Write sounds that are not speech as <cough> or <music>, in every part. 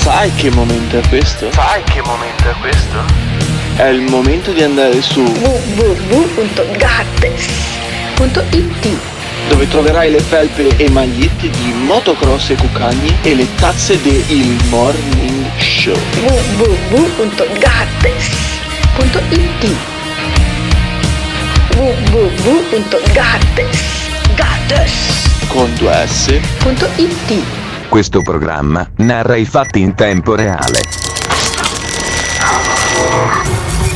Sai che momento è questo? Sai che momento è questo? È il momento di andare su www.gattes.it dove troverai le felpe e magliette di motocross e cucagni e le tazze de Il Morning Show. www.gattes.it www.gattes.it Con due S. Questo programma narra i fatti in tempo reale.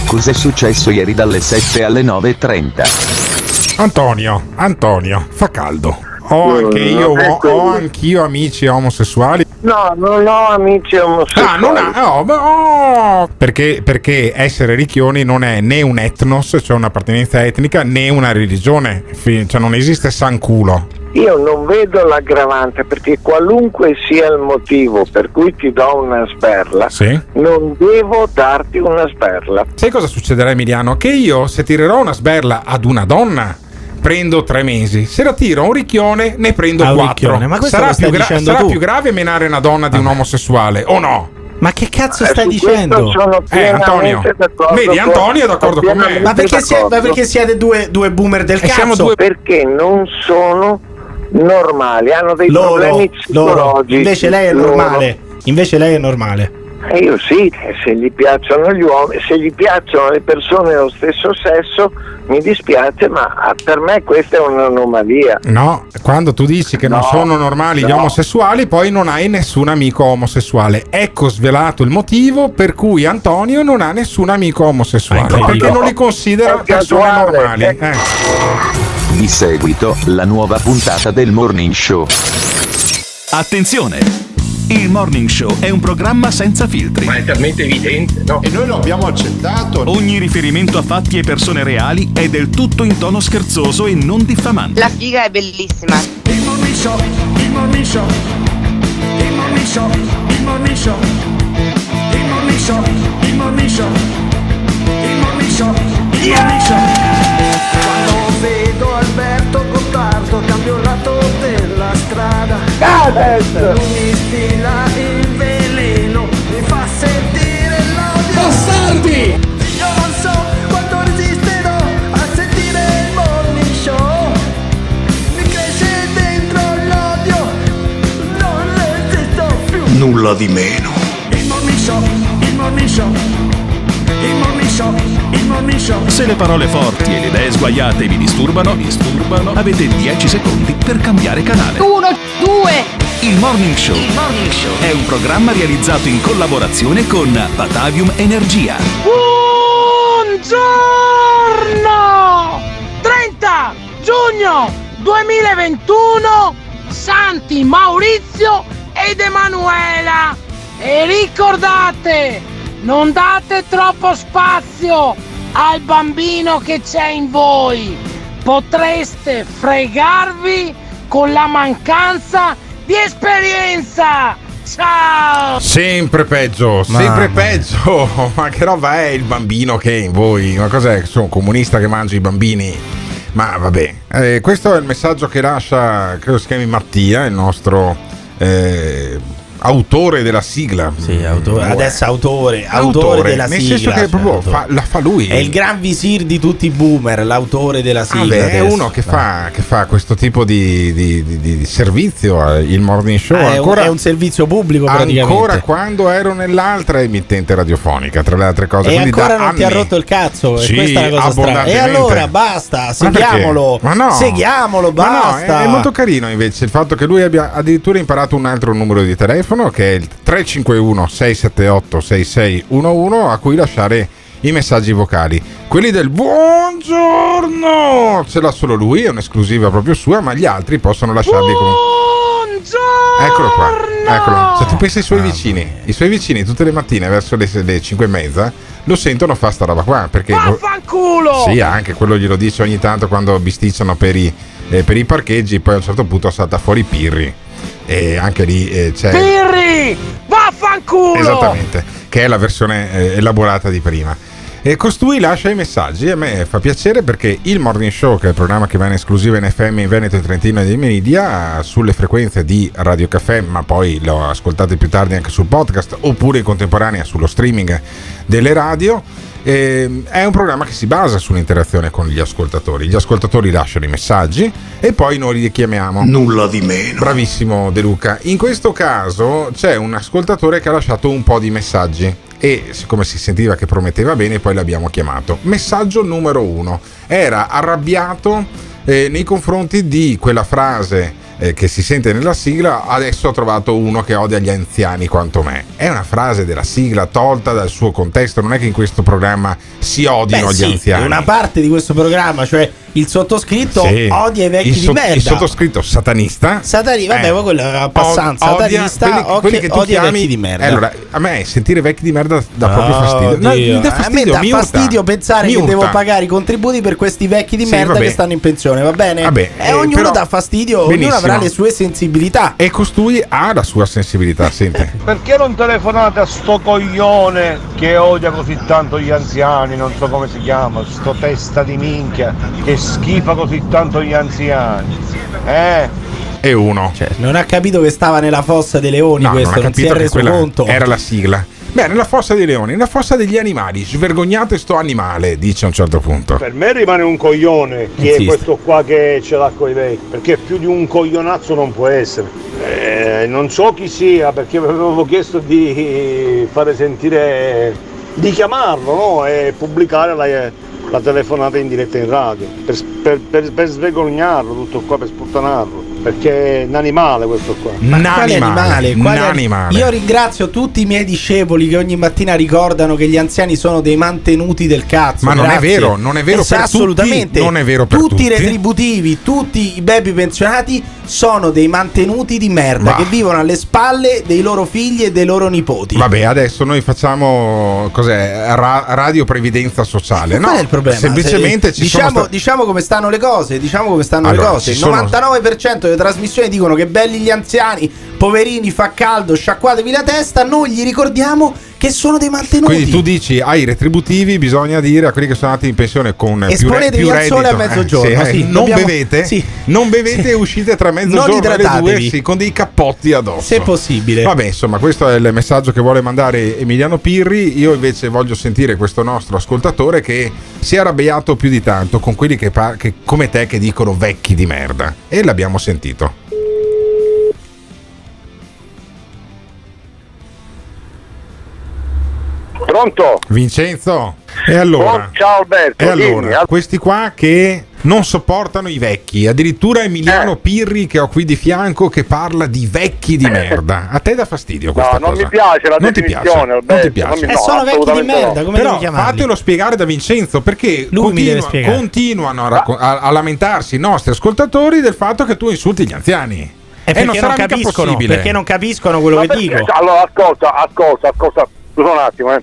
Cos'è successo ieri dalle 7 alle 9.30? Antonio, Antonio, fa caldo. Ho anche io, ho, ho anch'io amici omosessuali. No, non ho amici omosessuali. Ah, non ha, no, ma- oh! perché, perché essere ricchioni non è né un etnos, cioè un'appartenenza etnica, né una religione. Cioè non esiste sanculo. Io non vedo l'aggravante perché qualunque sia il motivo per cui ti do una sperla, Sì. non devo darti una sperla. Sai cosa succederà Emiliano? Che io se tirerò una sberla ad una donna prendo tre mesi, se la tiro a un ricchione ne prendo A quattro. ma sarà più, gra- sarà più grave menare una donna di un omosessuale o no? Ma che cazzo Eh, stai dicendo? sono Eh, Antonio. d'accordo Vedi, Antonio è d'accordo con me. Ma perché, siete, ma d'accordo. perché siete due, due boomer del E cazzo? siamo due- Perché non sono normali, hanno dei loro, problemi loro. psicologici. Invece lei è Loro. normale. Invece lei è normale. Eh, io sì, e se gli piacciono gli uomini, se gli piacciono le persone dello stesso sesso, mi dispiace, ma ah, per me questa è un'anomalia. No, quando tu dici che non No, sono normali gli no. omosessuali, poi non hai nessun amico omosessuale. Ecco svelato il motivo per cui Antonio non ha nessun amico omosessuale. Ecco, perché non li considera È persone casuale, normali. Eh. Di seguito, la nuova puntata del Morning Show. Attenzione! Il Morning Show è un programma senza filtri. Ma è talmente evidente, no? E noi lo abbiamo accettato. Ogni riferimento a fatti e persone reali è del tutto in tono scherzoso e non diffamante. La figa è bellissima. Il morning show, il morning show, il morning show, il morning show, il morning show, il morning show, il morning show, il morning show. Quando vedo Alberto Gottardo cambio lato della strada. Lui mi stila il veleno, mi fa sentire l'odio. Bastardi! Io non so quanto resisterò a sentire il morning show. Mi cresce dentro l'odio, non resisto più. Nulla di meno. Il morning show, il morning show, il morning show, il morning show. Se le parole forti e le idee sguaiate vi disturbano, disturbano, avete 10 secondi per cambiare canale. Uno, due. Il Morning Show. è un programma realizzato in collaborazione con Batavium Energia. Buongiorno! 30 giugno 2021 Santi Maurizio ed Emanuela e ricordate non date troppo spazio al bambino che c'è in voi potreste fregarvi con la mancanza di esperienza ciao Sempre peggio, Mamma sempre mia. peggio. <laughs> Ma che roba è il bambino che è in voi? Ma cos'è? Sono un comunista che mangia i bambini? Ma vabbè, Eh, questo è il messaggio che lascia, credo si chiami Mattia, il nostro eh, autore della sigla. Sì, autore. Adesso autore, autore, della nel sigla. senso che cioè, proprio autore. fa- la fa lui. È il gran visir di tutti i boomer, l'autore della Ah, sigla. beh, è uno che fa, che fa questo tipo di, di- di- di servizio, eh, il morning show. Ah, ancora, è un servizio pubblico praticamente. ancora quando ero nell'altra emittente radiofonica, tra le altre cose. E ancora non ti ha anni- rotto il cazzo. Sì, e questa è la cosa strana. E allora basta, Ma perché? seghiamolo. Ma no. Seghiamolo, Ma no, basta. è, è molto carino invece il fatto che lui abbia addirittura imparato un altro numero di telefono che è il 351 678 6611 a cui lasciare i messaggi vocali. Quelli del buongiorno ce l'ha solo lui, è un'esclusiva proprio sua, ma gli altri possono lasciarli come Buongiorno! Eccolo qua, eccolo. Se tu pensi ai suoi vicini, i suoi vicini tutte le mattine verso le, le 5 e mezza lo sentono fa sta roba qua perché Vaffanculo! Sì, anche quello glielo dice ogni tanto quando bisticciano per i, eh, per i parcheggi, poi a un certo punto salta fuori Pirri. E anche lì eh, c'è. Pirri! Vaffanculo! Esattamente, che è la versione eh, elaborata di prima. E costui lascia i messaggi. A me fa piacere perché il Morning Show, che è il programma che va in esclusiva in FM in Veneto e Trentino e di Media, sulle frequenze di Radio Caffè, ma poi lo ascoltate più tardi anche sul podcast oppure in contemporanea sullo streaming delle radio. Eh, è un programma che si basa sull'interazione con gli ascoltatori. Gli ascoltatori lasciano i messaggi e poi noi li chiamiamo. Nulla di meno. Bravissimo De Luca. In questo caso c'è un ascoltatore che ha lasciato un po' di messaggi e siccome si sentiva che prometteva bene poi l'abbiamo chiamato. Messaggio numero uno. Era arrabbiato eh, nei confronti di quella frase eh, che si sente nella sigla, adesso ho trovato uno che odia gli anziani quanto me. È una frase della sigla tolta dal suo contesto, non è che in questo programma si odino Beh, gli sì, anziani. Una parte di questo programma, cioè il sottoscritto, Sì. odia i vecchi il, di so- merda. il sottoscritto satanista. Satani, vabbè, Eh, quello è abbastanza odia satanista. quelli, o quelli che tu odia i chiami vecchi di merda. Eh, allora, a me sentire vecchi di merda dà proprio Oh, fastidio. No, mi dà a me fastidio, dà fastidio pensare Mi che devo urta. pagare i contributi per questi vecchi di Sì, merda vabbè. che stanno in pensione, va bene? Vabbè, eh, ognuno però- dà fastidio, ognuno Benissimo. avrà le sue sensibilità. E costui ha la sua sensibilità, sente. <laughs> Perché non telefonate a sto coglione che odia così tanto gli anziani, non so come si chiama, sto testa di minchia che schifa così tanto gli anziani. Eh? E uno. Cioè, non ha capito che stava nella fossa dei leoni No, non questo, ha non, si è reso conto. era la sigla. Beh, nella fossa dei leoni, nella fossa degli animali, svergognate sto animale, dice a un certo punto. Per me rimane un coglione chi Insiste. è questo qua che ce l'ha con i vecchi, perché più di un coglionazzo non può essere. Eh, non so chi sia, perché avevo chiesto di fare sentire, di chiamarlo no? e pubblicare la, la telefonata in diretta in radio, per, per, per, per svergognarlo tutto qua, per sputtanarlo, perché è un animale questo qua. Ma quale animale? Quale un ani- animale. Io ringrazio tutti i miei discepoli che ogni mattina ricordano che gli anziani sono dei mantenuti del cazzo. Ma non è vero, non è vero per tutti, assolutamente. non è vero per tutti i tutti. retributivi, tutti i baby pensionati sono dei mantenuti di merda Bah. che vivono alle spalle dei loro figli e dei loro nipoti. Vabbè, adesso noi facciamo cos'è? Ra- radio previdenza sociale. Qual no, è il problema? Semplicemente Se- ci diciamo, sono sta- diciamo come stanno le cose. Diciamo come stanno Allora, le cose. Il ci sono- 99% delle trasmissioni dicono che belli gli anziani, poverini, fa caldo, sciacquatevi la testa. Noi gli ricordiamo che sono dei mantenuti. Quindi tu dici ai retributivi bisogna dire a quelli che sono andati in pensione con più, re- Esponetevi più al reddito sole a eh, mezzogiorno, sì, eh, sì, non dobbiamo- bevete sì. non bevete e uscite tra mezzogiorno e le due con dei cappotti addosso Se possibile. Vabbè, insomma, questo è il messaggio che vuole mandare Emiliano Pirri. Io invece voglio sentire questo nostro ascoltatore che si è arrabbiato più di tanto con quelli che, pa- che come te che dicono vecchi di merda. E l'abbiamo sentito. Pronto? Vincenzo? E allora? Oh, ciao Alberto, E allora, questi qua che non sopportano i vecchi, addirittura Eh. Emiliano Pirri che ho qui di fianco che parla di vecchi di merda. A te dà fastidio No, questa non cosa? mi piace la non ti definizione, piace, Alberto. non ti piace. non mi- Eh, no, sono vecchi di merda, no. come Però fatelo spiegare da Vincenzo perché Lui mi deve continua- continuano a, racco- a- a lamentarsi i nostri ascoltatori del fatto che tu insulti gli anziani. E perché non non, capiscono, possibile. perché non capiscono quello Ma che perché- dico. Allora, ascolta, ascolta, ascolta, scusa un attimo, eh.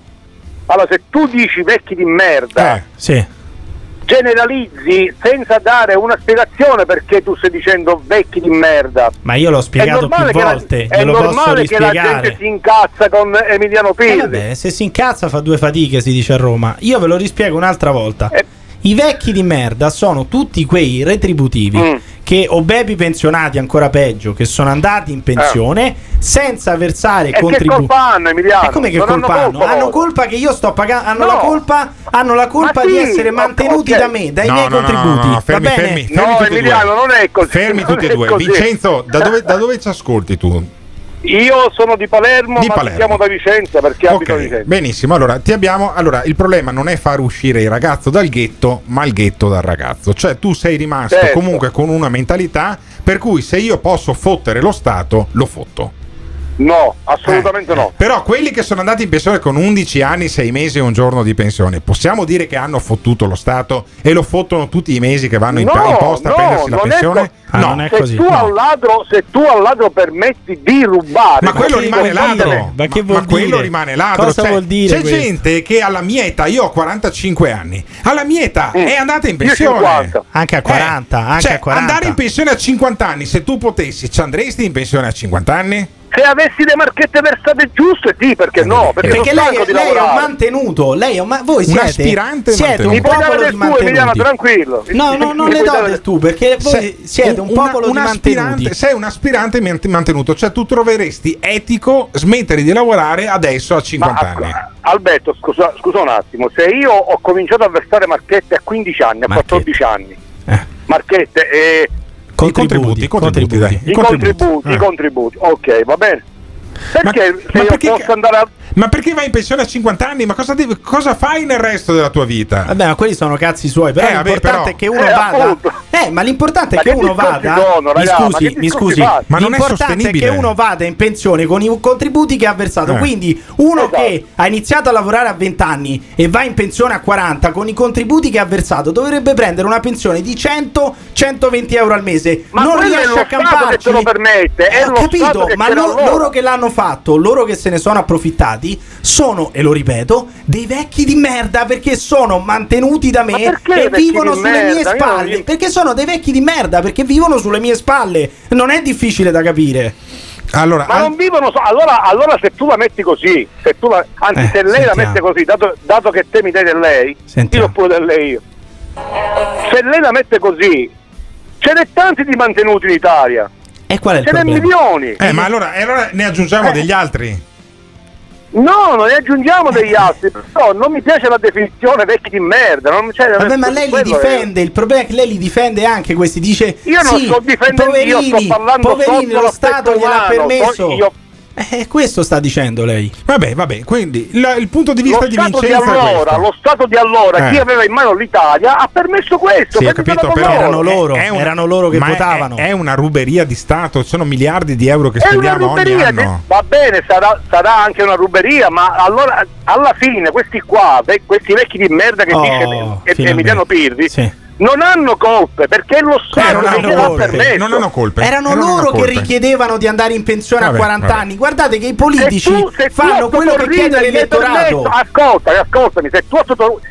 Allora, se tu dici vecchi di merda, Eh, Sì. generalizzi senza dare una spiegazione perché tu stai dicendo vecchi di merda. Ma io l'ho spiegato più che la, volte, è normale che la gente si incazza con Emiliano Eh, Pirri. vabbè, se si incazza fa due fatiche, si dice a Roma. Io ve lo rispiego un'altra volta. Eh. I vecchi di merda sono tutti quei retributivi Mm. Che, o baby pensionati ancora peggio, che sono andati in pensione senza versare Eh. che contributi. colpa hanno, Emiliano? E come che Non hanno colpa hanno? colpa Hanno colpa che io sto pagando. Hanno No. la colpa, hanno la colpa Ma di sì, essere mantenuti ok. da me, dai No, miei no, no, no, contributi. no, fermi, Va bene? fermi, No, fermi tutti e Emiliano, due. non è così. Fermi non tutti e due. così. Vincenzo, da dove, da dove ci ascolti tu? Io sono di Palermo, Di ma Palermo. ti chiamo da Vicenza perché abito a Vicenza. benissimo. Allora, ti abbiamo, allora, il problema non è far uscire il ragazzo dal ghetto, ma il ghetto dal ragazzo. Cioè, tu sei rimasto Certo. comunque con una mentalità per cui se io posso fottere lo Stato, lo fotto. No, assolutamente Eh, no. Però quelli che sono andati in pensione con 11 anni, 6 mesi e un giorno di pensione, possiamo dire che hanno fottuto lo Stato e lo fottono tutti i mesi che vanno in, No, in posta a no, prendersi la non è pensione? co- Ah, no, non è se, così, tu no. al ladro, se tu al ladro permetti di rubare, Ma quello perché rimane ladro. Ma che Ma- vuol ma quello dire? rimane ladro. Cosa Cioè, vuol dire C'è questo? gente che alla mia età, io ho 45 anni, alla mia età Mm. è andata in Io pensione. 50. Anche a 40, Eh, anche cioè, a 40. andare in pensione a 50 anni, se tu potessi, ci andresti in pensione a 50 anni? Se avessi le marchette versate giuste, sì, perché no? Perché, Perché lei, di lei è un mantenuto, lei è un ma- voi Un siete, aspirante siete un mantenuto. Mi puoi dare popolo del di tuo, Emiliano, mantenuti. tranquillo. No, no, non le do del tu perché voi Sei siete un una- popolo un di aspirante- mantenuti. Sei un aspirante man- mantenuto, cioè tu troveresti etico smettere di lavorare adesso a 50 Ma, anni. Alberto, scusa, scusa un attimo, se io ho cominciato a versare marchette a 15 anni, a Marchette. 14 anni, Eh. marchette e I contributi, i contributi, dai. i contributi, Eh. i contributi, ok, va bene. Perché se ma io perché- posso andare a... Ma perché vai in pensione a 50 anni? Ma cosa, devi- cosa fai nel resto della tua vita? Vabbè, ma quelli sono cazzi suoi. Però Eh, vabbè, l'importante però- è che uno Eh, vada. appunto. Eh, ma l'importante Ma è che che uno vada. sono, mi? Ma scusi, che mi scusi. Ma non è l'importante è, sostenibile. che uno vada in pensione con i contributi che ha versato. Eh. Quindi, uno Esatto. che ha iniziato a lavorare a 20 anni e va in pensione a 40 con i contributi che ha versato dovrebbe prendere una pensione di 100-120 euro al mese. Ma non riesce lo a Stato che camparci. te lo permette, è Eh, ho capito, ma ce loro che l'hanno fatto, loro che se ne sono approfittati, sono, e lo ripeto, dei vecchi di merda perché sono mantenuti da me e vivono sulle merda? mie non spalle. gli- Perché sono dei vecchi di merda perché vivono sulle mie spalle. Non è difficile da capire. Allora, Ma non vivono so- allora, allora se tu la metti così, se tu la- anzi Eh, se lei la sentiamo. mette così, dato, dato che te mi dai del lei, Sentiamo. io pure del lei io. Se lei la mette così, ce n'è tanti di mantenuti in Italia, E qual è il ce n'è milioni. eh, ma allora, allora ne aggiungiamo Eh. degli altri? No, ne aggiungiamo degli altri, però non mi piace la definizione vecchi di merda. Non, Vabbè, ma lei li quello è- difende. Il problema è che lei li difende anche questi. Dice: Io non sì, sto difendendo, io poverini, sto parlando poverini, lo Stato gliel'ha umano, permesso. so- io- Eh, questo sta dicendo lei. Vabbè, vabbè, quindi il, il punto di vista lo di Stato di Vincenzo è allora, lo Stato di allora, Eh. chi aveva in mano l'Italia ha permesso questo. Sì, ho capito, però Erano loro, è- è un- erano loro che ma è- votavano. È, una ruberia di Stato, sono miliardi di euro che È una spendiamo ogni ruberia, anno. che- va bene, sarà, sarà anche una ruberia, ma allora alla fine questi qua, questi vecchi di merda che Oh, dice e-. Emiliano Pirri, Sì. Non hanno colpe perché lo Eh, Stato non che hanno colpe, permesso. non hanno colpe. Erano Eh, non loro che colpe. richiedevano di andare in pensione Vabbè, a 40 vabbè. anni. Guardate che i Se politici tu- se tu fanno a quello che chiede l'elettorato. Ascoltami, ascoltami, se tu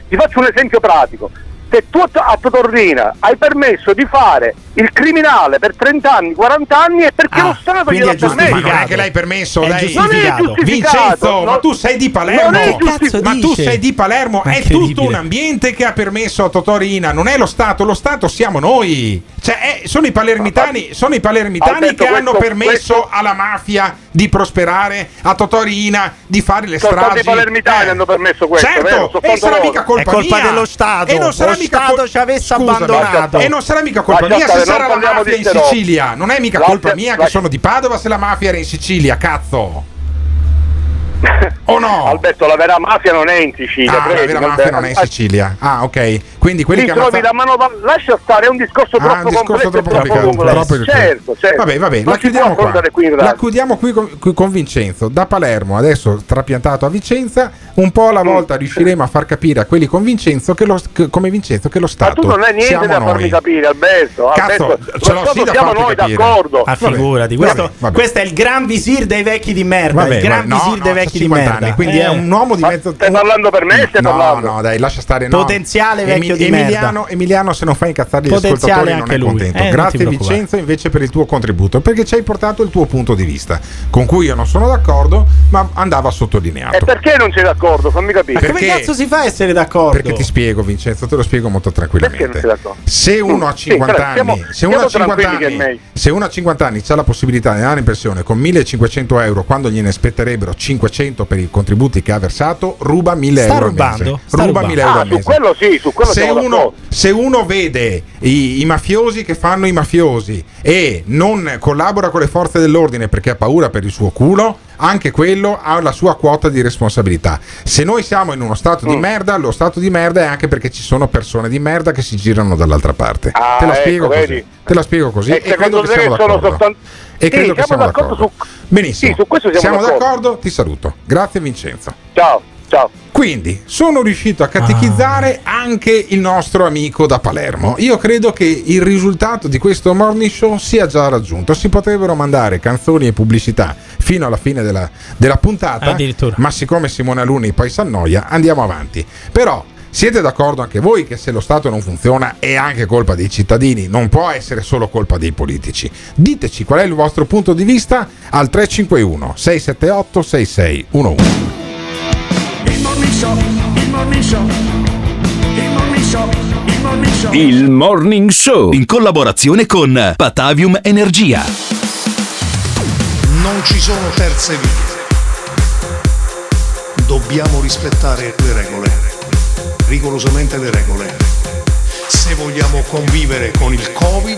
ti faccio un esempio pratico. Se tu a a Totorrina hai permesso di fare il criminale per 30 anni, 40 anni è perché Ah, lo Stato gliel'ha è giustificato. Ma permesso. non è che l'hai permesso, È dai. giustificato. Non è. Vincenzo, ma no. tu sei di Non Palermo. è ma tu sei di Palermo, Ma è tutto un ambiente che ha permesso a Totorina, non è lo Stato, lo Stato siamo noi. Cioè, eh, sono i palermitani, sono i palermitani Alberto, che hanno questo- permesso questo- alla mafia di prosperare, a Totorina di fare le Soltanto stragi. i palermitani Eh. hanno permesso questo, vero? Certo, e Soltanto sarà mica colpa È colpa mia. dello Stato. E non sarà mica Stato ci avesse Scusami, abbandonato. E non sarà mica colpa mia se sarà la mafia in. Sicilia. Non è mica colpa mia che sono di Padova se la mafia era in Sicilia, cazzo. <laughs> O no? Alberto, la vera mafia non è in Sicilia. Ah, la vera mafia non è in Sicilia. Ah, ok. Quindi quelli che trovi ammazza- la manova- lascia stare, è un discorso Ah, troppo un discorso complesso troppo e troppo complicato. lungo. troppo- Certo, certo. Vabbè, vabbè, la chiudiamo qui La chiudiamo qui con, qui con Vincenzo. Da Palermo, adesso trapiantato a Vicenza, un po' alla volta riusciremo a far capire a quelli con Vincenzo che lo, che- come Vincenzo che lo Ma Stato tu non hai niente da noi. farmi capire, Alberto. Cazzo, Alberto, ce lo sì da siamo noi capire. d'accordo. Ah, Vabbè, figurati, vabbè, questo, vabbè. questo è il gran visir dei vecchi di merda. Vabbè, il gran no, visir no, dei vecchi di 50 merda. anni, quindi Eh. è un uomo di Ma mezzo stai parlando per me? Stai No, parlando? no, dai, lascia stare. No. Potenziale vecchio di Emiliano, merda. Emiliano, se non fai incazzare gli Potenziale ascoltatori, non è lui. contento. Eh, Grazie. Vincenzo, invece, per il tuo contributo, perché ci hai portato il tuo punto di vista, con cui io non sono d'accordo, ma andava sottolineato. E perché non sei d'accordo? Fammi capire. Ma come Perché- cazzo si fa a essere d'accordo? Perché ti spiego, Vincenzo, te lo spiego molto Perché non tranquillamente. sei d'accordo? Se uno a Sì, 50 però siamo- anni, se uno a siamo 50 tranquilli che è anni, se uno a 50 anni ha la possibilità di andare in pensione con 1500 euro quando gliene spetterebbero 500 per i contributi che ha versato, ruba 1000 Sta euro rubando? al mese. Sta ruba rubando. 1000 euro Ah, al su mese. quello sì, su quello se siamo uno, se uno vede i, i mafiosi che fanno i mafiosi e non collabora con le forze dell'ordine perché ha paura per il suo culo, anche quello ha la sua quota di responsabilità. Se noi siamo in uno stato di Mm. merda, lo stato di merda è anche perché ci sono persone di merda che si girano dall'altra parte. Ah, te la ecco, spiego così. vedi? Te la spiego così E e, credo che siamo d'accordo. E Sì, credo che siamo siamo d'accordo d'accordo. su- Benissimo. Sì, su questo siamo d'accordo. d'accordo, ti saluto. Grazie Vincenzo. Ciao, ciao. Quindi sono riuscito a catechizzare anche il nostro amico da Palermo. Io credo che il risultato di questo morning show sia già raggiunto. Si potrebbero mandare canzoni e pubblicità fino alla fine della, della puntata. Addirittura. Ma siccome Simone Aluni poi si annoia, andiamo avanti. Però Siete d'accordo anche voi che se lo Stato non funziona è anche colpa dei cittadini, non può essere solo colpa dei politici? Diteci qual è il vostro punto di vista al 351 678 6611. Il morning show, il morning show, il morning show, il morning show. Il Morning Show in collaborazione con Patavium Energia. Non ci sono terze vie. Dobbiamo rispettare le regole, rigorosamente le regole. Se vogliamo convivere con il Covid,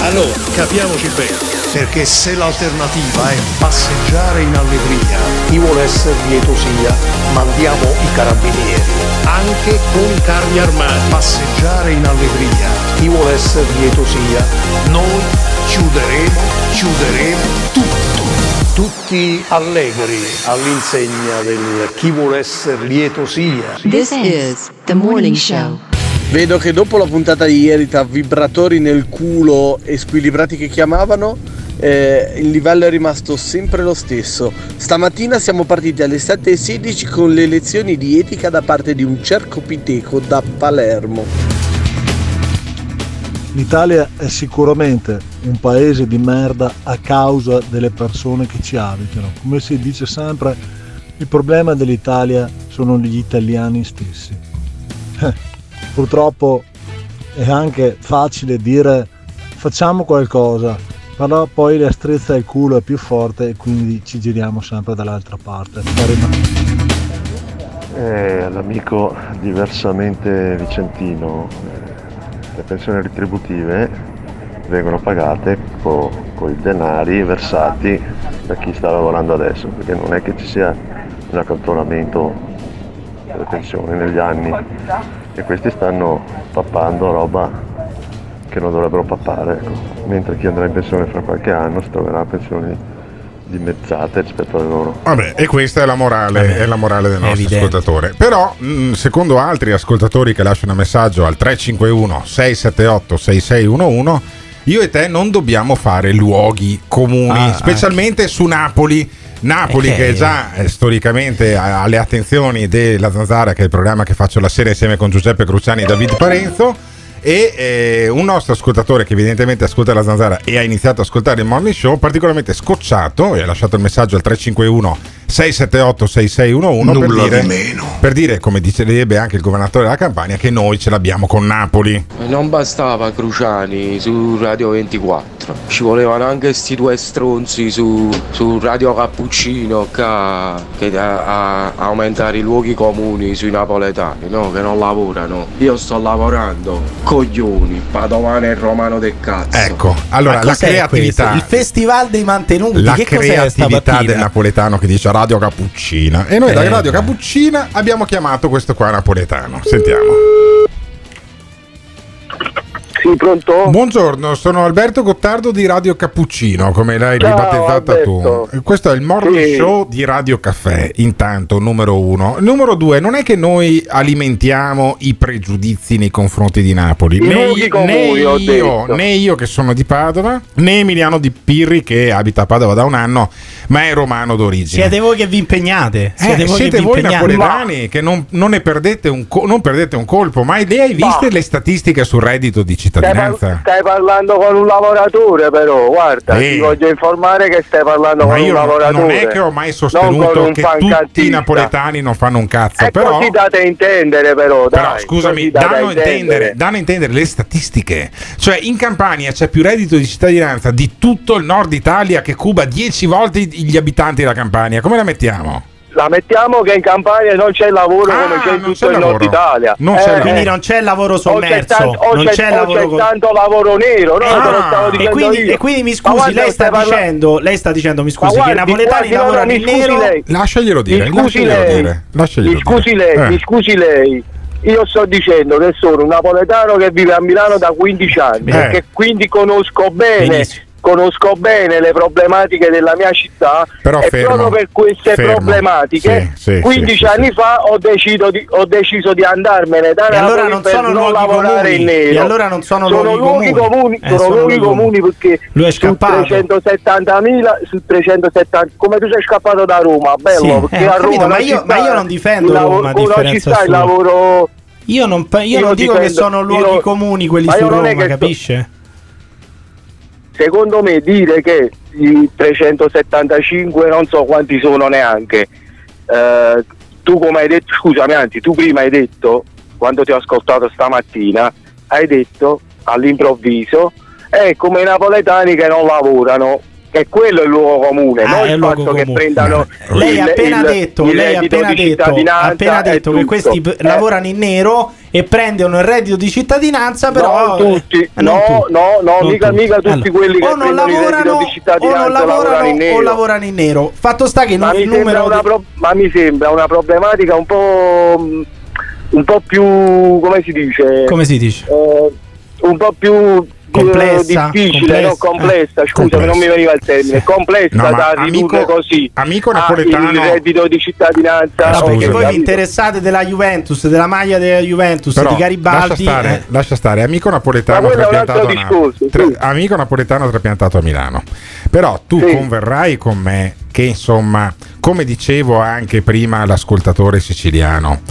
Allora, capiamoci bene. Perché se l'alternativa è passeggiare in allegria, chi vuole essere lieto sia, mandiamo i carabinieri. Anche con i carri armati. Passeggiare in allegria, chi vuole essere lieto sia, noi chiuderemo, chiuderemo tutto. Tutti allegri all'insegna del chi vuole essere lieto sia. This is the morning show. Vedo che dopo la puntata di ieri tra vibratori nel culo e squilibrati che chiamavano, eh, il livello è rimasto sempre lo stesso. Stamattina siamo partiti alle 7.16 con le lezioni di etica da parte di un cercopiteco da Palermo. L'Italia è sicuramente un paese di merda a causa delle persone che ci abitano. Come si dice sempre, il problema dell'Italia sono gli italiani stessi. Purtroppo è anche facile dire facciamo qualcosa, però poi la strezza al culo è più forte e quindi ci giriamo sempre dall'altra parte. Eh, diversamente vicentino, eh, le pensioni retributive vengono pagate con i denari versati da chi sta lavorando adesso, perché non è che ci sia un accantonamento delle pensioni negli anni e questi stanno pappando roba che non dovrebbero pappare, ecco. mentre chi andrà in pensione fra qualche anno si troverà a pensioni dimezzate rispetto alle loro. Vabbè, e questa è la morale, è la morale del nostro evidente. ascoltatore. Però, mh, secondo altri ascoltatori che lasciano messaggio al 351 678 6611, io e te non dobbiamo fare luoghi comuni, Ah, specialmente su Napoli. Napoli che che- già eh, storicamente ha ha le attenzioni della Zanzara, che è il programma che faccio la sera insieme con Giuseppe Cruciani e David Parenzo. E eh, un nostro ascoltatore che evidentemente ascolta la Zanzara e ha iniziato ad ascoltare il morning show, particolarmente scocciato, e ha lasciato il messaggio al 351 678 6611 per Nulla dire, di meno. per dire, come dicerebbe anche il governatore della Campania, che noi ce l'abbiamo con Napoli. Non bastava Cruciani su Radio 24, ci volevano anche sti due stronzi su, su Radio Cappuccino ca- che a, a- aumentare i luoghi comuni sui napoletani, no? Che non lavorano. Io sto lavorando, coglioni, padovano e romano del cazzo. Ecco, allora la creatività. questo? Il festival dei mantenuti. la che creatività del napoletano che dice Radio Cappuccina. E noi da Eh, Radio. Cappuccina abbiamo chiamato questo qua napoletano. Sentiamo. Sì, pronto? Buongiorno, sono Alberto Gottardo di Radio Cappuccino, come l'hai Ciao, ribattezzata tu. Alberto. E Questo è il morning Sì. show di Radio Caffè, intanto, numero uno. Numero due, non è che noi alimentiamo i pregiudizi nei confronti di Napoli. Né, luoghi né io, né io che sono di Padova, né Emiliano Di Pirri che abita a Padova da un anno, ma è romano d'origine. Siete voi che vi impegnate. Eh, Siete voi siete che vi voi impegnate. napoletani che non, non ne perdete un, co- non perdete un colpo, ma le hai viste le statistiche sul reddito di par- cittadinanza? stai parlando con un lavoratore però, guarda, Sì. ti voglio informare che stai parlando Ma con un lavoratore. non è che ho mai sostenuto che tutti i napoletani non fanno un cazzo, È però, così date a intendere però, però, dai, scusami, date a danno a, intendere, danno a intendere le statistiche. Cioè in Campania c'è più reddito di cittadinanza di tutto il nord Italia che cuba 10 volte gli abitanti della Campania. Come la mettiamo? La mettiamo che in Campania non c'è lavoro come c'è in tutto il nord Italia. Eh, Quindi non c'è lavoro o c'è, sommerso, tanto, o non c'è- c'è o lavoro c'è tanto lavoro nero, no? Ah, Te lo stavo e, quindi, io. e quindi mi scusi, lei sta, dicendo, lei sta dicendo, mi scusi, che i guardi, napoletani guardi, lavorano mi in nero. lei. Lasciaglielo dire, Mi scusi lasciaglielo lei, dire. Lasciaglielo mi scusi lei, Eh. mi scusi lei. Io sto dicendo che sono un napoletano che vive a Milano da 15 anni Eh. e che quindi conosco bene, Benissimo. Conosco bene le problematiche della mia città Però e fermo, proprio per queste fermo. problematiche Sì, sì, 15 sì, sì, anni fa ho deciso, di, ho deciso di andarmene da E allora Napoli non per sono non luoghi lavorare comuni. in nero. E allora non sono luoghi luoghi comuni. comuni, Eh, sono sono luoghi comuni perché Lui è su scappato. 370.000 su 370 come tu sei scappato da Roma bello Sì, perché eh, ho a capito, Roma ma io- ma io non difendo Roma, a differenza sta il lavoro Io non, io Io non dico che difendo- sono luoghi io- comuni quelli su Roma, che sto- capisce? Secondo me dire che i 375 non so quanti sono neanche. Eh, tu come hai detto scusami anzi tu prima hai detto quando ti ho ascoltato stamattina hai detto all'improvviso è come i napoletani che non lavorano e quello è il luogo comune Ah, non è il il fatto luogo che comune. prendano Lei ha il- appena il- detto, il lei appena di detto, appena detto che questi Eh, lavorano in nero e prendono il reddito di cittadinanza, però non tutti, eh, non no, tutti. no, no, Non mica, tutti. mica tutti Allora, quelli che o non prendono il reddito lavorano di o cittadinanza non lavorano lavorano in nero. o lavorano in nero. Fatto sta che ma, il mi sembra numero una di- pro- ma mi sembra una problematica un po' mh, un po' più come si dice come si dice? Eh, un po' più Complessa, difficile, no? complessa, complessa, eh, scusami, complessa. non mi veniva il termine, complessa No, da amico- ridurre così. amico napoletano- il reddito di cittadinanza. Ah, No, perché voi vi interessate della Juventus, della maglia della Juventus, Però, di Garibaldi. lascia stare, eh. lascia stare, amico napoletano trapiantato a discorso, Tra- sì. amico napoletano trapiantato a Milano. Però tu Sì. converrai con me che insomma, come dicevo anche prima all'ascoltatore siciliano,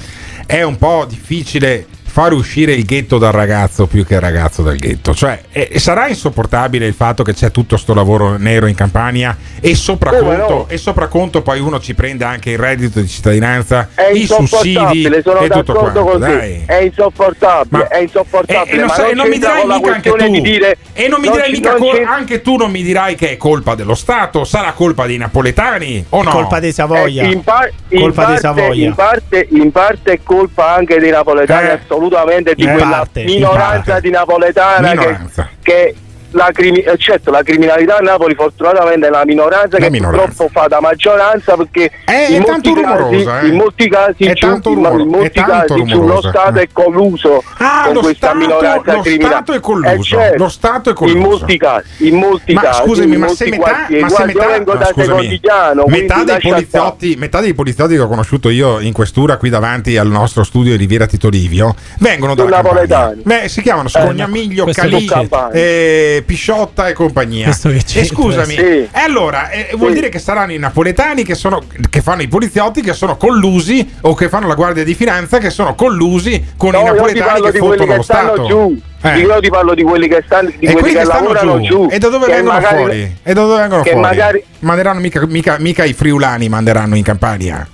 è un po' difficile far uscire il ghetto dal ragazzo più che il ragazzo dal ghetto. Cioè, eh, sarà insopportabile il fatto che c'è tutto sto lavoro nero in Campania e sopraconto, Come no? e sopraconto poi uno ci prende anche il reddito di cittadinanza, È i sussidi e tutto quanto. con te. Dai. È insopportabile, Ma- è insopportabile. E, e non, ma sai- non non mi dirai mica anche tu. di dire e non mi non dirai ci- mica col- anche tu non mi dirai che è colpa dello Stato, sarà colpa dei napoletani o no? Colpa dei Savoia. Eh, in, par- in Colpa dei parte, Savoia. in, parte, in parte è colpa anche dei napoletani, Eh. Assolutamente di quella parte, in minoranza di napoletana che, che la, crimi- eh, certo, la criminalità a Napoli fortunatamente è la minoranza La che minoranza. purtroppo fa da maggioranza perché È- in, è molti tanto casi, rumorosa, eh. in molti casi, È giù- rumoro- in molti è tanto casi giù lo Stato eh. è colluso Ah, con lo questa Stato- minoranza lo criminale. Stato è colluso, Eh, certo, lo Stato è colluso. In molti casi, in molti Ma casi, scusami, in ma molti se metà, ma se metà, io vengo no, da scusami, Secondigliano, metà, dei poliziotti, metà dei poliziotti che ho conosciuto io in questura qui davanti al nostro studio di Riviera Tito Livio vengono Campania. napoletani. Si chiamano Scognamiglio, Calì, che c'è. Eh, Pisciotta e compagnia. Questo che e scusami, sì. e allora eh, vuol Sì. dire che saranno i napoletani che, sono, che fanno i poliziotti che sono collusi o che fanno la guardia di finanza che sono collusi con No, i napoletani che fottono che lo Stato. giù. Eh. Io ti parlo di quelli che stanno di E quelli quelli che, che stanno lavorano giù. giù. E da dove che vengono magari- fuori? E da dove vengono che fuori? magari Manderanno mica, mica, mica i friulani manderanno in Campania.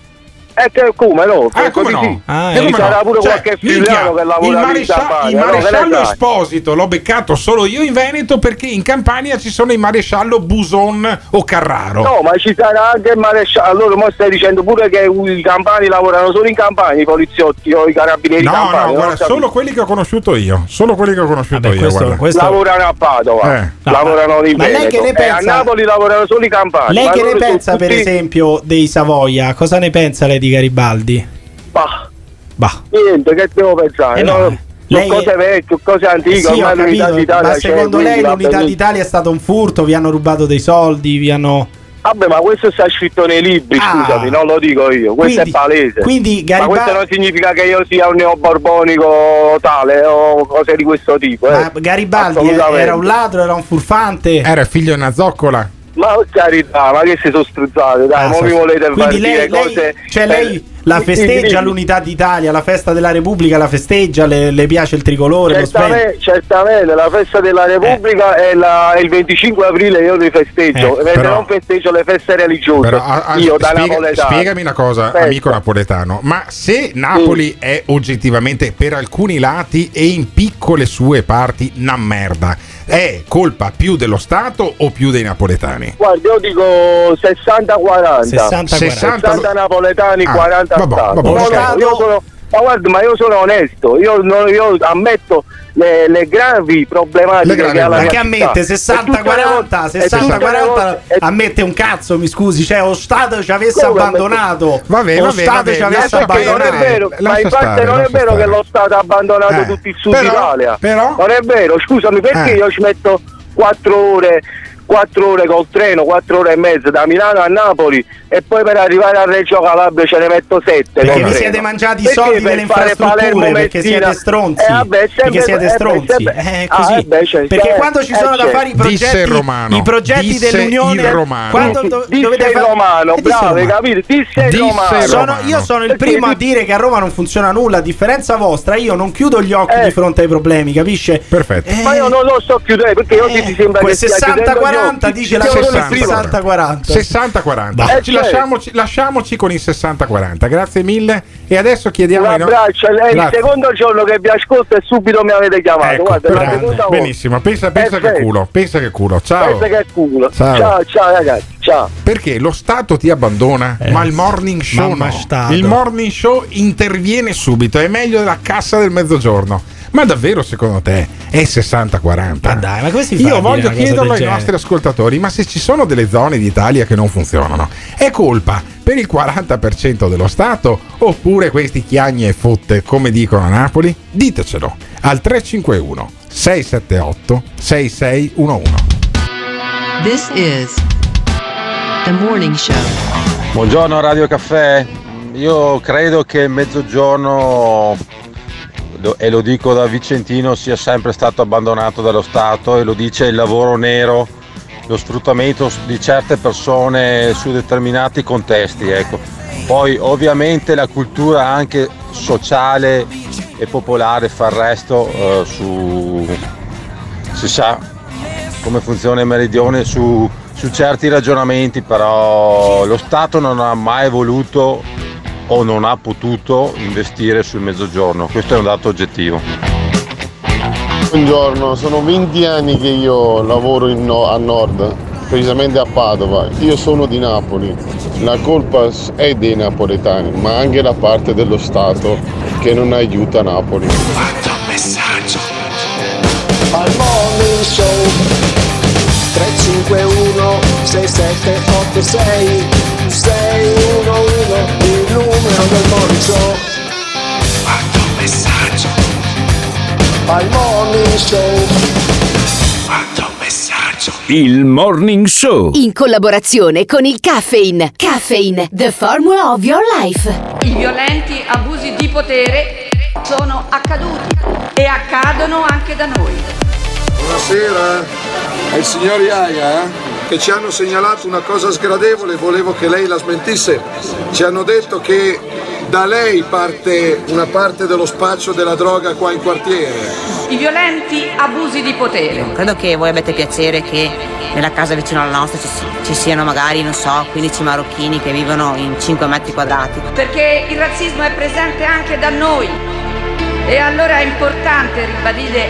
Eh, che, come no? Ah, come no? Ah, E come sarà no? pure Cioè, qualche friulano che il, lavora marescia- Campania, il no? Maresciallo sai? Esposito l'ho beccato solo io in Veneto perché in Campania ci sono i maresciallo Buson o Carraro. No, ma ci sarà anche il maresciallo. Allora, mo stai dicendo pure che i campani lavorano solo in Campania, i poliziotti o i carabinieri No, campani. no, guarda, solo quelli che ho conosciuto io. Solo quelli che ho conosciuto Vabbè, io. questo- questo- Lavorano a Padova, Eh. No, lavorano in ma lei Veneto. che ne E pensa? a Napoli lavorano solo i campani. Lei che ne pensa, per tutti- esempio, dei Savoia? Cosa ne pensa lei di Garibaldi? Bah, Bah. niente, che devo pensare? Eh no, no? eh. Lei- cose vecchie, cose antiche, Sì, ho ormai l'unità d'Italia ma secondo lei l'unità d'Italia è stato un furto? Vi hanno rubato dei soldi? Vi hanno... Vabbè, ma questo sta scritto nei libri, Ah. scusami, non lo dico io, questo Quindi- è palese. quindi Ma Garibaldi- questo non significa che io sia un neoborbonico tale o cose di questo tipo. Ma Eh. Garibaldi era un ladro, era un furfante? Era figlio di una zoccola. Ma carità, ma che si sono struzzate, dai, Ah, non so- mi volete far Quindi dire lei, lei- cose... cioè lei, la festeggia l'unità d'Italia, la festa della Repubblica la festeggia, le, le piace il tricolore. Certamente, certamente, la festa della Repubblica è, la- è il 25 aprile io li festeggio, Eh, però- non festeggio le feste religiose. Però, a- a- io da spiega- napoletano. spiegami una cosa, Aspetta. amico napoletano. Ma se Napoli è oggettivamente per alcuni lati e in piccole sue parti una merda, è colpa più dello Stato o più dei napoletani? Guarda, io dico 60-40. 60-40. 60 napoletani, Ah, 40 vabbè, vabbè. No, Stato- io sono- ma guarda, ma io sono onesto, io, non- io ammetto le, le gravi problematiche Le gravi che ha la che ammette città. E tutte le 60-40, volte- e tutte le 60-40 volte- e- ammette un cazzo, mi scusi, cioè lo Stato ci avesse Come? abbandonato. Vabbè, lo Stato ci avesse perché non è abbandonato. vero, ma infatti stare, non è vero stare. che lo Stato ha abbandonato Eh, tutto il sud però- Italia. però- non è vero, scusami, perché Eh. io ci metto 4 ore 4 ore col treno, 4 ore e mezza da Milano a Napoli e poi per arrivare a Reggio Calabria ce ne metto 7. Perché vi siete mangiati i soldi delle infrastrutture, perché siete stronzi. Eh, vabbè, sempre, perché siete eh, stronzi. Eh, eh, così. Ah, beh, cioè, perché cioè, quando ci sono eh, da cioè, fare i progetti, i progetti dell'Unione, romano. quando do- dovete fare... romano, eh, bravo, hai capito? Disse, disse romano. Sono, io sono il primo a dire che a Roma non funziona nulla, a differenza vostra, io non chiudo gli occhi di fronte ai problemi, capisce? Perfetto. Ma io non lo sto chiudendo perché oggi ti sembra che 60 40 canta, dice la 60-40. 60-40. Eh, Ci certo. lasciamoci, lasciamoci, con il 60-40. Grazie mille. E adesso chiediamo. Un abbraccio. No... È il secondo giorno che vi ascolto e subito mi avete chiamato. Ecco, Guarda, benissimo. Pensa, pensa eh, che culo. Pensa che culo. Ciao. Pensa che culo. Ciao, ciao, ciao ragazzi. Ciao. Perché lo Stato ti abbandona, eh, ma il morning show no. Il morning show interviene subito, è meglio della cassa del mezzogiorno. Ma davvero secondo te è 60-40? Ma dai, ma come si fa Io voglio chiederlo ai genere? nostri ascoltatori, ma se ci sono delle zone d'Italia che non funzionano, è colpa per il 40% dello Stato oppure questi chiagni e fotte come dicono a Napoli? Ditecelo al 351 678 6611. This is the morning show. Buongiorno Radio Caffè, io credo che mezzogiorno, e lo dico da Vicentino, sia sempre stato abbandonato dallo Stato e lo dice il lavoro nero, lo sfruttamento di certe persone su determinati contesti. Ecco. Poi ovviamente la cultura anche sociale e popolare fa il resto eh, su... si sa come funziona il meridione su, su certi ragionamenti, però lo Stato non ha mai voluto o non ha potuto investire sul mezzogiorno, questo è un dato oggettivo. Buongiorno, sono 20 anni che io lavoro in no- a nord, precisamente a Padova. Io sono di Napoli. La colpa è dei napoletani, ma anche da parte dello Stato che non aiuta Napoli. messaggio. Al morning show 351 6786 611 il numero del morning show Quanto messaggio. Al morning show Quanto messaggio. Il Morning Show. In collaborazione con il Caffeine. Caffeine, the formula of your life. I violenti abusi di potere sono accaduti e accadono anche da noi. Buonasera, è il signor Iaia eh? Che ci hanno segnalato una cosa sgradevole, volevo che lei la smentisse. Ci hanno detto che da lei parte una parte dello spaccio della droga qua in quartiere. I violenti abusi di potere. Credo che voi abbiate piacere che nella casa vicino alla nostra ci, ci siano magari, non so, 15 marocchini che vivono in 5 metri quadrati. Perché il razzismo è presente anche da noi. E allora è importante ribadire,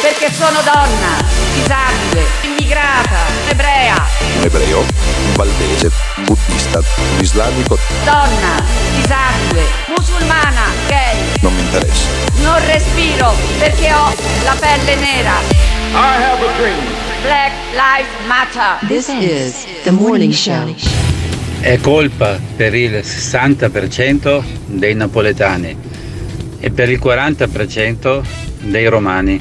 Perché sono donna, disabile, immigrata, ebrea, ebreo, valdese, buddista, islamico, donna, disabile, musulmana, gay. non mi interessa. Non respiro perché ho la pelle nera. I have a dream. Black Lives Matter. This is the morning show. È colpa per il 60% dei napoletani e per il 40% dei romani.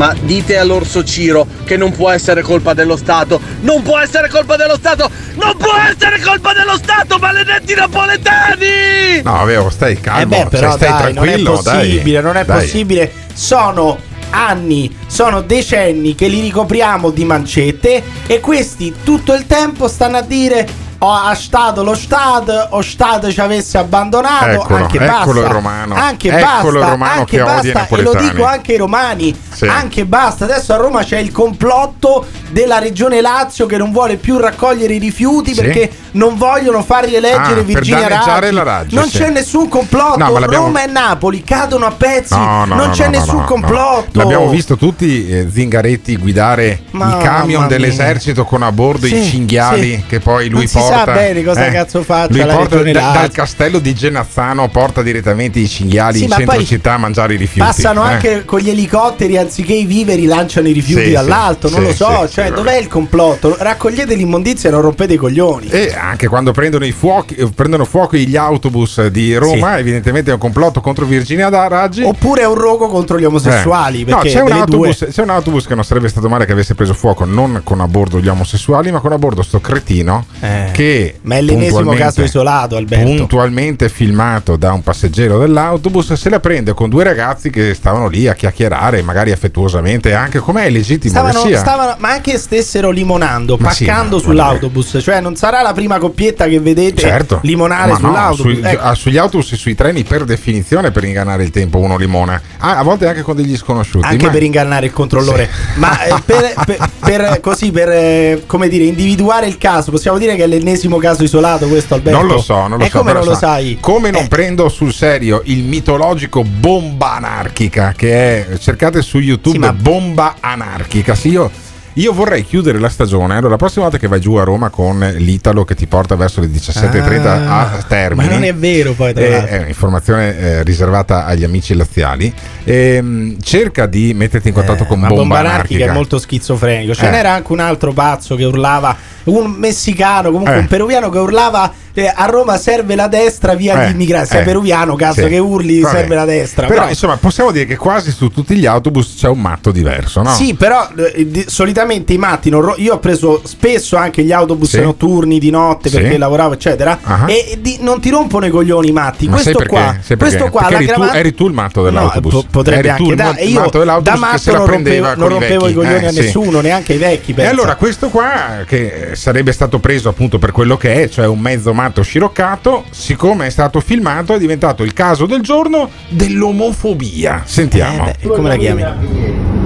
Ma dite all'orso Ciro che non può essere colpa dello Stato. Non può essere colpa dello Stato. Non può essere colpa dello Stato, maledetti napoletani! No, avevo, stai calmo, Eh beh, però stai dai, non è tranquillo, dai. possibile, non è Dai. possibile. Sono anni, sono decenni che li ricopriamo di mancette e questi tutto il tempo stanno a dire "Oh, a stato lo Stato, o Stato ci avesse abbandonato, Eccolo, anche eccolo basta. il romano. Anche Eccolo basta, il romano anche che odia basta, e lo dico anche ai romani, Sì. anche basta. Adesso a Roma c'è il complotto della regione Lazio che non vuole più raccogliere i rifiuti Sì. perché non vogliono far rieleggere Ah, Virginia Raggi. Raggi, non sì. c'è nessun complotto. No, ma Roma e Napoli cadono a pezzi. No, no, non no, c'è nessun complotto. L'abbiamo visto tutti eh, Zingaretti guidare Mamma i camion dell'esercito con a bordo i cinghiali che poi lui si porta. sa bene cosa cazzo faccia porta Lazio. dal castello di Genazzano porta direttamente i cinghiali Sì, in centro città a mangiare i rifiuti. Passano eh. anche con gli elicotteri anziché i viveri lanciano i rifiuti Sì, dall'alto. sì, non lo so. cioè, dov'è il complotto? Raccogliete l'immondizia e non rompete i coglioni. E anche quando prendono, i fuochi, eh, prendono fuoco gli autobus di Roma, evidentemente è un complotto contro Virginia da Raggi. Oppure è un rogo contro gli omosessuali. Eh. No, c'è un, autobus, c'è un autobus che non sarebbe stato male che avesse preso fuoco non con a bordo gli omosessuali, ma con a bordo sto cretino Eh, che ma è l'ennesimo caso isolato, Alberto. Puntualmente filmato da un passeggero dell'autobus, se la prende con due ragazzi che stavano lì a chiacchierare, magari affettuosamente, anche com'è legittimo Stavano, stavano- ma anche stessero limonando, Ma sì, paccando ma- sull'autobus. Cioè, non sarà la prima coppietta che vedete Certo. limonare Ma no, sull'autobus. sui- Ecco. ah, sugli autobus e sui treni per definizione per ingannare il tempo uno limona. Ah, a volte anche con degli sconosciuti. anche ma- per ingannare il controllore. Ma eh, per, <laughs> per- per- così per eh, come dire, individuare il caso, possiamo dire che è l'ennesimo caso isolato questo Alberto. Non lo so, non lo e so. come non lo sa- sai? Come non Eh. prendo sul serio il mitologico bomba anarchica che è cercate su YouTube Sì, ma- bomba anarchica. Sì, io io vorrei chiudere la stagione. Allora, la prossima volta che vai giù a Roma con l'Italo che ti porta verso le 17.30 Ah, a Termini. Ma non è vero poi tra Eh, l'altro. è un'informazione eh, riservata agli amici laziali. Ehm, cerca di metterti in contatto con Ma bomba, bomba anarchica è molto schizofrenico. Ce Eh. n'era anche un altro pazzo che urlava, un messicano, comunque Eh. un peruviano che urlava eh, a Roma serve la destra via Eh, immigrati. Sei eh, peruviano, cazzo, sì. che urli Vabbè. serve la destra. Però, insomma, possiamo dire che quasi su tutti gli autobus c'è un matto diverso, no? Sì, però eh, di- solitamente i matti non ro- io ho preso spesso anche gli autobus Sì. notturni di notte Sì. perché lavoravo, eccetera. Ah. E di- non ti rompono i coglioni i matti. Ma questo qua, questo qua eri, tu, l'aggravan- eri tu il matto dell'autobus. No, po- potrebbe eri tu anche da- io matto da matto non rompevo- non i rompevo i coglioni Eh, a sì. nessuno, neanche ai vecchi. E allora questo qua, che sarebbe stato preso appunto per quello che è, cioè un mezzo matto sciroccato, siccome è stato filmato, è diventato il caso del giorno dell'omofobia. Sentiamo. Eh, come la chiami?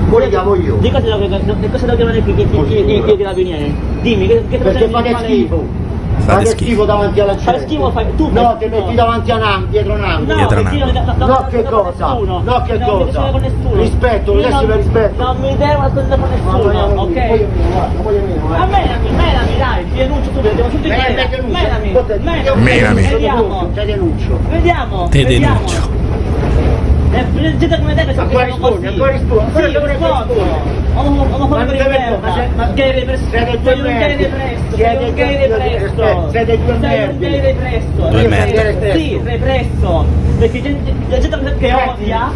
Poi chiamo io. Di cosa devo, che cosa devo chiamare è carabinieri? Dimmi, che, che Perché fate schifo. Fate Fate schifo davanti alla gente. Fare schifo fai tu. No, ti metti davanti a Nam, dietro Nam. No, dietro non- No, che cosa? No, che cosa? Rispetto, adesso non- mi rispetto. Non mi devo ascoltare con nessuno, ok? A menami, menami, dai, ti denuncio Me- me galera. denuncio. Menami, Menami. Vediamo. Te denuncio. Vediamo. Te vediamo. denuncio. Eh, gente come te che sono Ancora rispondi, così. ancora rispondi, Sì, devo rispondo. Omofobia Ma per deve- merda. ma Gay represso. siete Sei un gay. Siete Sei un due- gay siete due Sei un gay represso. Due Represso. merdi. Sì, represso. Perché gente, la gente come te che odia,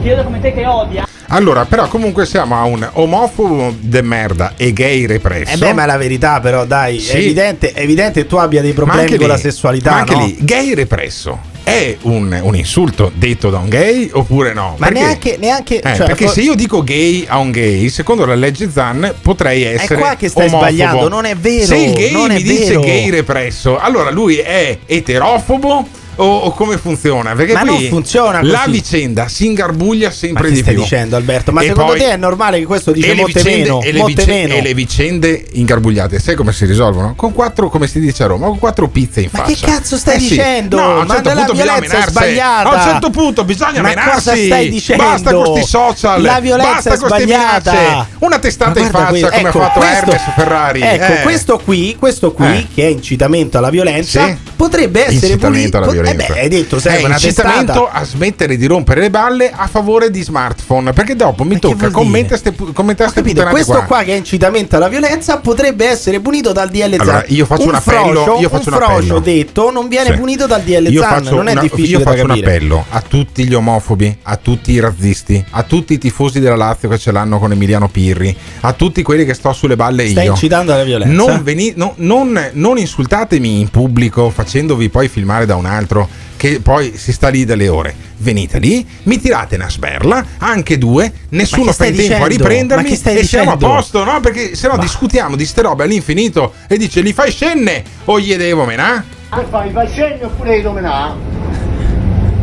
odia come te che odia. Allora, però comunque siamo a un omofobo de merda e gay represso. Eh beh, ma è la verità, però, dai, Sì. è, evidente, è evidente che tu abbia dei problemi con lì- la sessualità. Ma anche no? lì, gay represso è un, un insulto detto da un gay oppure no? Ma Perché- neanche, neanche Eh, cioè, perché for- se io dico gay a un gay, secondo la legge Zan potrei essere qua che stai omofobo. sbagliando, non è vero, Se il gay non è mi dice vero. gay represso, allora lui è eterofobo o, o come funziona? Perché Ma qui non funziona La così. vicenda si ingarbuglia Ma sempre che di stai più. dicendo, Alberto? Ma E secondo poi- te è normale che questo dice molte vicende, meno? e, le molte vicende, meno. e le vicende ingarbugliate, sai come si risolvono? Con quattro, come si dice a Roma, con quattro pizze in Ma faccia. che cazzo stai Eh sì. dicendo? No, a un Ma certo la punto bisogna violenza menarsi. A un certo punto bisogna Ma menarsi. cosa stai dicendo? Basta con questi social. La violenza basta con sbagliata. minacce. Una testata Ma in faccia que- come ecco, ha fatto questo- Hermes Ferrari. Ecco, Eh. questo qui, questo qui Eh. che è incitamento alla violenza, Sì. potrebbe essere Incitamento alla pot- violenza. Eh beh, hai detto, serve è una incitamento a smettere di rompere le balle a favore di smartphone. Perché dopo mi tocca commentare ste, pu- commentare ste Capito? puttanate Questo qua. qua che è incitamento alla violenza potrebbe essere punito dal DL Zan. Allora, io faccio un appello- Frocio, io faccio un un appello. detto non viene Sì. punito dal DL Io Zan. Non è una- difficile io faccio un appello a tutti gli omofobi, a tutti i razzisti, a tutti i tifosi della Lazio che ce l'hanno con Emiliano Pirri, a tutti quelli che sto sulle balle Stai io. incitando alla violenza. Non, veni- no- non- non insultatemi in pubblico facendovi poi filmare da un altro che poi si sta lì delle ore. Venite lì, mi tirate una sberla, anche due, nessuno fa in tempo a dicendo? riprendermi Ma che stai e siamo a dicendo? posto, no? Perché se no discutiamo di ste robe all'infinito e dice li fai scenne o gli devo menà? Che fai? Fai scemi oppure li domenà?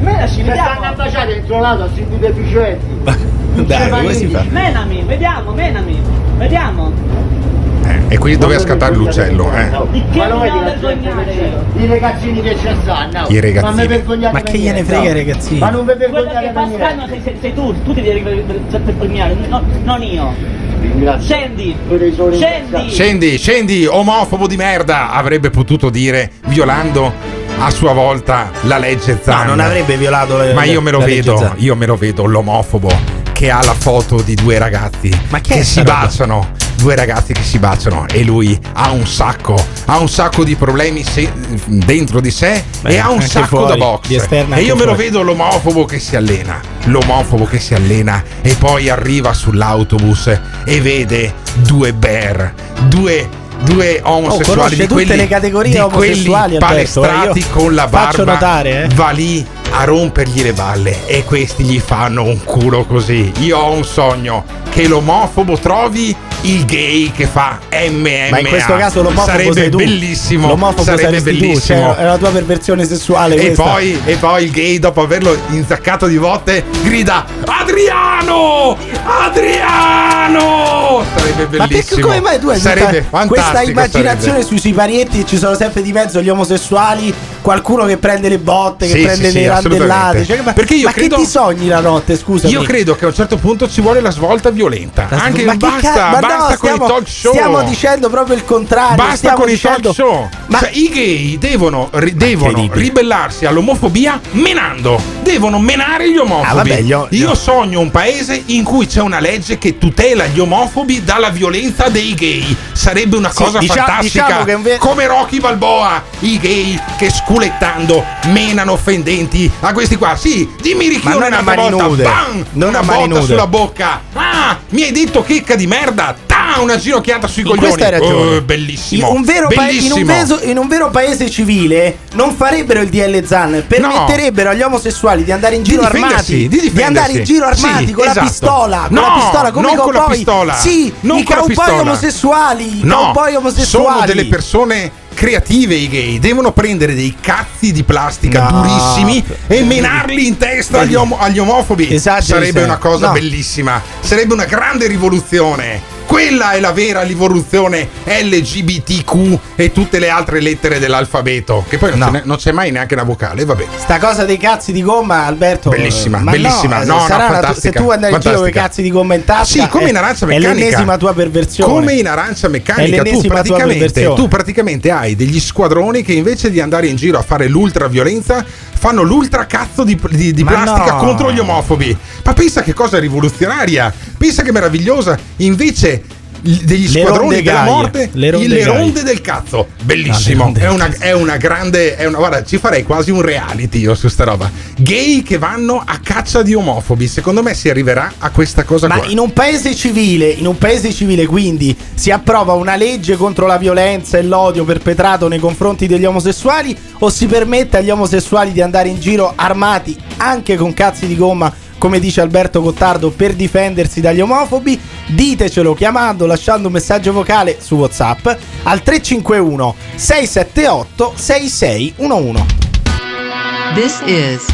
Menaci, Mi stanno vediamo. a baciare dentro l'auto a sentire deficienti. <laughs> Dai, come si fa? Menami, vediamo, menami. Vediamo. E qui doveva scattare l'uccello, eh. I ragazzini che ci stanno. I ragazzini. Ma mi vergognate Ma per che gliene frega, no? ragazzini? Ma non vi vergognate per niente. sei, sei, sei tu, tu ti devi ver- ver- vergognare, no- non io. Scendi, scendi. Scendi, scendi, omofobo di merda, avrebbe potuto dire violando a sua volta la legge Zan. No, non avrebbe violato la- Ma io me lo legge vedo, io me lo vedo l'omofobo che ha la foto di due ragazzi Ma che è che sta si roba? baciano, due ragazzi che si baciano e lui ha un sacco, ha un sacco di problemi se- dentro di sé Beh, e ha un sacco fuori, da box. E io me lo fuori. vedo l'omofobo che si allena, l'omofobo che si allena e poi arriva sull'autobus e vede due bear, due due omosessuali Oh, di tutte quelli, le categorie omosessuali, palestrati io con la barba notare, eh. va lì a rompergli le balle e questi gli fanno un culo così io ho un sogno che l'omofobo trovi il gay che fa MMA Ma in questo caso l'omofobo sarebbe bellissimo L'omofobo sarebbe saresti tu, bellissimo cioè, è la tua perversione sessuale e poi, e poi il gay, dopo averlo inzaccato di volte, grida: Adriano! Adriano! Sarebbe Ma perché bellissimo. come mai tu hai sarebbe questa immaginazione sarebbe. sui siparietti ci sono sempre di mezzo gli omosessuali, qualcuno che prende le botte, che Sì, prende sì, le sì, randellate. Cioè, ma Perché io ma credo- che ti sogni la notte, scusa? Io credo che a un certo punto ci vuole la svolta violenta. La- Anche ma basta, ca- ma no, basta con stiamo- i talk show. Stiamo dicendo proprio il contrario. Basta con dicendo- i talk show. Ma Cioè, I gay devono, ri- devono ribellarsi all'omofobia menando. Devono menare gli omofobi. Ah, vabbè, io- io- sogno un paese in cui c'è una legge che tutela gli omofobi dalla violenza dei gay. Sarebbe una cosa dicia- fantastica. diciamo inve- Come Rocky Balboa, i gay che sculettando menano offendenti a questi qua. Sì, dimmi Ricchione non a un'altra mani volta. Bam! Non una botta nude. sulla bocca. Ah, mi hai detto checca di merda. Ta, una ginocchiata sui In coglioni. questo hai ragione. Oh, bellissimo. In un, vero pa- in, un bellissimo. peso- in un vero paese civile non farebbero il DL Zan, permetterebbero agli omosessuali di andare in Di giro difendersi, armati, di difendersi. andare in giro armati Sì, con esatto. la pistola, con No, la pistola come non con la pistola. Sì, Non i cowboy pistola. omosessuali, i No, cowboy omosessuali. sono delle persone creative i gay devono prendere dei cazzi di plastica No. durissimi e menarli in testa agli, omo- agli omofobi Esageri sarebbe sempre. una cosa No. bellissima sarebbe una grande rivoluzione quella è la vera rivoluzione LGBTQ e tutte le altre lettere dell'alfabeto che poi non, No. ce n'è- non c'è mai neanche una vocale vabbè Sta cosa dei cazzi di gomma, Alberto. Bellissima, ma bellissima. No, No, no, una tu- se tu andai in giro con i cazzi di gomma in tasca, Sì, come è- in arancia È meccanica. l'ennesima tua perversione. Come in arancia È meccanica, tu l'ennesima tua praticamente, tu praticamente hai degli squadroni che invece di andare in giro a fare l'ultra violenza fanno l'ultra cazzo di, di- di plastica no. contro gli omofobi. Ma pensa che cosa rivoluzionaria, pensa che meravigliosa. Invece degli Le squadroni della morte, le ronde le ronde del cazzo, No, bellissimo. è, una, cazzo. è una grande, è una, guarda, ci farei quasi un reality io su sta roba. Gay che vanno a caccia di omofobi. Secondo me si arriverà a questa cosa Ma qua. in un paese civile, in un paese civile quindi si approva una legge contro la violenza e l'odio perpetrato nei confronti degli omosessuali o si permette agli omosessuali di andare in giro armati anche con cazzi di gomma come dice Alberto Gottardo per difendersi dagli omofobi? Ditecelo chiamando, lasciando un messaggio vocale su WhatsApp al 351 678 6611. This is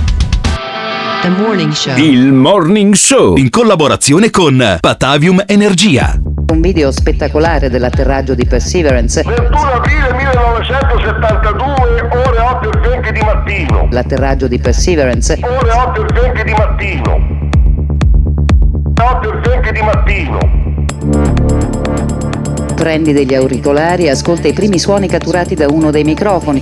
the morning show. Il Morning Show in collaborazione con Patavium Energia. Un video spettacolare dell'atterraggio di Perseverance. 21 aprile 1972, mattino. L'atterraggio di Perseverance. Ore 8 e 20 di mattino. 8 e 20 di mattino. Prendi degli auricolari e ascolta i primi suoni catturati da uno dei microfoni.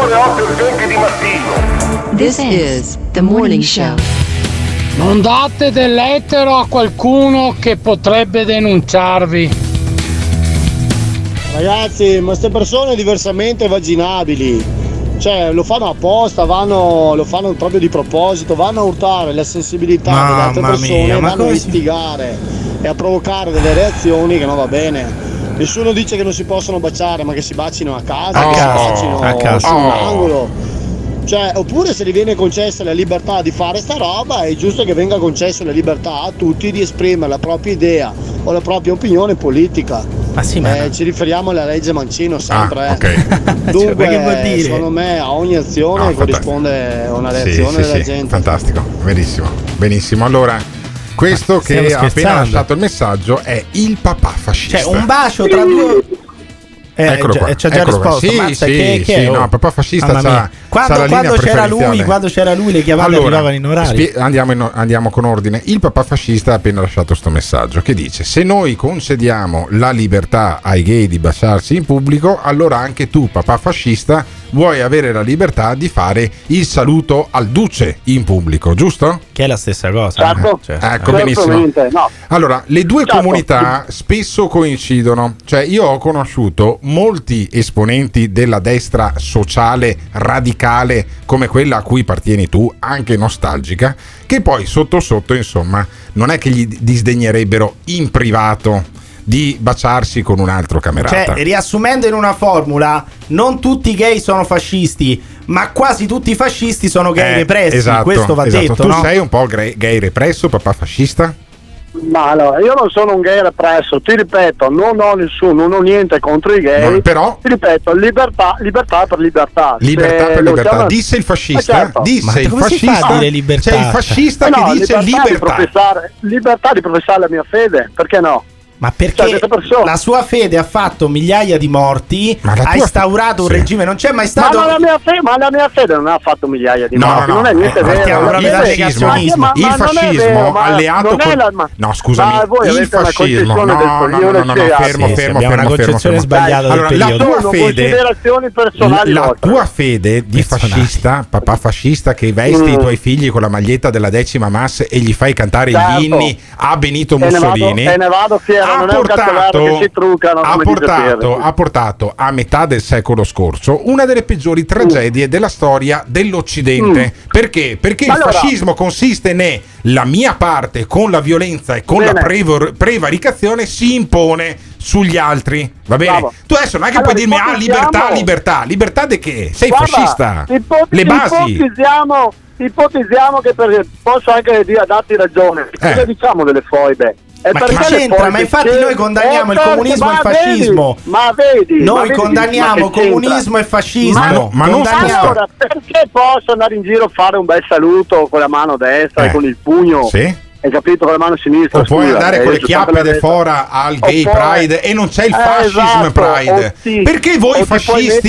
ore 8 e 20 di mattino. This is the morning show. Non date dell'ettero a qualcuno che potrebbe denunciarvi. Ragazzi, ma queste persone diversamente vaginabili. Cioè, lo fanno apposta, vanno, lo fanno proprio di proposito, vanno a urtare la sensibilità delle altre Mamma persone, mia, vanno a istigare e a provocare delle reazioni che non va bene. Nessuno dice che non si possono baciare, ma che si bacino a casa, A che casa, si bacino a casa. su un Oh. angolo. Cioè, oppure se gli viene concessa la libertà di fare sta roba, è giusto che venga concessa la libertà a tutti di esprimere la propria idea o la propria opinione politica. Ma sì, ma Eh, ci riferiamo alla legge Mancino sempre. Ah, eh. ok. <laughs> Dunque, Cioè, vuol dire? secondo me a ogni azione No, corrisponde una Sì, reazione sì, della sì, gente. fantastico, benissimo, benissimo. Allora, questo che ha appena lasciato il messaggio è il papà fascista. Cioè, un bacio tra due. Eh, Eccolo già- qua, ci ha già eccolo qua. risposto. Sì, Mazza, sì, che, che sì, è? Oh. no, papà fascista c'ha-. Quando, c'ha la linea quando c'era lui, quando c'era lui, le chiamate arrivavano in orario. spie- andiamo, in- andiamo con ordine. Il papà fascista ha appena lasciato questo messaggio che dice: Se noi concediamo la libertà ai gay di baciarsi in pubblico, allora anche tu, papà fascista, vuoi avere la libertà di fare il saluto al duce in pubblico, giusto? Che è la stessa cosa. Certo. eh? Cioè, Ecco, benissimo. No. Allora, le due Certo. comunità spesso coincidono, cioè io ho conosciuto molti esponenti della destra sociale radicale come quella a cui appartieni tu, anche nostalgica, che poi sotto sotto, insomma, non è che gli disdegnerebbero in privato di baciarsi con un altro camerata. Cioè, riassumendo in una formula, non tutti i gay sono fascisti, ma quasi tutti i fascisti sono gay Eh, repressi. esatto, Questo va esatto. detto, Tu no? sei un po' gay, represso, papà fascista? Ma allora, io non sono un gay represso, ti ripeto, non ho nessuno, non ho niente contro i gay. No, però- Ti ripeto, libertà, libertà per libertà. Libertà Se per libertà. chiama- Disse il fascista, Ma certo. disse Ma il come si fa fascista. a dire libertà? C'è il fascista Eh che no, dice Di libertà. professare, libertà di professare la mia fede, perché no? Ma Cioè, perché persone- la sua fede ha fatto migliaia di morti, ha instaurato un sì. regime, non c'è mai Ma, stato... ma la mia fede, ma la mia fede non ha fatto migliaia di No, morti, no, non è no, niente eh, vero. fede- negazionismo. ma- ma- il fascismo vero, ma alleato con la- ma- no scusami ma voi il una fascismo no no no no, no, fermo Sì, fermo abbiamo una fermo fermo concezione fermo. sbagliata del allora la periodo. tua fede la tua fede di fascista papà fascista che vesti Mm. i tuoi figli con la maglietta della decima massa e gli fai cantare Certo. gli inni a Benito Mussolini e ne vado fiero, ha si truccano, ha portato, ha portato a metà del secolo scorso una delle peggiori tragedie della storia dell'Occidente. Perché? Perché Ma il allora- fascismo consiste nella mia parte con la violenza e con la Bene. prevo- prevaricazione si impone sugli altri. Va bene? Bravo. Tu adesso non è che Allora, puoi dirmi ah libertà, libertà. Libertà di che? Sei Guarda, fascista. ipo- Le basi. Ipotizziamo, ipotizziamo che per- posso anche dire, darti ragione. Cosa Eh. diciamo delle foibe? E Ma che c'entra? Ma infatti noi condanniamo Eh, il comunismo e il fascismo. Vedi, ma vedi, ma Noi vedi, condanniamo ma che c'entra? comunismo e fascismo. Ma no, ma non Condanniamo- Allora, perché posso andare in giro a fare un bel saluto con la mano destra Eh. e con il pugno? Sì. Hai capito? Con la mano sinistra. O puoi scusa, andare eh, con le chiappe de fora al gay Oppure- pride e non c'è il Eh, fascism esatto, pride. o sì. Perché voi puoi fascisti?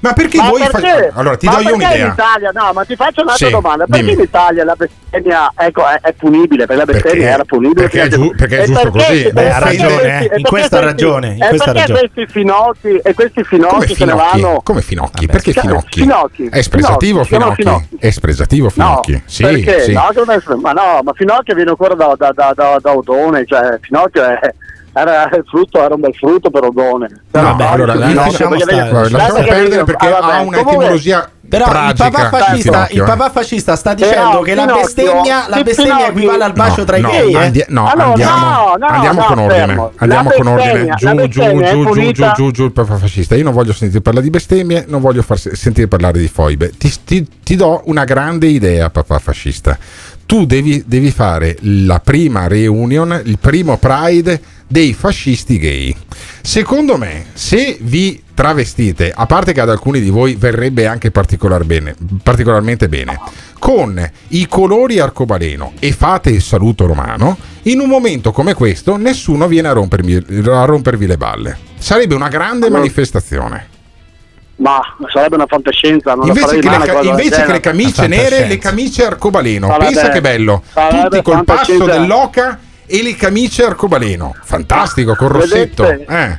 Ma perché Ma voi perché? fascisti? Allora ti Ma do io perché un'idea. in Italia, no, ma ti faccio un'altra Sì, domanda. Perché dimmi. in Italia la bestemmia ecco, è, è punibile? Perché la bestemmia Perché- era punibile. perché è giu- perché è giusto perché- così. Beh, ha perché ragione, questi- eh. In perché questi- ragione, in E questo ha perché ragione. questi finocchi e questi finocchi se ne finocchi? vanno? Come finocchi? Vabbè, Perché finocchi? finocchi, È espressativo finocchi, finocchi? finocchi. È espressativo No, finocchi? Sì, perché? sì. È- ma no, ma Finocchio viene ancora da, da, da, da, da Odone, cioè Finocchio è, era il frutto, era un bel frutto per Odone. No, Però, vabbè, allora, il dai, Finocchio, lasciamo perché stare. lasciamo perdere perché ah, vabbè, ha una comunque- etimologia Però il tragica. papà, fascista, il eh. papà fascista sta dicendo Però, che la bestemmia, la il bestemmia equivale al bacio No, tra i no, gay. eh? andi- no, Allora, andiamo, no, no, andiamo no, con ordine. fermo. Andiamo con ordine. Giù, giù, giù, giù, giù, giù, giù, il papà fascista. Io non voglio sentire parlare di bestemmie, non voglio far se- sentire parlare di foibe. Ti, ti- ti do una grande idea, papà fascista. Tu devi, devi fare la prima reunion, il primo pride dei fascisti gay. Secondo me, se vi travestite, a parte che ad alcuni di voi verrebbe anche particolar bene- particolarmente bene, con i colori arcobaleno e fate il saluto romano, in un momento come questo nessuno viene a rompermi- a rompervi le balle. Sarebbe una grande manifestazione. Ma sarebbe una fantascienza. Non Invece, che le, ca- invece che le camicie nere, le camicie arcobaleno. Sarebbe- Pensa che bello. Tutti col passo dell'oca e le camicie arcobaleno. Fantastico, col rossetto. Vedete? Eh.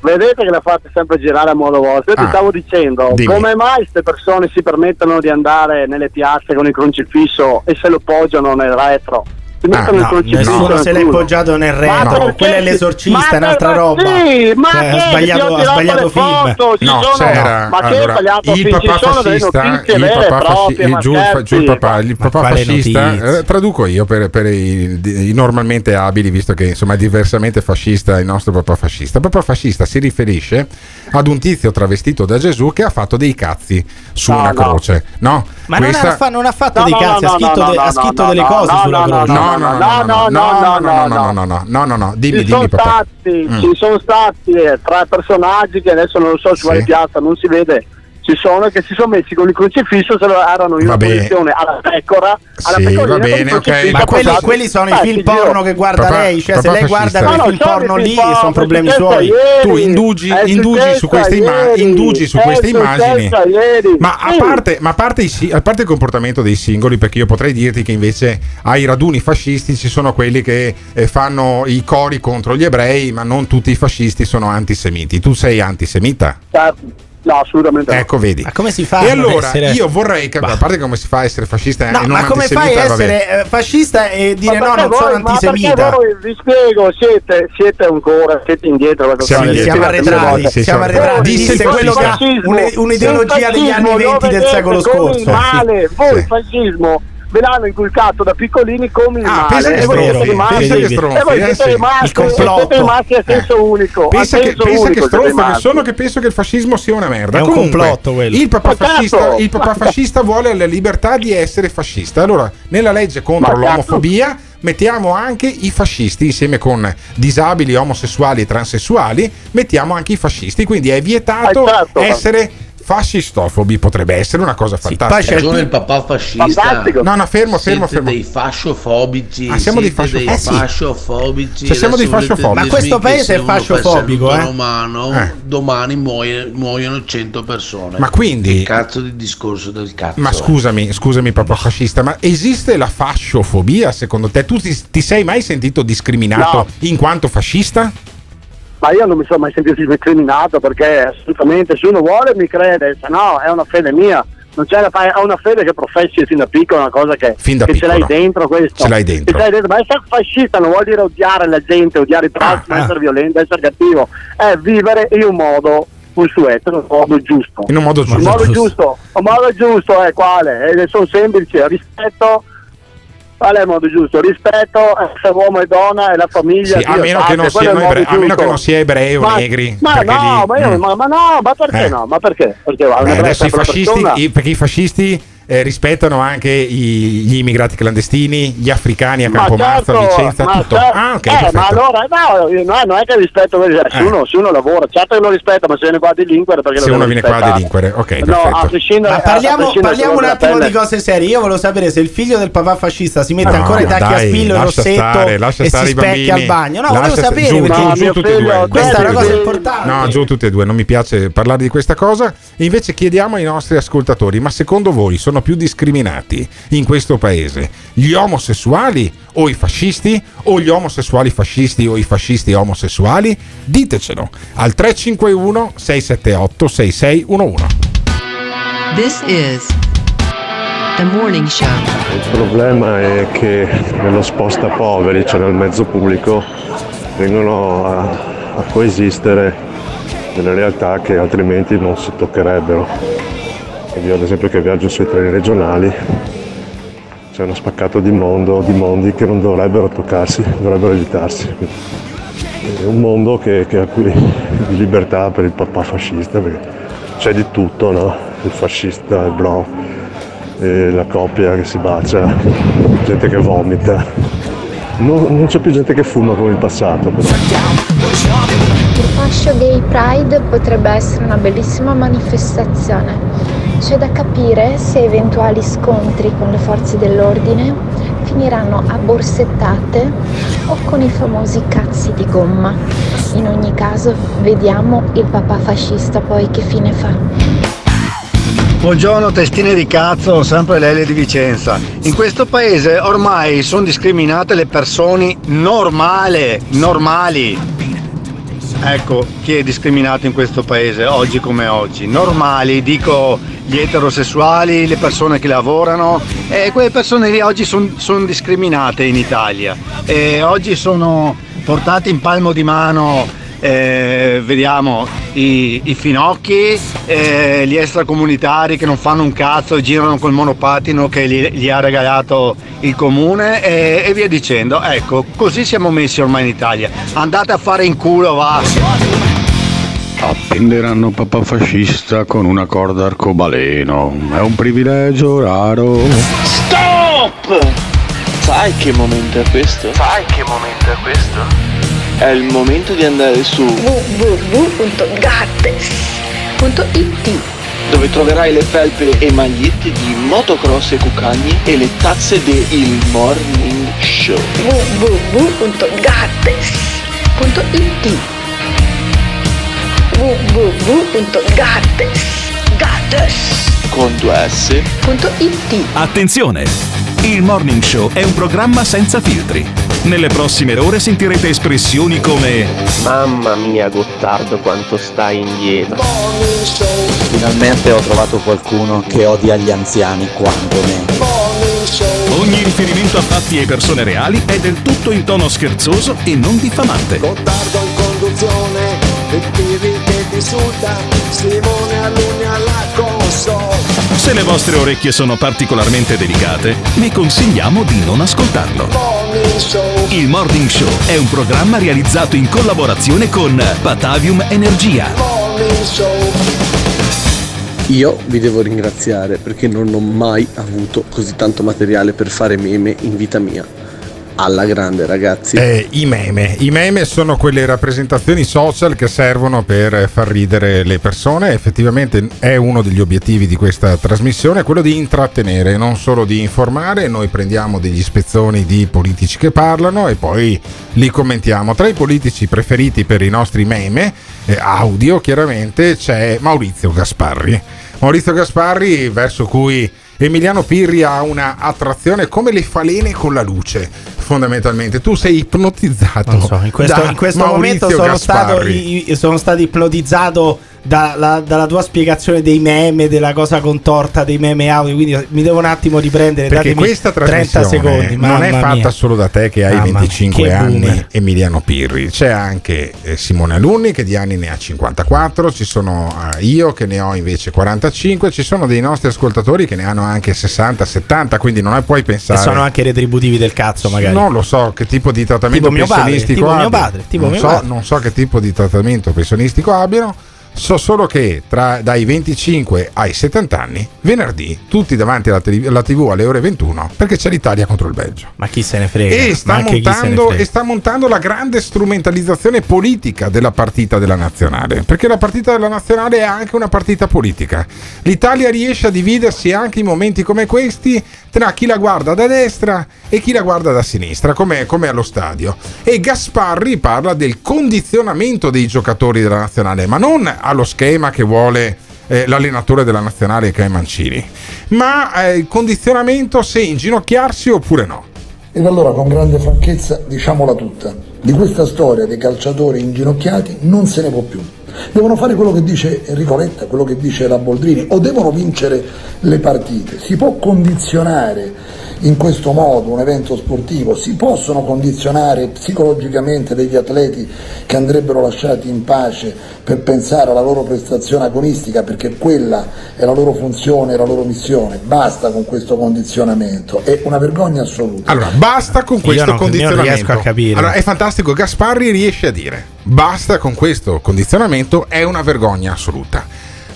Vedete che la fate sempre girare a modo vostro. Io Ah, ti stavo dicendo, dimmi. come mai queste persone si permettono di andare nelle piazze con il crocifisso e se lo poggiano nel retro? Il no, nessuno se l'è poggiato nel retro. perché Quello è l'esorcista, Ma è un'altra roba. Sì, ma Cioè, ha sbagliato- ha sbagliato film. foto, No, sono- c'era ma allora, il papà fascista, il papà, fasci- proprie, il ma giù, il papà, il papà fascista, eh, traduco io per, per i, i normalmente abili, visto che insomma è diversamente fascista il nostro papà fascista. Papà fascista si riferisce ad un tizio travestito da Gesù che ha fatto dei cazzi su No, una no. croce, no? Ma non, Questa- ha, fa- non ha fatto No, dei no, cazzi, no, ha scritto, no, de- no, ha no, scritto no, delle no, cose no, sulla no, croce. No, no, no, no, no, no, no, no, no, no, no, no, no, no, dimmi, ci sono stati, Mm. ci sono stati eh, tre personaggi che adesso non lo so su quale piazza, non si vede. Ci sono che si sono messi con il crocifisso, se lo erano in una Vabbè. posizione alla pecora, alla Sì, pecorina va bene, ok, crocifisso Ma quelli, quelli sono i Eh, film porno che guarda Papà- lei. Cioè, se lei guarda quei No, film porno lì, porno, sono problemi suoi. ieri. tu indugi, indugi su queste, imma- ieri. indugi su queste immagini. ieri. Ma a parte, ma a parte i a parte il comportamento dei singoli, perché io potrei dirti che invece ai raduni fascisti ci sono quelli che eh, fanno i cori contro gli ebrei, ma non tutti i fascisti sono antisemiti. Tu sei antisemita? Certo. No, assolutamente no. Ecco, vedi. Ma come si fa E allora essere- io vorrei capire, a parte come si fa a essere fascista No, e non ma come fai a essere eh, fascista e dire no, non sono voi- ma antisemita? voi, vi spiego, siete, siete ancora, siete indietro. Siamo indietro. Siamo arretrati, sì, siamo arretrati. Disse quello che ha un'ideologia degli anni 20 del lo secolo scorso. Il male, voi fascismo ve l'hanno inculcato da piccolini come il Ah, male. pensa che e voi stronzi, siete rimasti, pensa che e stronzi, voi eh, siete rimasti, Il complotto. siete rimasti a senso unico. Pensa a che, senso pensa che unico stronzo che rimasti. sono che penso che il fascismo sia una merda. È un Comunque, complotto quello. Il papà, cazzo! fascista, il papà fascista vuole la libertà di essere fascista. Allora, nella legge contro Ma cazzo! l'omofobia mettiamo anche i fascisti insieme con disabili, omosessuali e transessuali, mettiamo anche i fascisti, quindi è vietato Eh, certo. essere fascistofobi, potrebbe essere una cosa fantastica. c'è ragione il papà fascista. Fantastico. No, no, fermo, fermo, Siete fermo. dei fasciofobici. Ah, siamo dei siete fascio- dei eh sì. fasciofobici. Cioè, siamo dei fasciofobici. Ma questo paese se è fasciofobico, eh? romano, Eh. domani muoie- muoiono 100 persone. Ma quindi- Che cazzo di discorso del cazzo. Ma scusami, scusami papà fascista, ma esiste la fasciofobia secondo te? Tu ti, ti sei mai sentito discriminato No. in quanto fascista? Ma io non mi sono mai sentito discriminato perché assolutamente se uno vuole mi crede, se no è una fede mia. Non c'è da fare, è una fede che professi fin da piccolo, una cosa che, Fin da che ce l'hai dentro questo. Ce l'hai dentro. Ce l'hai dentro. Ma essere fascista non vuol dire odiare la gente, odiare i prossimi, Ah, ah. essere violento, essere cattivo. È vivere in un modo consueto, in un modo giusto. In un modo giusto. modo giusto, il modo giusto è quale? Eh, sono semplici, rispetto. È il modo giusto? Rispetto, essere uomo e donna e la famiglia. Sì, a meno che non modo ebrei- a meno che non sia ebrei o Ma- negri, Ma no, lì- ma, io- mm. ma, ma no, ma perché Eh. no? Ma perché? Perché una adesso i fascisti, i- perché i fascisti eh, rispettano anche i- gli immigrati clandestini, gli africani a Ma Campomarzo, a certo, Vicenza, ma tutto. certo. Ah, ok, Eh, ma allora no, no, non è che rispetto se, Eh. uno, se uno lavora, certo che lo rispetta, ma se viene qua a delinquere perché Se lo uno viene qua a rispettare. delinquere, ok, No, perfetto. a prescindere, Ma a parliamo, prescindere parliamo un attimo di cose serie. Io volevo sapere se il figlio del papà fascista si mette No, ancora i tacchi a spillo e rossetto stare, lascia e stare si specchia al bagno. No, Lascia volevo sapere giù, perché No, giù, tutti e due. questa è una cosa importante. No, giù tutti e due, non mi piace parlare di questa cosa. E invece chiediamo ai nostri ascoltatori: ma secondo voi sono più discriminati in questo paese gli omosessuali o i fascisti? O gli omosessuali fascisti o i fascisti omosessuali? Ditecelo al 351 678 6611. This is the morning show. Il problema è che nello sposta poveri, cioè nel mezzo pubblico, vengono a, a coesistere delle realtà che altrimenti non si toccherebbero. Io ad esempio che viaggio sui treni regionali, c'è uno spaccato di mondo, di mondi che non dovrebbero toccarsi, dovrebbero evitarsi. È un mondo che, che ha qui di libertà per il papà fascista, perché c'è di tutto, no? Il fascista, il bro, la coppia che si bacia, gente che vomita. Non, non c'è più gente che fuma come in passato però. Il fascio Gay Pride potrebbe essere una bellissima manifestazione. C'è da capire se eventuali scontri con le forze dell'ordine finiranno a borsettate o con i famosi cazzi di gomma. In ogni caso, vediamo il papà fascista poi che fine fa. Buongiorno testine di cazzo, sempre Lele di Vicenza. In questo paese ormai sono discriminate le persone normale, normali. Ecco chi è discriminato in questo paese oggi come oggi. Normali, dico gli eterosessuali, le persone che lavorano e quelle persone lì oggi sono discriminate in Italia. E oggi sono portate in palmo di mano eh, vediamo i, i finocchi, eh, gli extracomunitari che non fanno un cazzo e girano col monopatino che gli, gli ha regalato il comune e, e, via dicendo. Ecco, così siamo messi ormai in Italia. Andate a fare in culo, va! Appenderanno papà fascista con una corda arcobaleno. È un privilegio raro. Stop! Sai che momento è questo? Sai che momento è questo? È il momento di andare su www.gattes.it dove troverai le felpe e magliette di motocross e cucagni e le tazze del Morning Show. www.gattes.it www.gattes con 2s.it Attenzione! Il Morning Show è un programma senza filtri. Nelle prossime ore sentirete espressioni come Mamma mia Gottardo quanto stai indietro. Finalmente ho trovato qualcuno che odia gli anziani quanto me. Ogni riferimento a fatti e persone reali è del tutto in tono scherzoso e non diffamante. Gottardo in conduzione, Pirri che risulta, Simone Alunni alla console. Se le vostre orecchie sono particolarmente delicate, vi consigliamo di non ascoltarlo. Il Morning Show è un programma realizzato in collaborazione con Batavium Energia. Io vi devo ringraziare perché non ho mai avuto così tanto materiale per fare meme in vita mia. Alla grande ragazzi. Eh, I meme. I meme sono quelle rappresentazioni social che servono per far ridere le persone. Effettivamente è uno degli obiettivi di questa trasmissione, quello di intrattenere, non solo di informare. Noi prendiamo degli spezzoni di politici che parlano e poi li commentiamo. Tra i politici preferiti per i nostri meme, eh, audio chiaramente, c'è Maurizio Gasparri. Maurizio Gasparri verso cui Emiliano Pirri ha una attrazione come le falene con la luce, fondamentalmente. Tu sei ipnotizzato. Non so, in questo, in questo momento sono stato, sono stato ipnotizzato dalla, dalla tua spiegazione dei meme, della cosa contorta dei meme audio. Quindi mi devo un attimo riprendere. Perché questa 30 trasmissione secondi. non è fatta mia. solo da te che hai Mamma mia, 25 che anni, boomer. Emiliano Pirri, c'è anche eh, Simone Alunni che di anni ne ha 54, ci sono eh, io che ne ho invece 45, ci sono dei nostri ascoltatori che ne hanno anche 60, 70, quindi non puoi E pensare sono anche retributivi del cazzo, magari. Non lo so che tipo di trattamento Tipo mio padre, pensionistico tipo padre, tipo non, so, non so che tipo di trattamento pensionistico abbiano. So solo che tra, dai 25 ai 70 anni, venerdì, tutti davanti alla, tele- alla TV alle ore 21, perché c'è l'Italia contro il Belgio. Ma chi se ne frega? E sta, montando, frega. e sta montando la grande strumentalizzazione politica della partita della nazionale. Perché la partita della nazionale è anche una partita politica. L'Italia riesce a dividersi anche in momenti come questi tra chi la guarda da destra e chi la guarda da sinistra, come, come allo stadio. E Gasparri parla del condizionamento dei giocatori della nazionale, ma non allo schema che vuole eh, l'allenatore della nazionale che è Mancini, ma eh, il condizionamento se inginocchiarsi oppure no. Ed allora con grande franchezza diciamola tutta, di questa storia dei calciatori inginocchiati non se ne può più. Devono fare quello che dice Enrico Letta, quello che dice la Boldrini, o devono vincere le partite. Si può condizionare in questo modo un evento sportivo, si possono condizionare psicologicamente degli atleti che andrebbero lasciati in pace per pensare alla loro prestazione agonistica, perché quella è la loro funzione, la loro missione. Basta con questo condizionamento, è una vergogna assoluta. Allora, basta con questo non- io non condizionamento. riesco a capire. Allora, è fantastico, Gasparri riesce a dire: basta con questo condizionamento, è una vergogna assoluta.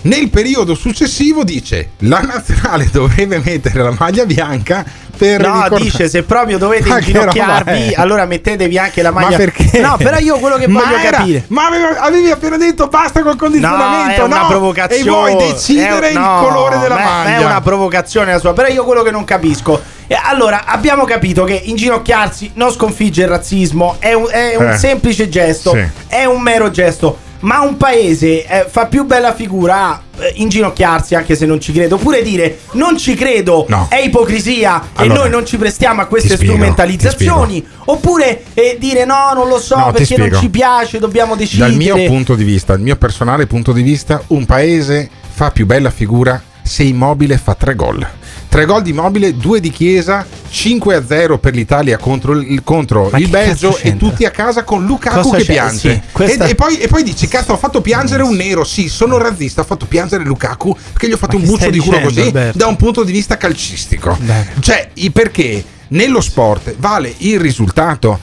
Nel periodo successivo dice la nazionale <laughs> dovrebbe mettere la maglia bianca per No, ricordare- dice se proprio dovete Ma inginocchiarvi, è? allora mettetevi anche la Ma maglia. perché? No, però io quello che Ma voglio era- capire. Ma avevi, avevi appena detto basta col condizionamento, No, è una no? provocazione. E vuoi decidere È un- il no, colore della ma è- maglia. ma È una provocazione la sua, però io quello che non capisco. E allora, abbiamo capito che inginocchiarsi non sconfigge il razzismo, è un, è un Eh, semplice gesto, sì. è un mero gesto. Ma un paese eh, fa più bella figura a eh, inginocchiarsi, anche se non ci credo. Oppure dire non ci credo No. è ipocrisia Allora, e noi non ci prestiamo a queste ti spiego, strumentalizzazioni. Oppure eh, dire no, non lo so No, ti perché non spiego. ci piace, dobbiamo decidere. Dal mio punto di vista, dal mio personale punto di vista, un paese fa più bella figura se Immobile fa tre gol. Tre gol di Immobile, due di Chiesa, 5 a 0 per l'Italia contro il, contro il Belgio e tutti a casa con Lukaku Cosa che piange. Sì, questa- e, e poi, e poi dici, cazzo, ho fatto piangere un nero, sì, sono razzista, ho fatto piangere Lukaku perché gli ho fatto Ma un buccio di culo così Alberto? da un punto di vista calcistico. Cioè, i- perché nello sport vale il risultato.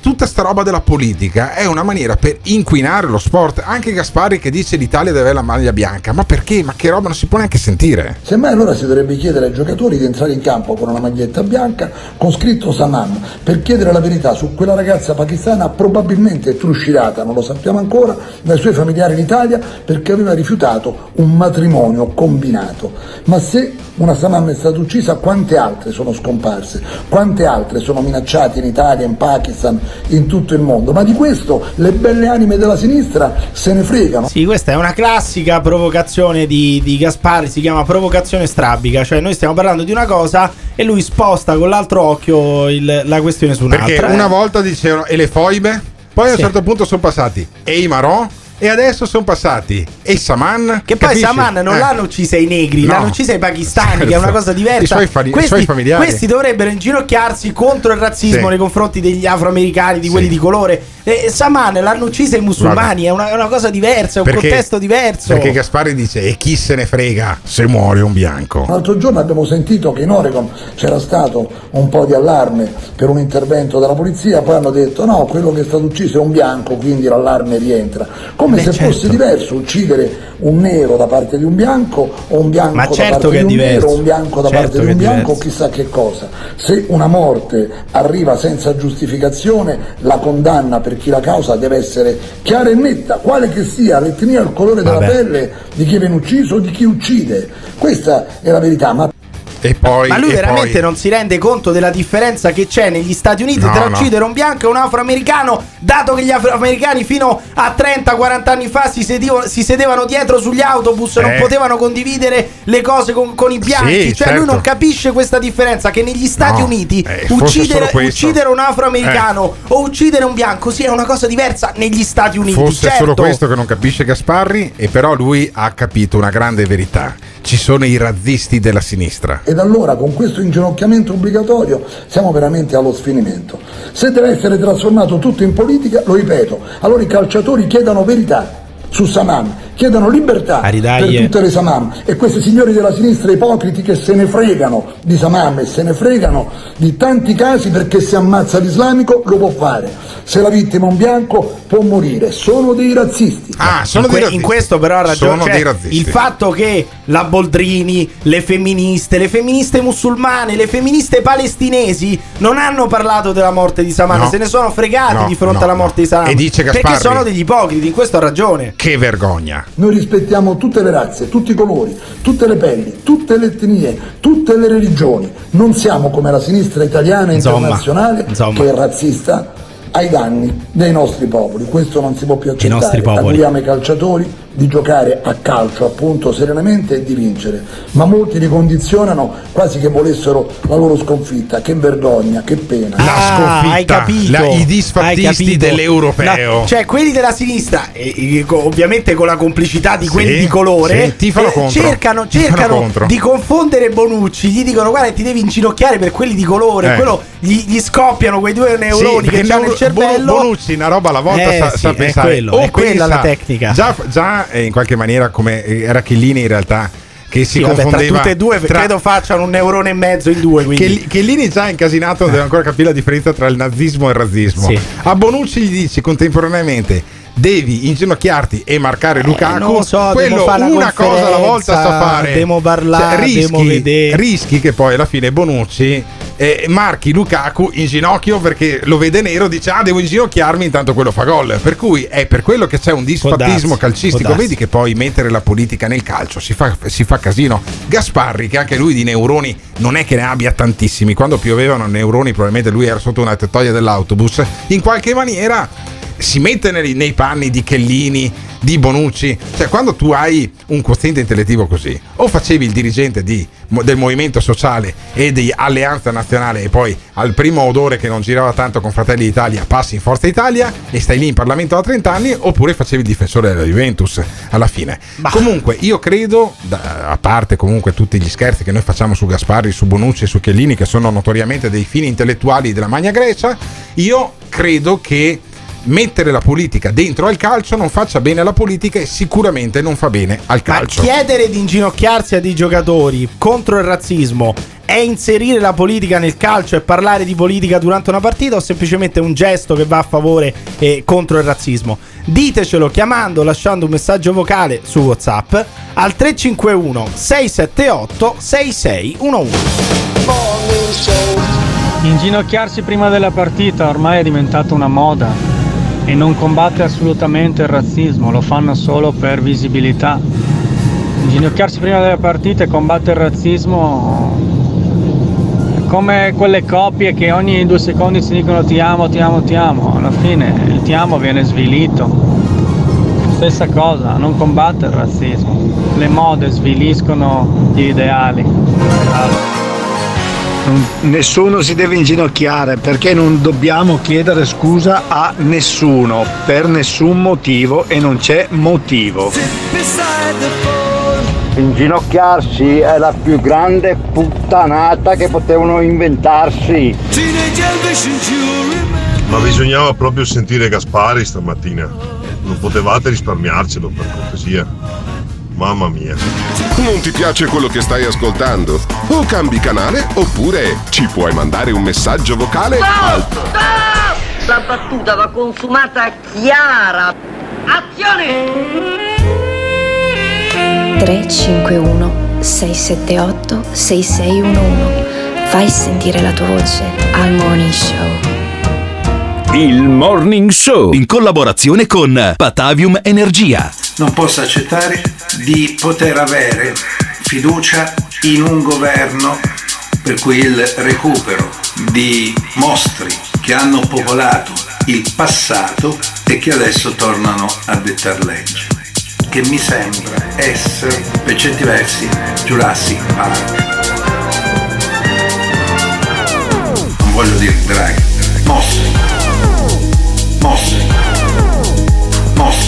Tutta sta roba della politica è una maniera per inquinare lo sport. Anche Gaspari che dice l'Italia deve avere la maglia bianca. Ma perché? Ma che roba non si può neanche sentire. Semmai allora si dovrebbe chiedere ai giocatori di entrare in campo con una maglietta bianca con scritto Saman per chiedere la verità su quella ragazza pakistana probabilmente truscirata, non lo sappiamo ancora, dai suoi familiari in Italia perché aveva rifiutato un matrimonio combinato. Ma se una Saman è stata uccisa, quante altre sono scomparse? Quante altre sono minacciate in Italia, in Pakistan, in tutto il mondo? Ma di questo le belle anime della sinistra se ne fregano. Sì, questa è una classica provocazione di, di Gaspari, si chiama provocazione strabica, cioè noi stiamo parlando di una cosa e lui sposta con l'altro occhio il- la questione su un'altra. Perché Eh, una volta dicevano e le foibe, poi a un Sì. certo punto sono passati e i Marò e adesso sono passati e Saman. Che poi capisci? Saman non Eh. l'hanno uccisa i negri, No. l'hanno uccisa i pakistani, che è Certo. una cosa diversa. I suoi fami- i questi, suoi familiari. questi dovrebbero inginocchiarsi contro il razzismo Sì. nei confronti degli afroamericani, di quelli di colore. E Saman l'hanno uccisa i musulmani, è una, è una cosa diversa, è un Perché- contesto diverso. Perché Gaspari dice e chi se ne frega se muore un bianco. L'altro giorno abbiamo sentito che in Oregon c'era stato un po' di allarme per un intervento della polizia, poi hanno detto no, quello che è stato ucciso è un bianco, quindi l'allarme rientra. Come Beh, se certo. fosse diverso uccidere un nero da parte di un bianco o un bianco Ma da certo parte che di un diverso. nero o un bianco da Certo parte di un bianco o chissà che cosa. Se una morte arriva senza giustificazione, la condanna per chi la causa deve essere chiara e netta, quale che sia l'etnia, il colore della Vabbè. pelle di chi viene ucciso o di chi uccide. Questa è la verità, ma poi. Ma lui veramente poi- non si rende conto della differenza che c'è negli Stati Uniti No, tra no. uccidere un bianco e un afroamericano, dato che gli afroamericani fino a 30-40 anni fa si, sedivo- si sedevano dietro sugli autobus e non Eh. potevano condividere le cose con, con i bianchi. Sì, cioè lui certo. non capisce questa differenza che negli Stati No, Uniti eh, uccidere, uccidere un afroamericano o uccidere un bianco sia una cosa diversa negli Stati Uniti. Fosse certo. solo questo che non capisce Gasparri, e però lui ha capito una grande verità. Ci sono i razzisti della sinistra. Ed allora con questo inginocchiamento obbligatorio siamo veramente allo sfinimento. Se deve essere trasformato tutto in politica, lo ripeto, allora i calciatori chiedano verità su Saman, chiedano libertà Aridaglie. per tutte le Samam e questi signori della sinistra ipocriti che se ne fregano di Samam e se ne fregano di tanti casi perché se ammazza l'islamico lo può fare, se la vittima è un bianco può morire, sono dei razzisti. Ah, sono in, dei razzisti. in questo però ha ragione Sono cioè, dei razzisti. il fatto che la Boldrini, le femministe, le femministe musulmane, le femministe palestinesi non hanno parlato della morte di Saman, No. se ne sono fregati No, di fronte no, alla no. morte di. E dice perché sono degli ipocriti, in questo ha ragione. Che vergogna. Noi rispettiamo tutte le razze, tutti i colori, tutte le pelli, tutte le etnie, tutte le religioni. Non siamo come la sinistra italiana e internazionale insomma. che è razzista ai danni dei nostri popoli. Questo non si può più accettare. nostri popoli. Auguriamo ai calciatori di giocare a calcio appunto serenamente e di vincere, ma molti li condizionano quasi che volessero la loro sconfitta. Che vergogna, che pena. La Ah, sconfitta, hai capito, la- i disfattisti dell'europeo. No, cioè quelli della sinistra, e- e ovviamente con la complicità di Sì, quelli di colore, sì, eh, contro. cercano, cercano di confondere Bonucci. Gli dicono: Guarda, ti devi inginocchiare per quelli di colore. Eh. Quello gli, gli scoppiano quei due neuroni Sì, che hanno nel Bo- cervello. Bonucci una roba alla volta Eh, sa, sì, sa è quello, O è quella la pensa- tecnica. Già, già eh, in qualche maniera come eh, era Chiellini in realtà che si Sì, vabbè, tra confondeva tutte e due tra- credo facciano un neurone e mezzo in due. Quindi. Che, già incasinato non deve ancora capire la differenza tra il nazismo e il razzismo. Sì. A Bonucci gli dici contemporaneamente devi inginocchiarti e marcare Lukaku, Eh, non lo so, quello una cosa alla volta sa fare. devo parlare, rischi, devo vedere. rischi che poi alla fine Bonucci eh, marchi Lukaku in ginocchio perché lo vede nero, dice ah devo inginocchiarmi intanto quello fa gol. Per cui è per quello che c'è un disfattismo calcistico. Vedi che poi mettere la politica nel calcio si fa, si fa casino. Gasparri, che anche lui di neuroni non è che ne abbia tantissimi, quando piovevano neuroni probabilmente lui era sotto una tettoia dell'autobus, in qualche maniera si mette nei, nei panni di Chellini, di Bonucci, cioè quando tu hai un quoziente intellettivo così, o facevi il dirigente di- del movimento sociale e di Alleanza Nazionale e poi al primo odore che non girava tanto con Fratelli d'Italia passi in Forza Italia e stai lì in Parlamento da 30 anni, oppure facevi il difensore della Juventus alla fine. Comunque io credo, da- a parte comunque tutti gli scherzi che noi facciamo su Gasparri, su Bonucci e su Chiellini, che sono notoriamente dei fini intellettuali della Magna Grecia, io credo che mettere la politica dentro al calcio non faccia bene alla politica e sicuramente non fa bene al Ma calcio. chiedere di inginocchiarsi a dei giocatori contro il razzismo è inserire la politica nel calcio e parlare di politica durante una partita o semplicemente un gesto che va a favore e contro il razzismo? Ditecelo chiamando, lasciando un messaggio vocale su WhatsApp al 351 678 6611. Inginocchiarsi prima della partita ormai è diventata una moda e non combatte assolutamente il razzismo, lo fanno solo per visibilità. Inginocchiarsi prima della partita e combattere il razzismo è come quelle coppie che ogni due secondi si dicono ti amo, ti amo, ti amo. Alla fine il ti amo viene svilito. Stessa cosa, non combatte il razzismo. Le mode sviliscono gli ideali. Nessuno si deve inginocchiare perché non dobbiamo chiedere scusa a nessuno per nessun motivo e non c'è motivo. Inginocchiarsi è la più grande puttanata che potevano inventarsi. Ma bisognava proprio sentire Gaspari stamattina. Non potevate risparmiarcelo per cortesia. Mamma mia. Non ti piace quello che stai ascoltando? O cambi canale oppure ci puoi mandare un messaggio vocale al La battuta va consumata chiara. Azione! 351 678 6611. Fai sentire la tua voce al Morning Show. Il Morning Show in collaborazione con Patavium Energia. Non posso accettare di poter avere fiducia in un governo per cui il recupero di mostri che hanno popolato il passato e che adesso tornano a dettar legge, che mi sembra essere per certi versi Jurassic Park. Non voglio dire draghi, mostri, mostri, mostri.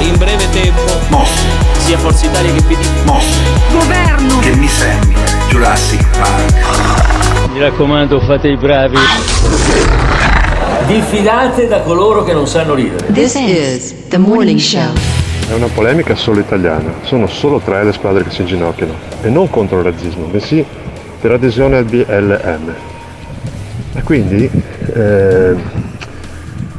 in breve tempo, mostri, Sia Forza Italia che PD. mostri, Governo. che mi sembra Jurassic Park. mi raccomando, fate i bravi. Diffidate da coloro che non sanno ridere. This is the morning show. È una polemica solo italiana, sono solo tre le squadre che si inginocchiano e non contro il razzismo, bensì per adesione al BLM. E quindi eh,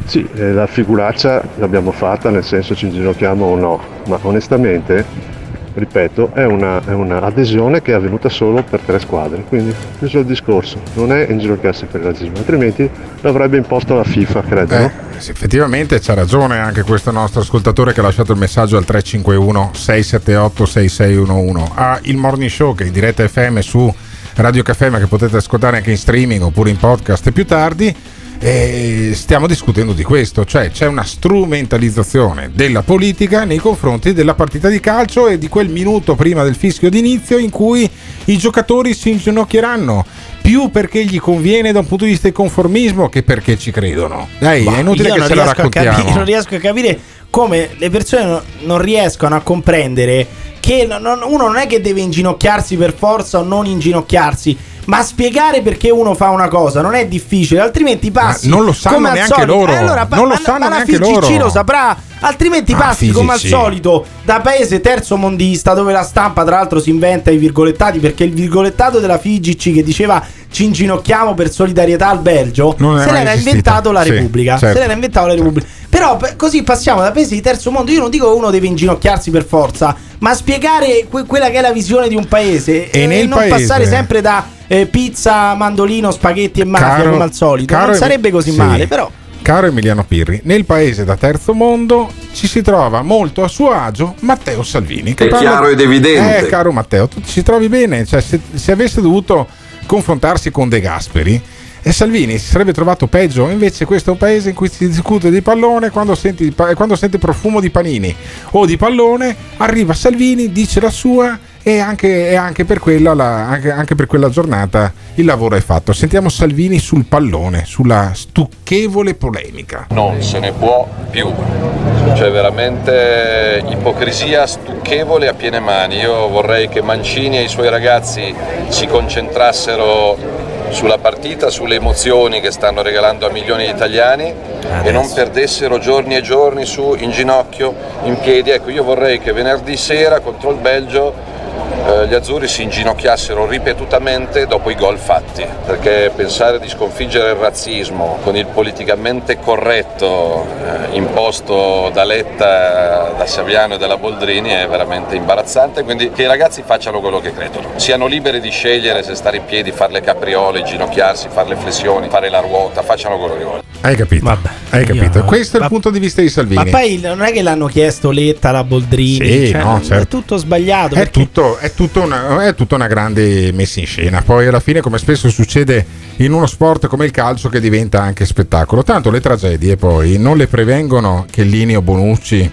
sì, eh, la figuraccia l'abbiamo fatta, nel senso ci inginocchiamo o no, ma onestamente, ripeto, è una, è una che è avvenuta solo per tre squadre, quindi chiuso il discorso, non è inginocchiarsi per il razzismo, altrimenti l'avrebbe imposto la FIFA, credo. Eh, effettivamente c'ha ragione anche questo nostro ascoltatore che ha lasciato il messaggio al 351 678 6611 a il morning show che è in diretta FM su Radio Caffè ma che potete ascoltare anche in streaming oppure in podcast più tardi e stiamo discutendo di questo, cioè c'è una strumentalizzazione della politica nei confronti della partita di calcio e di quel minuto prima del fischio d'inizio in cui i giocatori si inginocchieranno più perché gli conviene da un punto di vista di conformismo che perché ci credono. Dai, Ma è inutile che ce la raccontiamo. capire- <laughs> non riesco a capire come le persone no- non riescono a comprendere che uno non è che deve inginocchiarsi per forza o non inginocchiarsi. Ma spiegare perché uno fa una cosa non è difficile, altrimenti passi. non lo sanno neanche solito. loro. Eh, allora, Non lo ma- sanno ma la neanche FIGC loro. lo saprà. Altrimenti Ah, passi come al FIGC. solito da paese terzo mondista dove la stampa tra l'altro si inventa i virgolettati perché il virgolettato della FIGC che diceva ci inginocchiamo per solidarietà al Belgio se l'era inventato la Sì, Repubblica. certo. Se l'era inventato la Repubblica. Però per- così passiamo da paesi di terzo mondo. Io non dico che uno deve inginocchiarsi per forza, ma spiegare que- quella che è la visione di un paese E nel non paese- passare sempre da eh, pizza, mandolino, spaghetti e mafia Caro- come al solito. caro non sarebbe così sì. male, però. Caro Emiliano Pirri, nel paese da terzo mondo ci si trova molto a suo agio Matteo Salvini. È chiaro ed evidente. Eh, caro Matteo, tu ci trovi bene? Cioè, se, se avesse dovuto confrontarsi con De Gasperi, e Salvini si sarebbe trovato peggio. Invece, questo è un paese in cui si discute di pallone. Quando senti, quando sente profumo di panini o di pallone, arriva Salvini, dice la sua. E anche, e anche per quella, la- anche, anche per quella giornata il lavoro è fatto. Sentiamo Salvini sul pallone, sulla stucchevole polemica. Non se ne può più. C'è veramente ipocrisia stucchevole a piene mani. Io vorrei che Mancini e i suoi ragazzi si concentrassero sulla partita, sulle emozioni che stanno regalando a milioni di italiani e non perdessero giorni e giorni su in ginocchio, in piedi. Ecco, io vorrei che venerdì sera contro il Belgio eh, gli azzurri si inginocchiassero ripetutamente dopo i gol fatti, perché pensare di sconfiggere il razzismo con il politicamente corretto eh, imposto da Letta, da Saviano e dalla Boldrini è veramente imbarazzante, quindi che i ragazzi facciano quello che credono, siano liberi di scegliere se stare in piedi, fare le capriole, inginocchiarsi, fare le flessioni, fare la ruota, facciano quello che vogliono. Hai capito? Hai capito? io- Questo è il punto di vista di Salvini. Ma poi non è che l'hanno chiesto Letta, la Boldrini. Sì, cioè, no, È certo. tutto sbagliato. È, perché- tutto, è, tutto una, è tutta una grande messa in scena. Poi alla fine, come spesso succede in uno sport come il calcio, che diventa anche spettacolo. Tanto le tragedie poi non le prevengono Chiellini o Bonucci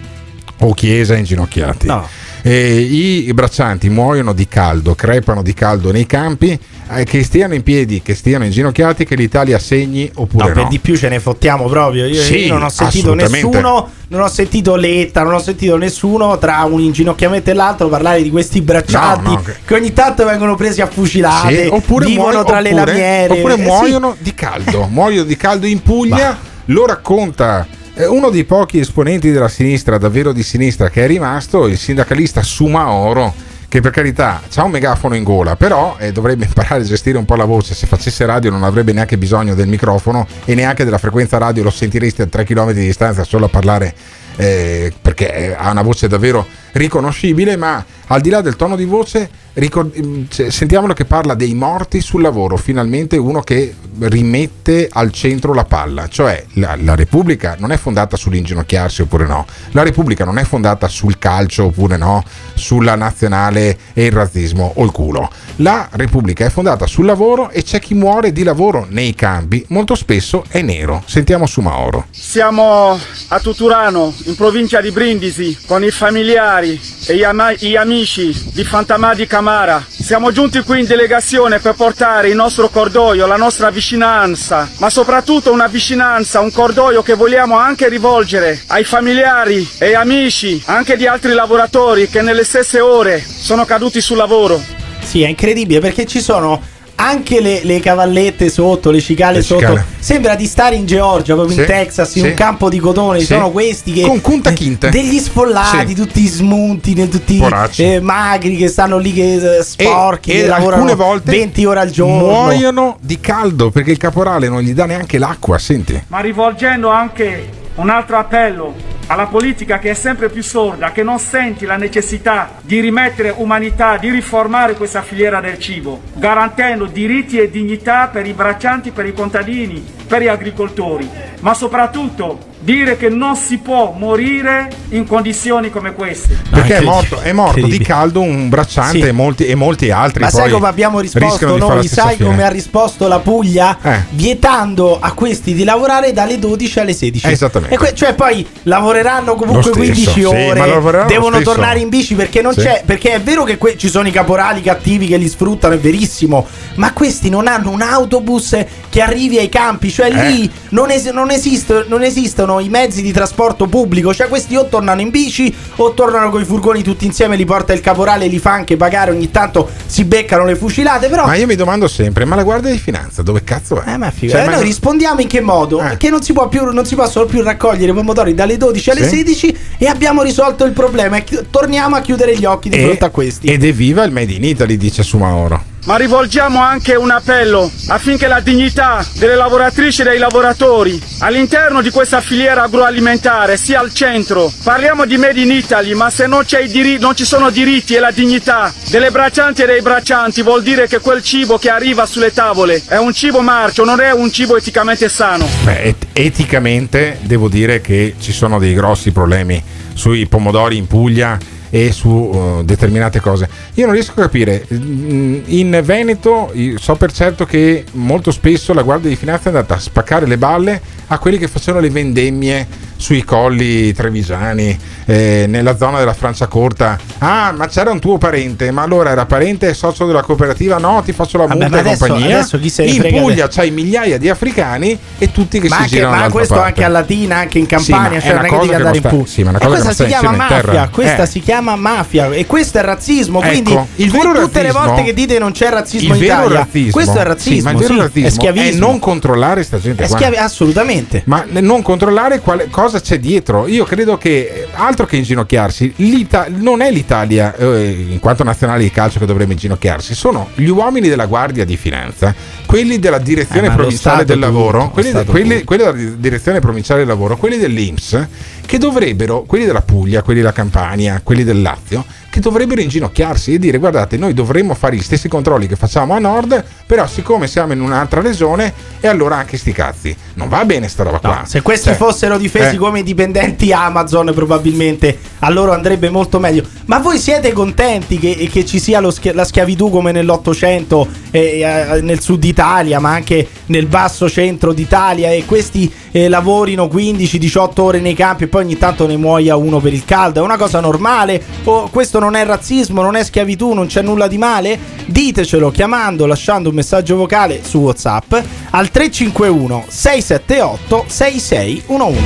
o Chiesa inginocchiati. No. E i, braccianti muoiono di caldo, crepano di caldo nei campi. eh, che stiano in piedi, che stiano inginocchiati, che l'Italia segni oppure No, no. per di più ce ne fottiamo proprio. Io, Sì, io non ho sentito nessuno, non ho sentito Letta, non ho sentito nessuno tra un inginocchiamento e l'altro parlare di questi braccianti No, no, che- che... ogni tanto vengono presi a fucilate, Sì, oppure vivono tra le oppure- lamiere. Oppure Eh, sì. muoiono di caldo. muoiono di caldo in Puglia. <laughs> Lo racconta uno dei pochi esponenti della sinistra, davvero di sinistra, che è rimasto, il sindacalista Sumaoro. Che per carità ha un megafono in gola, però eh, dovrebbe imparare a gestire un po' la voce. Se facesse radio, non avrebbe neanche bisogno del microfono e neanche della frequenza radio. Lo sentireste a 3 km di distanza solo a parlare eh, perché eh, ha una voce davvero riconoscibile. Ma al di là del tono di voce, ricor- mm, sentiamolo che parla dei morti sul lavoro. Finalmente uno che rimette al centro la palla, cioè la, la Repubblica non è fondata sull'inginocchiarsi oppure no, la Repubblica non è fondata sul calcio oppure no, sulla nazionale e il razzismo o il culo. La Repubblica è fondata sul lavoro e c'è chi muore di lavoro nei campi, molto spesso è nero. Sentiamo su Mauro. Siamo a Tuturano, in provincia di Brindisi, con i familiari e gli, ama- gli amici di Fantamà di Camara. Siamo giunti qui in delegazione per portare il nostro cordoglio, la nostra vicinanza, ma soprattutto una vicinanza, un cordoglio che vogliamo anche rivolgere ai familiari e amici anche di altri lavoratori che nelle stesse ore sono caduti sul lavoro. Sì, è incredibile perché ci sono anche le, le cavallette sotto, le cicale Le sotto. cicale. Sembra di stare in Georgia, proprio in Sì, Texas, in sì. un campo di cotone. Ci Sì. sono questi che. Con Kunta Kinte. Degli sfollati, Sì. tutti smunti, tutti eh, magri che stanno lì che eh, sporchi, e che lavorano alcune volte 20 ore al giorno. muoiono di caldo perché il caporale non gli dà neanche l'acqua. Senti. ma rivolgendo anche un altro appello alla politica che è sempre più sorda, che non senti la necessità di rimettere umanità, di riformare questa filiera del cibo, garantendo diritti e dignità per i braccianti, per i contadini, per gli agricoltori, ma soprattutto dire che non si può morire in condizioni come queste. Perché è morto, è morto di caldo un bracciante Sì. e, molti, e molti altri. Ma sai come abbiamo risposto noi? Sai fine. come ha risposto la Puglia? Eh. Vietando a questi di lavorare dalle 12 alle 16. Esattamente. E que- cioè poi lavoreranno comunque Lo stesso, 15 sì, ore, ma lavoreranno lo devono tornare in bici perché non Sì. c'è. Perché è vero che que- ci sono i caporali cattivi che li sfruttano, è verissimo. Ma questi non hanno un autobus che arrivi ai campi. Cioè lì Eh. non, es- non esiste- non esistono usano i mezzi di trasporto pubblico, cioè questi o tornano in bici o tornano con i furgoni tutti insieme, li porta il caporale e li fa anche pagare, ogni tanto si beccano le fucilate, però... Ma io mi domando sempre, ma la Guardia di Finanza dove cazzo è? Eh, ma figo. Cioè, Eh, ma- noi rispondiamo in che modo? Che non si, può più, non si possono più raccogliere i pomodori dalle 12 alle Sì. 16 e abbiamo risolto il problema. E torniamo a chiudere gli occhi di E- fronte a questi. Ed evviva il Made in Italy, dice Sumaoro. Ma rivolgiamo anche un appello affinché la dignità delle lavoratrici e dei lavoratori all'interno di questa filiera agroalimentare sia al centro. Parliamo di Made in Italy, ma se non, c'è i diri- non ci sono diritti e la dignità delle braccianti e dei braccianti vuol dire che quel cibo che arriva sulle tavole è un cibo marcio, non è un cibo eticamente sano. Beh, et- eticamente devo dire che ci sono dei grossi problemi sui pomodori in Puglia e su uh, determinate cose. Io non riesco a capire, mm, in Veneto so per certo che molto spesso la Guardia di Finanza è andata a spaccare le balle a quelli che facevano le vendemmie sui colli trevigiani, eh, nella zona della Franciacorta. Ah, ma c'era un tuo parente, ma allora era parente e socio della cooperativa? No, ti faccio la multa e compagnia. adesso chi se ne in Puglia c'hai migliaia di africani e tutti che ma si anche, girano ma questo parte. anche a Latina, anche in Sì, Campania, è cioè non è che devi andare in Puglia. sì, ma una e cosa questa si chiama mafia, terra. questa Eh. si chiama mafia e questo è razzismo, Ecco, quindi il vero tutte le razzismo- volte che dite non c'è razzismo in Italia, razzismo, questo è sì, razzismo, ma il vero sì, razzismo è schiavismo. non controllare sta gente È schiavi- assolutamente. Ma non controllare quale- cosa c'è dietro. Io credo che eh, altro che inginocchiarsi, l'Ita- non è l'Italia eh, in quanto nazionale di calcio che dovrebbe inginocchiarsi, sono gli uomini della Guardia di Finanza, quelli della Direzione Eh, Provinciale del Lavoro, tutto, quelli, Stato quelli- quelli della di- Direzione Provinciale del Lavoro, quelli dell'Inps, che dovrebbero, quelli della Puglia, quelli della Campania, quelli del Lazio, che dovrebbero inginocchiarsi e dire guardate noi dovremmo fare gli stessi controlli che facciamo a nord, però siccome siamo in un'altra regione e allora anche sti cazzi. Non va bene sta roba qua. Se questi Cioè, fossero difesi eh. come i dipendenti Amazon, probabilmente a loro andrebbe molto meglio. Ma voi siete contenti che, che ci sia lo schia- la schiavitù come nell'Ottocento, eh, eh, nel sud Italia, ma anche nel basso centro d'Italia e questi eh, lavorino 15-18 ore nei campi e poi ogni tanto ne muoia uno per il caldo? È una cosa normale? O questo non è razzismo, non è schiavitù, non c'è nulla di male? Ditecelo chiamando, lasciando un messaggio vocale su WhatsApp al 351 678 6611.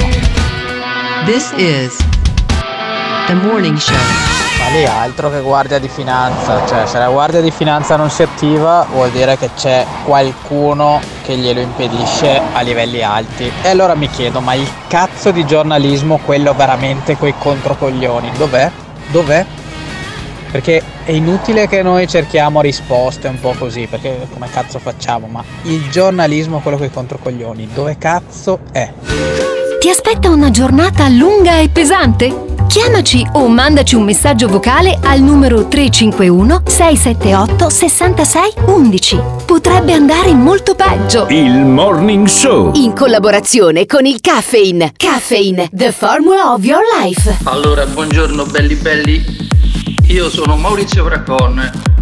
This is the morning show. Ma lì altro che guardia di finanza, cioè se la guardia di finanza non si attiva vuol dire che c'è qualcuno che glielo impedisce a livelli alti. E allora mi chiedo, ma il cazzo di giornalismo, quello veramente coi controcoglioni, dov'è? Dov'è? Perché è inutile che noi cerchiamo risposte un po' così, perché come cazzo facciamo? Ma il giornalismo, quello coi controcoglioni, dove cazzo è? Ti aspetta una giornata lunga e pesante? Chiamaci o mandaci un messaggio vocale al numero 351 678 66 11. Potrebbe andare molto peggio. Il Morning Show. In collaborazione con il Caffeine. Caffeine, the formula of your life. Allora, buongiorno belli belli. Io sono Maurizio Bracon,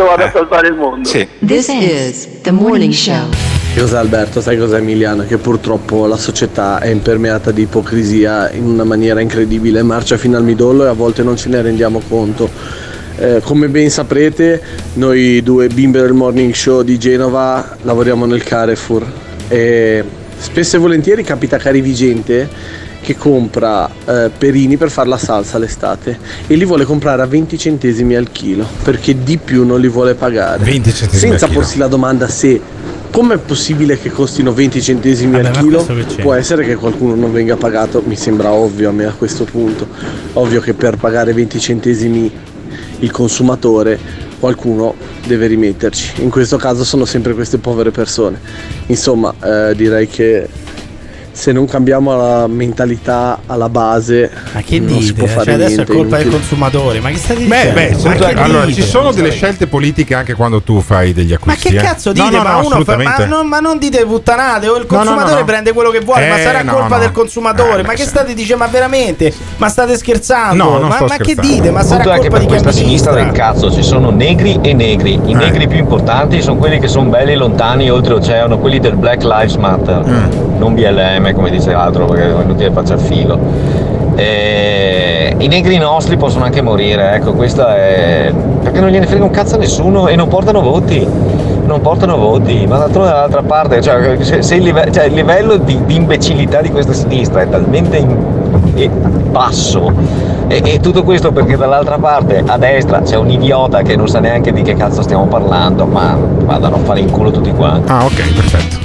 Io vado a salvare il mondo. This is the morning show. Cos'è Alberto? Sai cos'è Emiliano? Che purtroppo la società è impermeata di ipocrisia in una maniera incredibile, marcia fino al midollo e a volte non ce ne rendiamo conto. Eh, come ben saprete, noi due bimbe del morning show di Genova lavoriamo nel Carrefour e spesso e volentieri capita cari vigente che compra eh, perini per fare la salsa l'estate e li vuole comprare a 20 centesimi al chilo perché di più non li vuole pagare. 20 centesimi Senza al chilo. porsi la domanda se com'è possibile che costino 20 centesimi Vabbè, al chilo? Può essere che qualcuno non venga pagato, mi sembra ovvio a me a questo punto. Ovvio che per pagare 20 centesimi il consumatore qualcuno deve rimetterci. In questo caso sono sempre queste povere persone. Insomma, eh, direi che se non cambiamo la mentalità alla base, Ma che non si dite? può fare Cioè, adesso è niente. colpa del consumatore. Ma che state Beh, dicendo? beh, Ma certo, che allora dite? ci sono delle scelte politiche anche quando tu fai degli Ma acquisti. che eh. cazzo No, dite? no, ma, no, uno fa- assolutamente. ma, non, ma non dite puttanate. O il No, no, no, consumatore no. prende quello che vuole, ma Eh, sarà no, colpa no. del consumatore. Eh, ma che state dicendo? Ma veramente? Ma state scherzando? No, non ma, sto ma che dite? Ma sarà colpa di questa sinistra del cazzo ci sono negri e negri. I Eh. negri più importanti sono quelli che sono belli lontani oltreoceano, quelli del Black Lives Matter, Mm. Non BLM come dice l'altro perché è inutile faccia il filo. E I negri nostri possono anche morire, ecco, questa è. perché non gliene frega un cazzo a nessuno e non portano voti. Non portano voti, ma d'altronde dall'altra parte, cioè, il, live- cioè, il livello di, di imbecillità di questa sinistra è talmente in- basso e, e tutto questo perché dall'altra parte a destra c'è un idiota che non sa neanche di che cazzo stiamo parlando, ma vadano a fare in culo tutti quanti. Ah, ok, perfetto.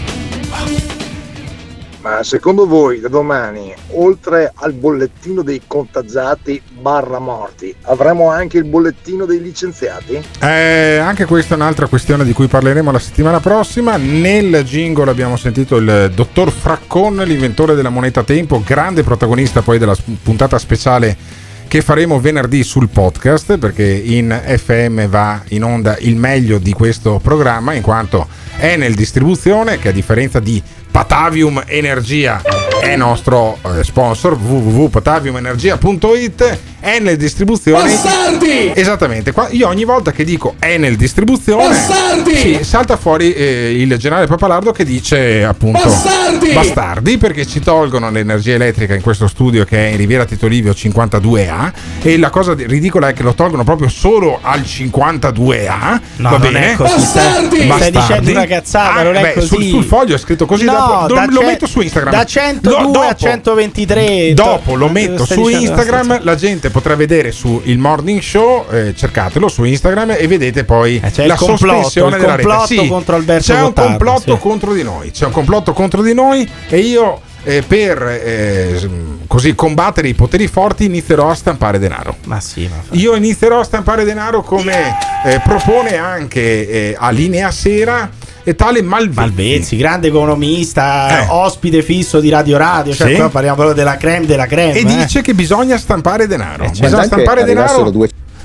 Ma secondo voi da domani, oltre al bollettino dei contagiati barra morti, avremo anche il bollettino dei licenziati? Eh, anche questa è un'altra questione di cui parleremo la settimana prossima. Nel jingle abbiamo sentito il dottor Fraccon, l'inventore della moneta tempo, grande protagonista poi della puntata speciale che faremo venerdì sul podcast perché in FM va in onda il meglio di questo programma in quanto è nel distribuzione che a differenza di Patavium Energia è nostro eh, sponsor www.pataviumenergia.it è nel distribuzione Bastardi! esattamente qua io ogni volta che dico è nel distribuzione Bastardi! sì, salta fuori eh, il generale Papalardo che dice appunto Bastardi! bastardi perché ci tolgono l'energia elettrica in questo studio che è in Riviera Tito Livio 52A e la cosa di- ridicola è che lo tolgono proprio solo al 52A No, va non bene? è così. Stai, stai Bastardi. dicendo una cazzata, Ah, non è beh, così. Sul, sul foglio è scritto così, No, dopo- da lo ce- metto su Instagram. Da 102 No, a dopo- 123. Dopo lo to- metto stai su Instagram, la gente potrà vedere su il morning show, eh, cercatelo su Instagram e vedete poi Eh, c'è la il complotto, sospensione il della rete. Sì, contro Alberto C'è un Gottardo, complotto sì. contro di noi, c'è un complotto contro di noi e io eh, per eh, così combattere i poteri forti inizierò a stampare denaro. Ma sì, ma Io inizierò a stampare denaro come eh, propone anche eh, a linea sera e tale Malvezzi. Malvezzi, grande economista, Eh. ospite fisso di Radio Radio. Cioè, Sì. qua parliamo proprio della creme della creme. E eh. dice che bisogna stampare denaro. certo. Bisogna stampare denaro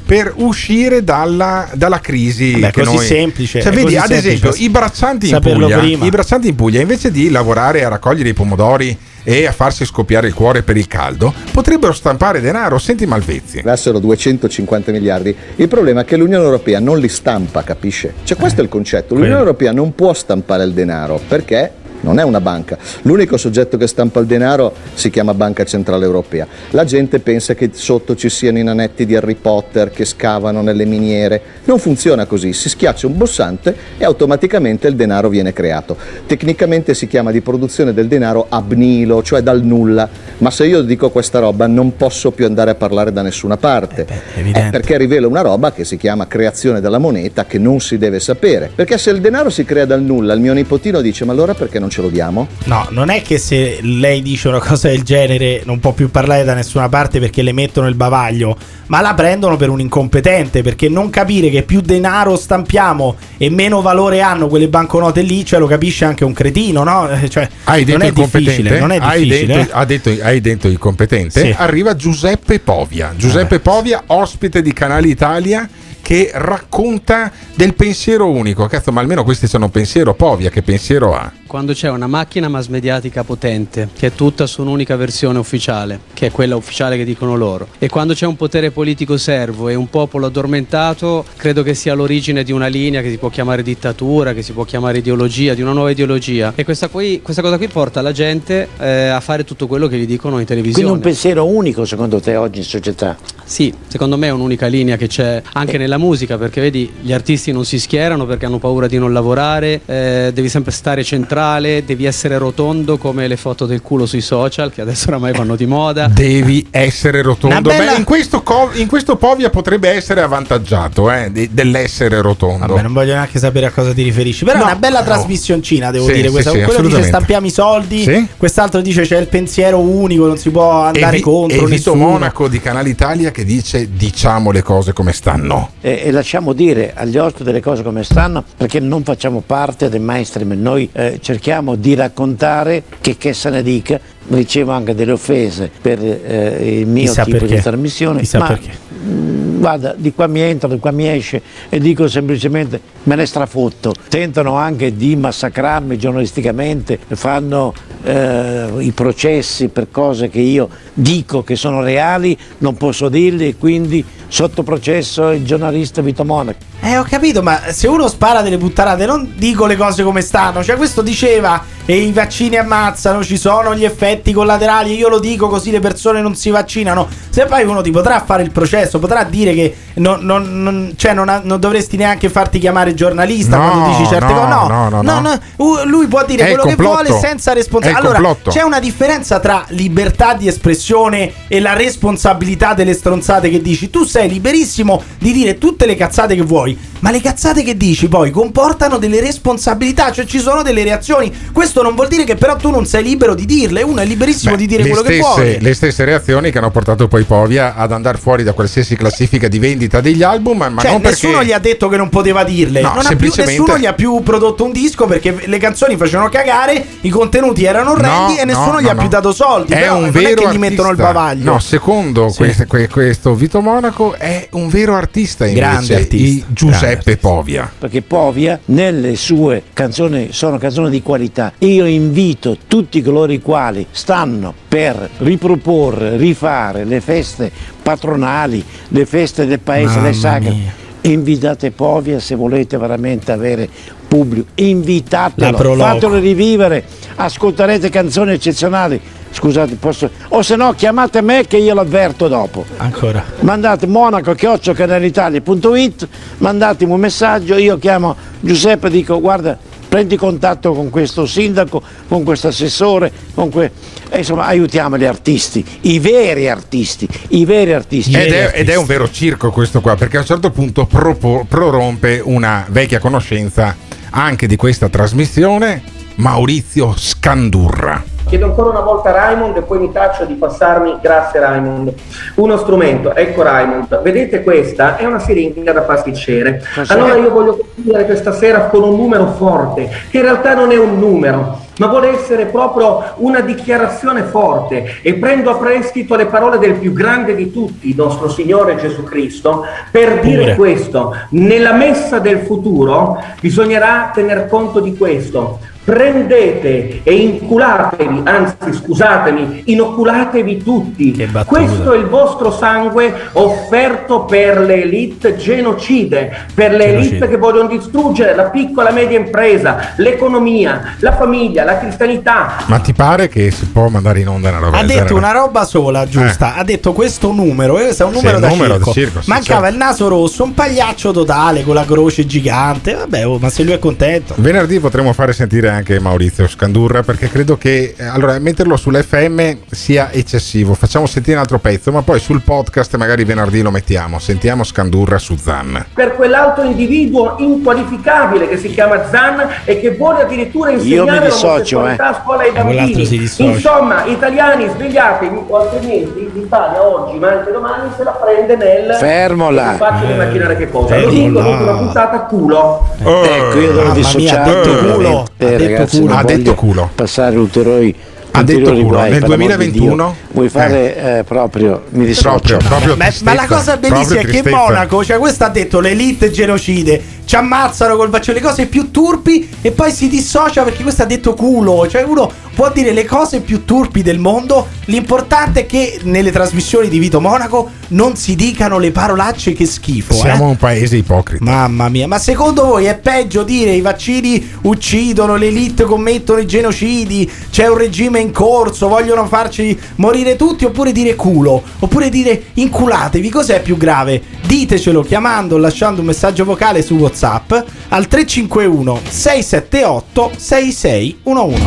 per uscire dalla, dalla crisi. Vabbè, che così noi... semplice, Cioè, è vedi, così ad semplice esempio, i braccianti in, Puglia, i braccianti in Puglia, invece di lavorare a raccogliere i pomodori e a farsi scoppiare il cuore per il caldo, potrebbero stampare denaro. Senti Malvezzi. Arrivassero 250 miliardi. Il problema è che l'Unione Europea non li stampa, capisce? Cioè questo è il concetto. L'Unione quello. Europea non può stampare il denaro perché non è una banca. L'unico soggetto che stampa il denaro si chiama Banca Centrale Europea. La gente pensa che sotto ci siano i nanetti di Harry Potter che scavano nelle miniere. Non funziona così. Si schiaccia un bossante e automaticamente il denaro viene creato. Tecnicamente si chiama di produzione del denaro ab nihilo, cioè dal nulla. Ma se io dico questa roba non posso più andare a parlare da nessuna parte. Eh, perché rivela una roba che si chiama creazione della moneta che non si deve sapere. Perché se il denaro si crea dal nulla, il mio nipotino dice ma allora perché non ce lo diamo? No, non è che se lei dice una cosa del genere non può più parlare da nessuna parte perché le mettono il bavaglio, ma la prendono per un incompetente perché non capire che più denaro stampiamo e meno valore hanno quelle banconote lì, cioè lo capisce anche un cretino, no? Eh, Cioè, Hai detto non è incompetente? difficile, non è Hai difficile. detto, eh. ha detto- hai detto incompetente? Sì. Arriva Giuseppe Povia. Giuseppe Povia, ospite di Canale Italia, che racconta del pensiero unico. Cazzo, ma almeno questi sono pensiero Povia. Che pensiero ha? Quando c'è una macchina mass mediatica potente, che è tutta su un'unica versione ufficiale, che è quella ufficiale che dicono loro, e quando c'è un potere politico servo e un popolo addormentato, credo che sia l'origine di una linea che si può chiamare dittatura, che si può chiamare ideologia, di una nuova ideologia. E questa, qui- questa cosa qui porta la gente eh, a fare tutto quello che gli dicono in televisione. Quindi un pensiero unico secondo te oggi in società? Sì, secondo me è un'unica linea che c'è anche nella musica, perché vedi, gli artisti non si schierano perché hanno paura di non lavorare, eh, devi sempre stare centrato elettorale devi essere rotondo come le foto del culo sui social, che adesso oramai vanno di moda. Devi essere rotondo. Bella- Beh, in questo, co- in questo Povia potrebbe essere avvantaggiato eh, di- dell'essere rotondo. Vabbè, non voglio neanche sapere a cosa ti riferisci. Però No, è una bella no. trasmissioncina, devo Sì, dire. sì, Questa. sì, Quello dice stampiamo i soldi, Sì. quest'altro dice c'è il pensiero unico, non si può andare e, Vi- contro e Vito. Monaco di Canale Italia che dice diciamo le cose come stanno. E, e lasciamo dire agli ospiti le cose come stanno perché non facciamo parte del mainstream, noi eh, cerchiamo di raccontare che che se ne dica, ricevo anche delle offese per eh, il mio Chissà tipo perché. di trasmissione, Chissà ma perché. mh, guarda, di qua mi entra, di qua mi esce e dico semplicemente me ne strafotto. Tentano anche di massacrarmi giornalisticamente, fanno eh, i processi per cose che io dico che sono reali, non posso dirli e quindi sotto processo il giornalista Vito Monaco. Eh, ho capito, ma se uno spara delle puttanate, non dico le cose come stanno. Cioè, questo diceva e i vaccini ammazzano, ci sono gli effetti collaterali. Io lo dico così le persone non si vaccinano. Se poi uno ti potrà fare il processo, potrà dire che non, non- non- cioè non, ha- non dovresti neanche farti chiamare giornalista No, quando dici certe no, cose. No, no, no, no. Lui può dire È quello che vuole senza responsabilità. Allora, complotto. c'è una differenza tra libertà di espressione e la responsabilità delle stronzate che dici. Tu sei liberissimo di dire tutte le cazzate che vuoi, Roy ma le cazzate che dici poi comportano delle responsabilità, cioè ci sono delle reazioni. Questo non vuol dire che però tu non sei libero di dirle, uno è liberissimo di dire quello che stesse, vuole. le stesse reazioni che hanno portato poi Povia ad andare fuori da qualsiasi classifica di vendita degli album, ma Cioè, non perché nessuno gli ha detto che non poteva dirle. No, Non ha più- semplicemente- nessuno gli ha più prodotto un disco perché le canzoni facevano cagare, i contenuti erano orrendi No, e nessuno no, gli ha più dato soldi. È Però un non vero è che gli artista. mettono il bavaglio. No, secondo Sì. queste- que- questo Vito Monaco è un vero artista invece, Grande artista, i Giuseppe Povia. perché Povia nelle sue canzoni sono canzoni di qualità. Io invito tutti coloro i quali stanno per riproporre, rifare le feste patronali, le feste del paese, Mamma le sagre. mia. Invitate Povia se volete veramente avere pubblico, invitatelo, fatelo rivivere, ascolterete canzoni eccezionali. Scusate, posso... O se no chiamate me che io l'avverto dopo. Ancora. Mandate monaco canalitalia.it, mandatemi un messaggio, io chiamo Giuseppe e dico guarda prendi contatto con questo sindaco, con questo assessore, con que- e insomma aiutiamo gli artisti, i veri artisti, i veri artisti. Ed è, ed è un vero circo questo qua, perché a un certo punto propo- prorompe una vecchia conoscenza anche di questa trasmissione, Maurizio Scandurra. Chiedo ancora una volta a Raimond e poi mi taccio di passarmi, grazie Raimond, uno strumento. Ecco Raimond, vedete questa è una siringa da pasticcere. Allora io voglio concludere questa sera con un numero forte, che in realtà non è un numero, ma vuole essere proprio una dichiarazione forte e prendo a prestito le parole del più grande di tutti, il nostro Signore Gesù Cristo, per dire Pure. questo. Nella messa del futuro bisognerà tener conto di questo. Prendete e inculatevi, anzi scusatemi, inoculatevi tutti. Questo è il vostro sangue offerto per le elite genocide, per le Genocide. elite che vogliono distruggere la piccola e media impresa, l'economia, la famiglia, la cristianità, Ma ti pare che si può mandare in onda una roba Ha detto una roba sola, giusta. Ha detto questo numero. eh, Questo è un Sì, numero il da numero circo. da circo, sì, Mancava certo. il naso rosso, un pagliaccio totale con la croce gigante. Vabbè, oh, ma se lui è contento. Venerdì potremo fare sentire anche Maurizio Scandurra perché credo che eh, allora metterlo sull'FM sia eccessivo. Facciamo sentire un altro pezzo, ma poi sul podcast magari venerdì lo mettiamo. Sentiamo Scandurra su Zan. per quell'altro individuo inqualificabile che si chiama Zan e che vuole addirittura Io mi insegnare dissocio, l'omosessualità a scuola ai Eh, bambini. Insomma, italiani svegliatevi o altrimenti l'Italia oggi, ma anche domani se la prende nel Fermola. Non vi faccio Eh, immaginare che cosa. Lo fermola. dico dopo una puntata culo. ecco, io devo mamma mia, culo, ha detto ragazzi, culo. Ha detto culo. Passare ulteriori. Ha detto culo. guai, Nel per l'amor di 2021? Dio. Vuoi fare eh, proprio? Mi dissocio. Proprio, proprio Ma, ma la cosa bellissima è che. Monaco, cioè questo ha detto l'elite genocide, ci ammazzano col vaccino, le cose più turpi e poi si dissocia perché questo ha detto culo, cioè uno può dire le cose più turpi del mondo, l'importante è che nelle trasmissioni di Vito Monaco non si dicano le parolacce che schifo. Siamo eh. un paese ipocrita. Mamma mia, ma secondo voi è peggio dire i vaccini uccidono, le elite commettono i genocidi, c'è un regime in corso, vogliono farci morire tutti, oppure dire culo, oppure dire inculatevi? Cos'è più grave? ditecelo chiamando o lasciando un messaggio vocale su WhatsApp al 351 678 6611.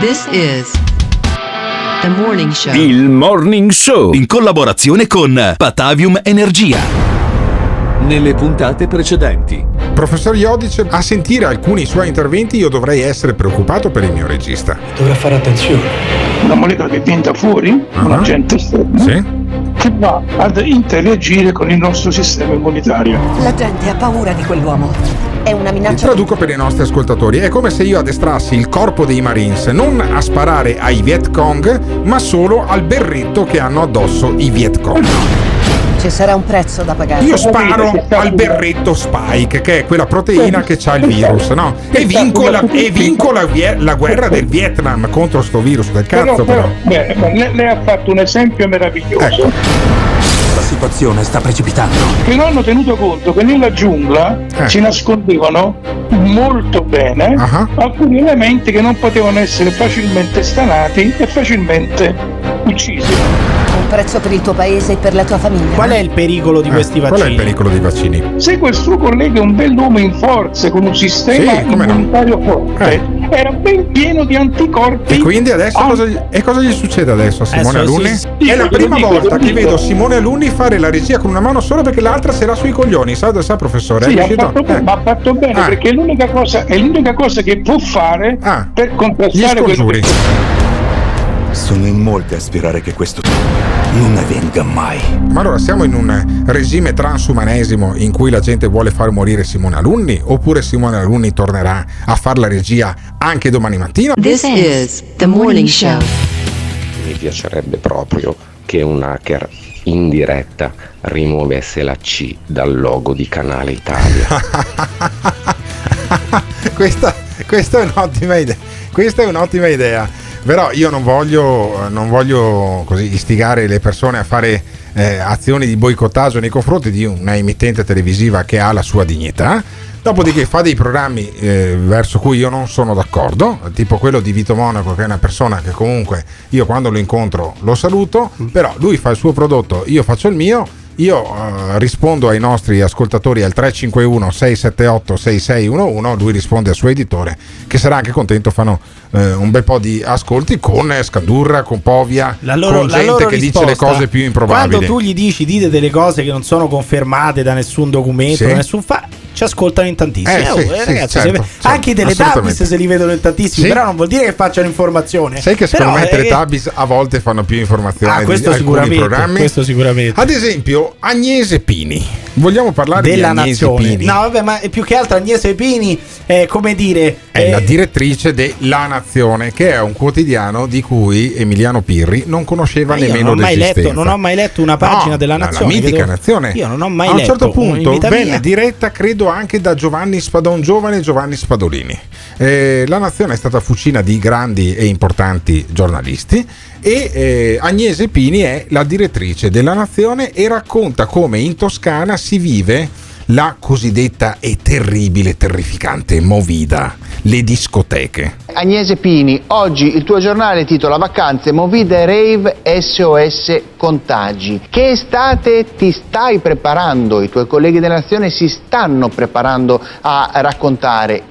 This is the morning show. Il Morning Show in collaborazione con Patavium Energia. Nelle puntate precedenti. Professor Iodice, a sentire alcuni suoi interventi io dovrei essere preoccupato per il mio regista. Dovrà fare attenzione. Una molecola che viene da fuori, un agente esterno, che va ad interagire con il nostro sistema immunitario. La gente ha paura di quell'uomo. È una minaccia. traduco per i nostri ascoltatori, è come se io addestrassi il corpo dei Marines non a sparare ai Viet Cong, ma solo al berretto che hanno addosso i Viet Cong. Ci sarà un prezzo da pagare. Io sparo al berretto Spike, che è quella proteina che ha il virus, no? E vinco, la, e vinco la, la guerra del Vietnam contro sto virus del cazzo, però. beh, lei, lei ha fatto un esempio meraviglioso. Ecco. La situazione sta precipitando. Che non hanno tenuto conto che nella giungla Eh. si nascondevano molto bene Ah. alcuni elementi che non potevano essere facilmente stanati e facilmente uccisi. Prezzo per il tuo paese e per la tua famiglia. Qual è il pericolo di questi Eh, Qual è il vaccini? pericolo dei vaccini? Se quel suo collega è un bell'uomo in forze con un sistema Sì, come no. Eh. immunitario forte, era ben pieno di anticorpi. E quindi adesso cosa gli, e cosa gli succede adesso a Simone Adesso Alunni? sì, sì, è la prima dico, volta che vedo Simone Alunni fare la regia con una mano sola perché l'altra se l'ha sui coglioni. Sa, sa professore? Sì, è ha fatto, Eh. ma ha fatto bene Ah. perché è l'unica, cosa, è l'unica cosa che può fare per Gli contrastare quello che Sono in molti a sperare che questo non avvenga mai. Ma allora siamo in un regime transumanesimo in cui la gente vuole far morire Simone Alunni? Oppure Simone Alunni tornerà a fare la regia anche domani mattina? This is the morning show. Mi piacerebbe proprio che un hacker in diretta rimuovesse la C dal logo di Canale Italia. <laughs> questa, questa è un'ottima idea. Questa è un'ottima idea. Però io non voglio, non voglio così istigare le persone a fare eh, azioni di boicottaggio nei confronti di una emittente televisiva che ha la sua dignità. Dopodiché fa dei programmi eh, verso cui io non sono d'accordo, tipo quello di Vito Monaco, che è una persona che comunque io quando lo incontro lo saluto, però lui fa il suo prodotto, io faccio il mio. Io eh, rispondo ai nostri ascoltatori al 351 678 6611, lui risponde al suo editore che sarà anche contento, fanno eh, un bel po' di ascolti con Scandurra, con Povia, La loro, con la gente loro che dice le risposta, cose più improbabili. Quando tu gli dici dite delle cose che non sono confermate da nessun documento, Sì. da nessun fa, ci ascoltano in tantissimi. Eh, Eh, sì, oh, sì, eh, ragazzi, certo, se- certo, anche i Teletubbies se li vedono in tantissimi, Sì. però non vuol dire che facciano informazione. Sai che secondo Però, me i Teletubbies a volte fanno più informazioni Ah, di sicuramente, programmi. questo sicuramente. Ad esempio, Agnese Pini. Vogliamo parlare della di Agnese nazione. Pini? No, vabbè, ma più che altro Agnese Pini è come dire È eh, la direttrice de La Nazione, che è un quotidiano di cui Emiliano Pirri non conosceva Ma nemmeno non ho, mai l'esistenza. letto, non ho mai letto una pagina No, della la- nazione. La mitica devo- nazione. Io non ho mai A un letto certo in punto vita venne mia. diretta, credo, anche da Giovanni Spadon, giovane Giovanni Spadolini. Eh, la nazione è stata fucina di grandi e importanti giornalisti e eh, Agnese Pini è la direttrice della nazione e racconta come in Toscana si vive la cosiddetta e terribile, terrificante movida, le discoteche. Agnese Pini, oggi il tuo giornale titola Vacanze, Movida e Rave SOS Contagi. Che estate ti stai preparando? I tuoi colleghi della Nazione si stanno preparando a raccontare.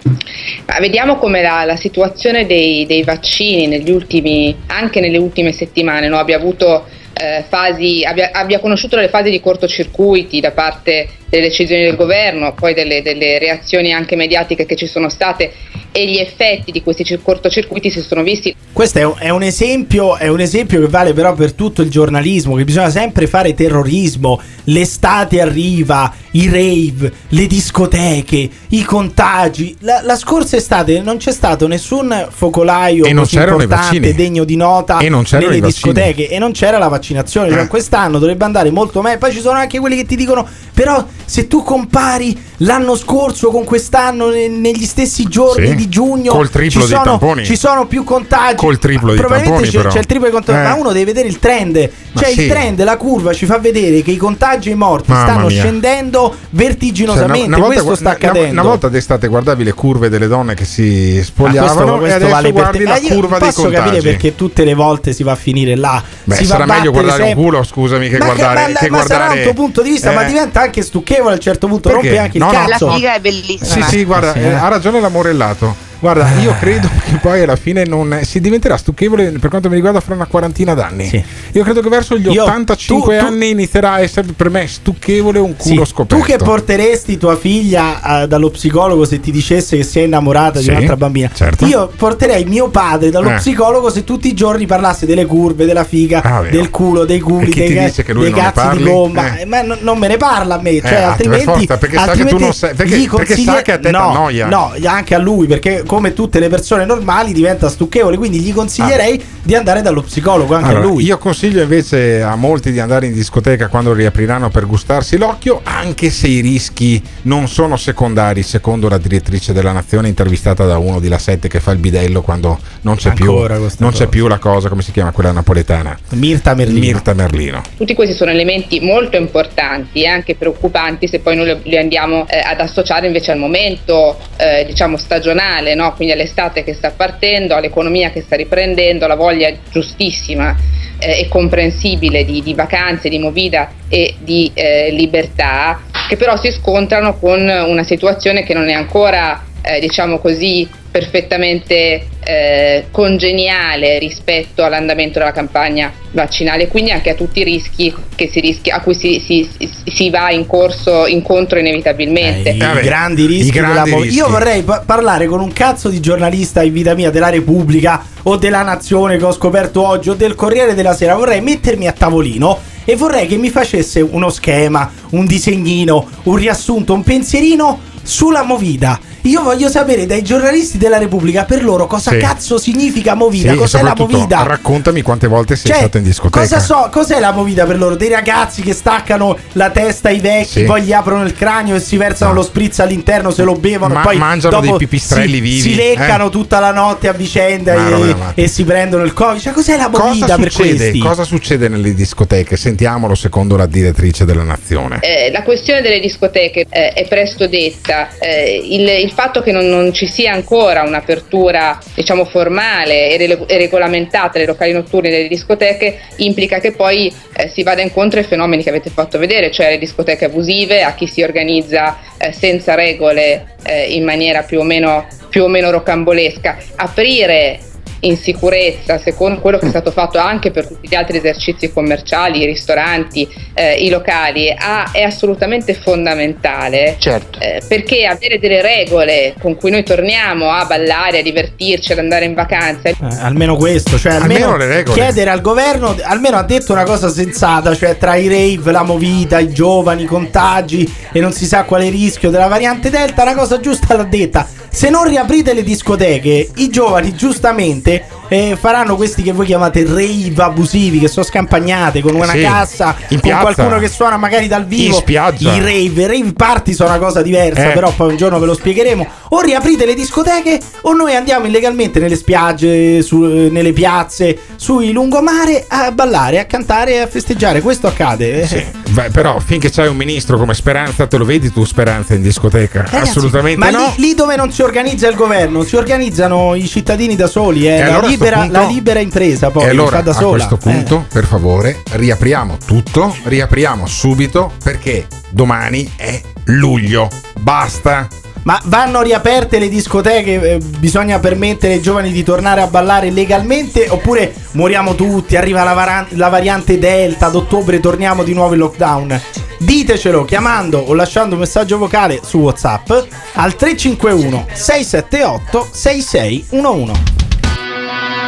Ma Vediamo come la, la situazione dei, dei vaccini negli ultimi, anche nelle ultime settimane no? abbia avuto eh, fasi, abbia, abbia conosciuto le fasi di cortocircuiti da parte delle decisioni del governo, poi delle, delle reazioni anche mediatiche che ci sono state e gli effetti di questi cir- cortocircuiti si sono visti. Questo è un, è un esempio, è un esempio che vale però per tutto il giornalismo, che bisogna sempre fare terrorismo, l'estate arriva, i rave, le discoteche, i contagi. La, la scorsa estate non c'è stato nessun focolaio E così importante, degno di nota E non nelle i vaccini. discoteche e non c'era la vaccinazione. Cioè, Eh. quest'anno dovrebbe andare molto meglio. Poi ci sono anche quelli che ti dicono: però se tu compari l'anno scorso con quest'anno ne- negli stessi giorni Sì, di giugno col triplo ci dei sono, tamponi. ci sono più contagi. col triplo probabilmente tamponi, c'è, c'è il triplo di contagi, Eh. ma uno deve vedere il trend. Ma Cioè sì. il trend, la curva ci fa vedere che i contagi e i morti Mamma stanno mia. scendendo Cioè, vertiginosamente. una, una volta, Questo sta una- accadendo. una volta d'estate guardavi le curve delle donne che si Ma spogliavano e adesso vale per te. la Eh, curva dei posso contagi. capire perché tutte le volte si va a finire là. Beh, sarà meglio guardare un sempre- culo, scusami, che ma guardare- ma, che ma sarà guardare- un tuo punto di vista, ma Eh. diventa anche stucchevole a un certo punto. Perché? Rompe anche No, il no, cazzo. La figa è bellissima. Sì, sì, guarda, Sì, eh. ha ragione l'amorellato. Guarda, io credo che poi alla fine non si diventerà stucchevole per quanto mi riguarda fra una quarantina d'anni. Io credo che verso gli Io- 85 tu- tu- anni inizierà a essere per me stucchevole un culo Sì. scoperto. Tu che porteresti tua figlia eh, dallo psicologo se ti dicesse che si è innamorata Sì, di un'altra bambina? certo. Io porterei mio padre dallo Eh. psicologo se tutti i giorni parlasse delle curve, della figa, Ah, del culo, dei culi, dei, lui dei cazzi di gomma. Eh. Eh, Ma no- non me ne parla a me, cioè, Eh, altrimenti, forza, perché sa che tu altrimenti non sai- perché- perché sa che a te no, t'annoia. No, anche a lui, perché come tutte le persone normali diventa stucchevole, quindi gli consiglierei di andare dallo psicologo anche Ah. Allora, a lui. Io consiglio invece a molti di andare in discoteca quando riapriranno per gustarsi l'occhio, anche se i rischi non sono secondari, secondo la direttrice della nazione intervistata da uno di La 7 che fa il bidello quando non c'è, più, non c'è più la cosa, come si chiama quella napoletana? Mirta Merlino. Mirta Merlino. Tutti questi sono elementi molto importanti e anche preoccupanti se poi noi li- li andiamo eh, ad associare invece al momento eh, diciamo stagionale, no? quindi all'estate che sta partendo, all'economia che sta riprendendo, alla voglia giustissima eh, e comprensibile di, di vacanze, di movida e di eh, libertà, che però si scontrano con una situazione che non è ancora eh, diciamo così perfettamente eh, congeniale rispetto all'andamento della campagna vaccinale, quindi anche a tutti i rischi che si rischia, a cui si, si- si- va in corso, incontro inevitabilmente. I grandi rischi della mo- Io vorrei pa- parlare con un cazzo di giornalista in vita mia della Repubblica o della Nazione che ho scoperto oggi o del Corriere della Sera. Vorrei mettermi a tavolino e vorrei che mi facesse uno schema, un disegnino, un riassunto, un pensierino sulla movida. Io voglio sapere dai giornalisti della Repubblica per loro cosa Sì. cazzo significa movida, Sì, cos'è la movida. Raccontami quante volte sei Cioè, stato in discoteca. Cosa so, cos'è la movida per loro? Dei ragazzi che staccano la testa ai vecchi, Sì. poi gli aprono il cranio e si versano lo spritz all'interno, se lo bevono, Ma- e poi mangiano dopo dei pipistrelli si, vivi, Si leccano eh. tutta la notte a vicenda e, e si prendono il covid. Cioè, cos'è la movida Cosa per succede? questi? Cosa succede nelle discoteche? Sentiamolo secondo la direttrice della nazione. Eh, la questione delle discoteche eh, è presto detta, Eh, il, il fatto che non, non ci sia ancora un'apertura diciamo formale e, rele- e regolamentata dei locali notturni delle discoteche implica che poi eh, si vada incontro ai fenomeni che avete fatto vedere, cioè le discoteche abusive, a chi si organizza eh, senza regole eh, in maniera più o meno, più o meno rocambolesca. Aprire in sicurezza, secondo quello che è stato fatto anche per tutti gli altri esercizi commerciali, i ristoranti, eh, i locali, ha- è assolutamente fondamentale. Certo. eh, perché avere delle regole con cui noi torniamo a ballare, a divertirci, ad andare in vacanza. Eh, almeno questo, cioè almeno, Almeno le regole. chiedere al governo, almeno ha detto una cosa sensata, cioè tra i rave, la movita, i giovani, i contagi e non si sa quale rischio della variante Delta, una cosa giusta l'ha detta. Se non riaprite le discoteche, i giovani giustamente eh, faranno questi che voi chiamate rave abusivi, che sono scampagnate con una Sì, cassa, con piazza. qualcuno che suona magari dal vivo. In spiaggia. I rave, rave party sono una cosa diversa, Eh. però poi un giorno ve lo spiegheremo. O riaprite le discoteche o noi andiamo illegalmente nelle spiagge, su- nelle piazze, sui lungomare a ballare, a cantare e a festeggiare. Questo accade. eh. Beh, però finché c'hai un ministro come Speranza, te lo vedi tu Speranza in discoteca? Ragazzi, Assolutamente ma no. lì, lì dove non si organizza il governo, si organizzano i cittadini da soli. eh. E allora libera, punto- la libera impresa poi e allora fa da a sola. questo punto, per favore, riapriamo tutto, riapriamo subito perché domani è luglio. Basta. Ma vanno riaperte le discoteche? eh, bisogna permettere ai giovani di tornare a ballare legalmente? Oppure moriamo tutti? Arriva la, varan- la variante Delta, ad ottobre torniamo di nuovo in lockdown? Ditecelo chiamando o lasciando un messaggio vocale su WhatsApp al 351 678 6611.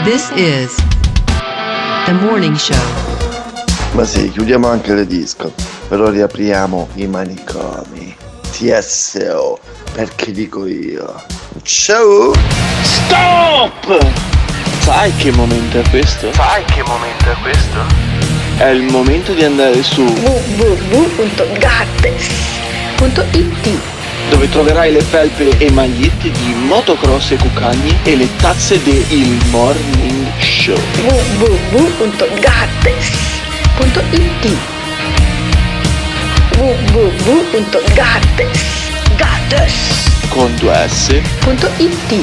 This is the morning show. Ma sì, chiudiamo anche le disco, però riapriamo i manicomi. TSO, perché dico io. Ciao! Stop! Sai che momento è questo? Sai che momento è questo? È il momento di andare su www.gattes.it dove troverai le felpe e magliette di motocross e cucagni e le tazze de Il Morning Show. www.gattes.it www.gattes.it Con due S.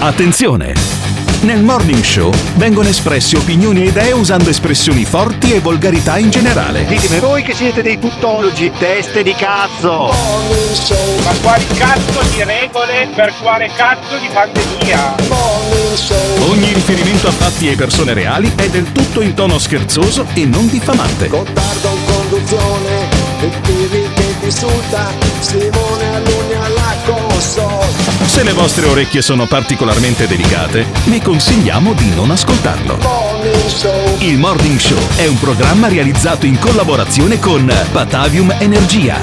Attenzione! Nel Morning Show vengono espresse opinioni e idee usando espressioni forti e volgarità in generale. Ditemi voi che siete dei tuttologi, teste di cazzo! Ma quali cazzo di regole per quale cazzo di pandemia? Ogni riferimento a fatti e persone reali è del tutto in tono scherzoso e non diffamante. Gottardo in conduzione, e che ti insulta, Simone Alunni alla console. Se le vostre orecchie sono particolarmente delicate, vi consigliamo di non ascoltarlo. Il Morning Show è un programma realizzato in collaborazione con Batavium Energia.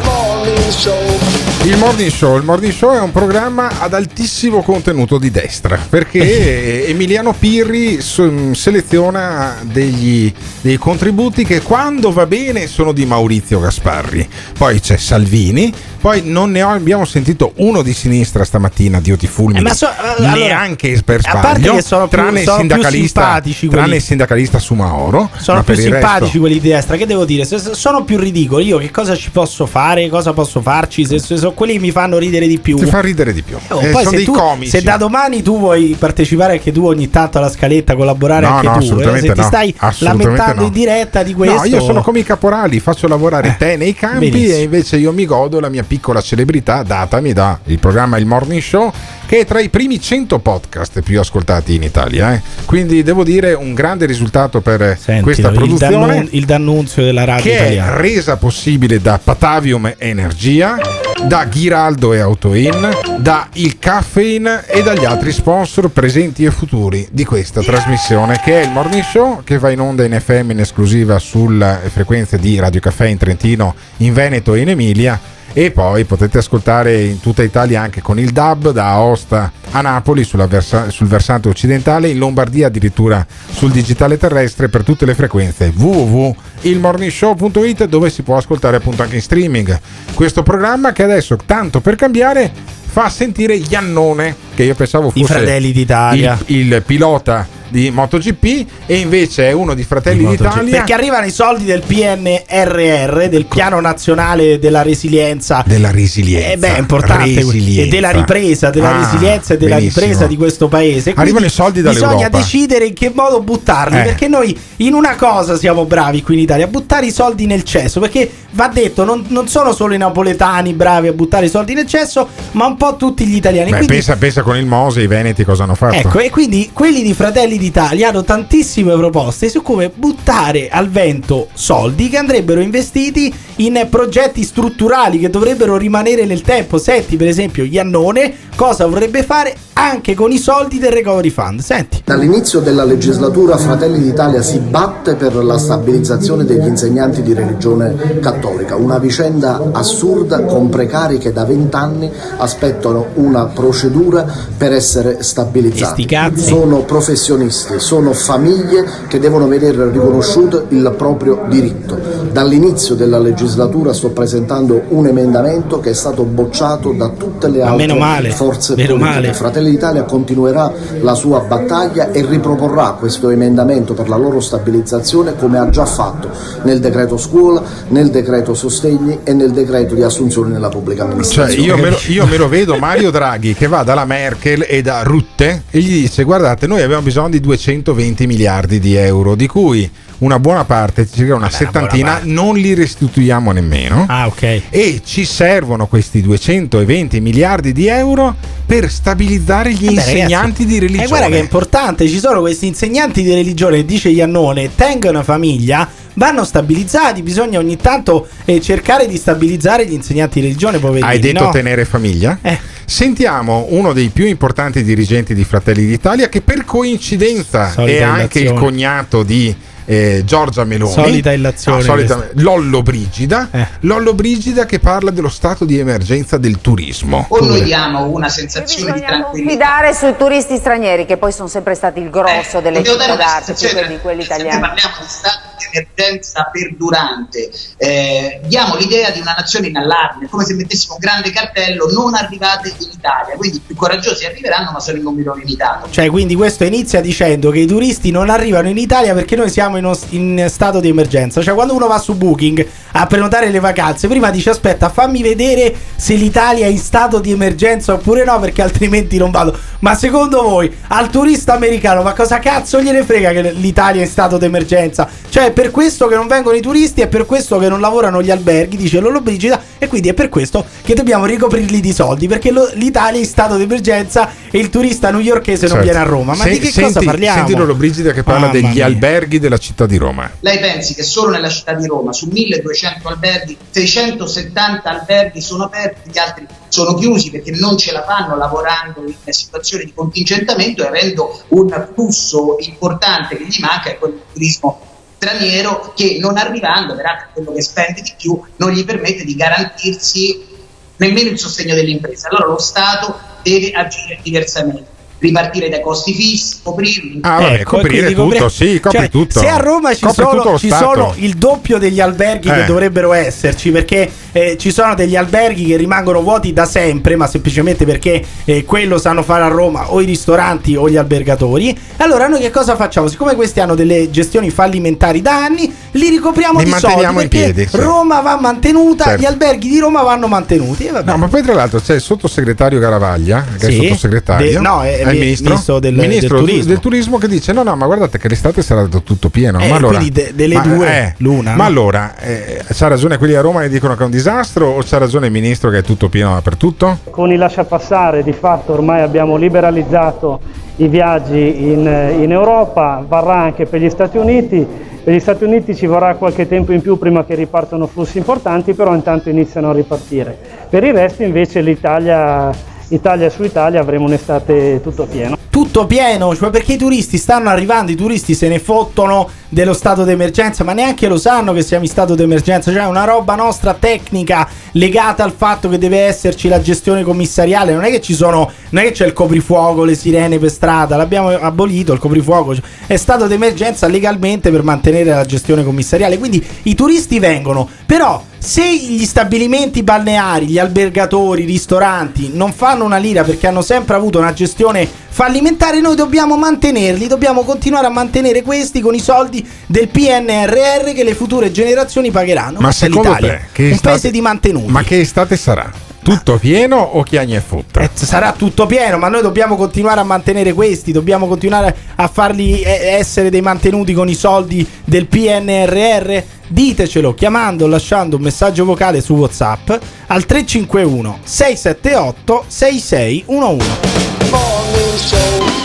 Il morning, show, il morning Show è un programma ad altissimo contenuto di destra perché <laughs> Emiliano Pirri seleziona degli, dei contributi che quando va bene sono di Maurizio Gasparri, poi c'è Salvini, poi non ne ho- abbiamo sentito uno di sinistra stamattina, Dio ti fulmini, Eh, ma so- allora, neanche per a parte sbaglio, che sono più- tranne, sono sindacalista, simpatici tranne quelli- il sindacalista Sumaoro, Sono più simpatici resto- quelli di destra. Che devo dire? Se sono più ridicoli, io che cosa ci posso fare? Cosa posso farci? Se, se sono quelli che mi fanno ridere di più. Ti fa ridere di più. Oh, Eh, poi sono se, dei tu- comici. se da domani tu vuoi partecipare anche tu ogni tanto alla scaletta, collaborare No, anche no, tu, eh, assolutamente se ti stai lamentando no. in diretta di questo, No, io sono come i caporali, faccio lavorare te nei campi e invece io mi godo la mia piccola celebrità datami da il programma Il Morning Show che è tra i primi 100 podcast più ascoltati in Italia. eh. Quindi devo dire un grande risultato per questa il, produzione il dannunzio della radio che è italiana. resa possibile da Patavium Energia, da Ghiraldo e Autoin, da Il Caffeine e dagli altri sponsor presenti e futuri di questa trasmissione che è il Morning Show che va in onda in FM in esclusiva sulle frequenze di Radio Caffè in Trentino, in Veneto e in Emilia e poi potete ascoltare in tutta Italia anche con il DAB da Aosta a Napoli versa- sul versante occidentale, in Lombardia addirittura sul digitale terrestre per tutte le frequenze www.ilmorningshow.it dove si può ascoltare appunto anche in streaming questo programma che adesso tanto per cambiare fa sentire Iannone che io pensavo I fosse Fratelli d'Italia. il, il pilota di MotoGP e invece è uno di Fratelli d'Italia Perché arrivano i soldi del PNRR, del Piano Nazionale della Resilienza. della resilienza. Eh beh, è importante Resilienza. e della ripresa, della Ah, resilienza e della benissimo. ripresa di questo paese. Quindi Arrivano i soldi dall'Europa. Bisogna decidere in che modo buttarli, Eh. perché noi in una cosa siamo bravi qui in Italia, a buttare i soldi nel cesso, perché va detto, non, non sono solo i napoletani bravi a buttare i soldi nel cesso, ma un po' tutti gli italiani. Beh, Quindi- pensa, pensa con il Mose i Veneti cosa hanno fatto Ecco, e quindi quelli di Fratelli d'Italia hanno tantissime proposte su come buttare al vento soldi che andrebbero investiti in progetti strutturali che dovrebbero rimanere nel tempo. Senti, per esempio, Iannone cosa vorrebbe fare anche con i soldi del Recovery Fund. Senti. Dall'inizio della legislatura Fratelli d'Italia si batte per la stabilizzazione degli insegnanti di religione cattolica, una vicenda assurda con precari che da vent'anni aspettano una procedura per essere stabilizzati. Sono professionisti, sono famiglie che devono vedere riconosciuto il proprio diritto. Dall'inizio della legislatura sto presentando un emendamento che è stato bocciato da tutte le altre meno male, forze meno politiche. male. Fratelli d'Italia continuerà la sua battaglia e riproporrà questo emendamento per la loro stabilizzazione come ha già fatto nel decreto scuola, nel decreto sostegni e nel decreto di assunzione nella pubblica Cioè, amministrazione. io me, lo, <laughs> io me lo vedo Mario Draghi che va dalla Merkel e da Rutte e gli dice: Guardate, noi abbiamo bisogno di 220 miliardi di euro, di cui una buona parte, circa una settantina, non li restituiamo nemmeno. Ah, ok. E ci servono questi 220 miliardi di euro per stabilizzare gli Vabbè, insegnanti ragazzi, di religione. E guarda che è importante, ci sono questi insegnanti di religione, dice Iannone, tengono una famiglia, vanno stabilizzati, bisogna ogni tanto eh, cercare di stabilizzare gli insegnanti di religione, poverini. Hai detto no? Eh. tenere famiglia? Sentiamo uno dei più importanti dirigenti di Fratelli d'Italia che per coincidenza Solita è anche il cognato di eh, Giorgia Meloni. Solita illazione No, solita-. Eh. Lollo Brigida. Lollo Brigida che parla dello stato di emergenza del turismo. O noi diamo una sensazione di tranquillità. Confidare sui turisti stranieri che poi sono sempre stati il grosso delle dobbiamo città dare d'arte più di quelli italiani. parliamo di stato di emergenza perdurante, eh, diamo l'idea di una nazione in allarme, come se mettessimo un grande cartello non arrivate in Italia, quindi i più coraggiosi arriveranno ma sono in numero limitato. Cioè, quindi questo inizia dicendo che i turisti non arrivano in Italia perché noi siamo in, os- in stato di emergenza. Cioè, quando uno va su Booking a prenotare le vacanze, prima dice aspetta, fammi vedere se l'Italia è in stato di emergenza oppure no, perché altrimenti non vado. Ma secondo voi, al turista americano, ma cosa cazzo gliene frega che l'Italia è in stato di emergenza? Cioè, è per questo che non vengono i turisti, è per questo che non lavorano gli alberghi, dice Lolo Brigida, e quindi è per questo che dobbiamo ricoprirli di soldi, perché lo- l'Italia è in stato di emergenza e il turista newyorkese non Certo. viene a Roma. Ma Se- di che senti, cosa parliamo? Senti Lolo Brigida che parla Mamma degli mia. alberghi della città di Roma. Lei pensi che solo nella città di Roma su 1200 alberghi 670 alberghi sono aperti, gli altri sono chiusi perché non ce la fanno lavorando in situazioni di contingentamento e avendo un flusso importante che gli manca è quello del turismo straniero che non arrivando, peraltro quello che spende di più, non gli permette di garantirsi nemmeno il sostegno delle imprese. Allora lo Stato deve agire diversamente, ripartire dai costi fissi, coprirli. Ah, vabbè, Ecco, coprire tutto, copri- sì, copri cioè, tutto. Se a Roma ci, sono, ci sono il doppio degli alberghi che Eh. dovrebbero esserci, perché eh, ci sono degli alberghi che rimangono vuoti da sempre, ma semplicemente perché eh, quello sanno fare a Roma o i ristoranti o gli albergatori. Allora noi che cosa facciamo? Siccome questi hanno delle gestioni fallimentari da anni, li ricopriamo Li di soldi piedi, sì. Roma va mantenuta, Certo. gli alberghi di Roma vanno mantenuti. E vabbè. No, ma poi tra l'altro c'è il sottosegretario Garavaglia, che Sì. è sottosegretario, De- no, è il mi- ministro, ministro del- ministro del turismo. del turismo che dice no, no, ma guardate che l'estate sarà tutto pieno. Eh, ma allora, quindi de- delle ma, due, eh, l'una, Ma no? allora, eh, c'ha ragione quelli a Roma che dicono che è un disastro o c'ha ragione il ministro che è tutto pieno dappertutto? Con i lasciapassare di fatto ormai abbiamo liberalizzato i viaggi in, in Europa, varrà anche per gli Stati Uniti. Per gli Stati Uniti ci vorrà qualche tempo in più prima che ripartano flussi importanti, però intanto iniziano a ripartire. Per il resto invece l'Italia, Italia su Italia avremo un'estate tutto pieno. tutto pieno, cioè perché i turisti stanno arrivando, i turisti se ne fottono dello stato d'emergenza, ma neanche lo sanno che siamo in stato d'emergenza, cioè una roba nostra tecnica legata al fatto che deve esserci la gestione commissariale, non è che ci sono, non è che c'è il coprifuoco, le sirene per strada, l'abbiamo abolito il coprifuoco, è stato d'emergenza legalmente per mantenere la gestione commissariale, quindi i turisti vengono, però se gli stabilimenti balneari, gli albergatori, i ristoranti non fanno una lira perché hanno sempre avuto una gestione fallimentare, noi dobbiamo mantenerli, dobbiamo continuare a mantenere questi con i soldi del PNRR che le future generazioni pagheranno. Ma Questa secondo l'Italia, te che un estate- paese di mantenuti. Ma che estate sarà? Tutto pieno o chiagni e frutta? Eh, sarà tutto pieno, ma noi dobbiamo continuare a mantenere questi, dobbiamo continuare a farli eh, essere dei mantenuti con i soldi del PNRR. Ditecelo chiamando o lasciando un messaggio vocale su WhatsApp al 351 678 6611.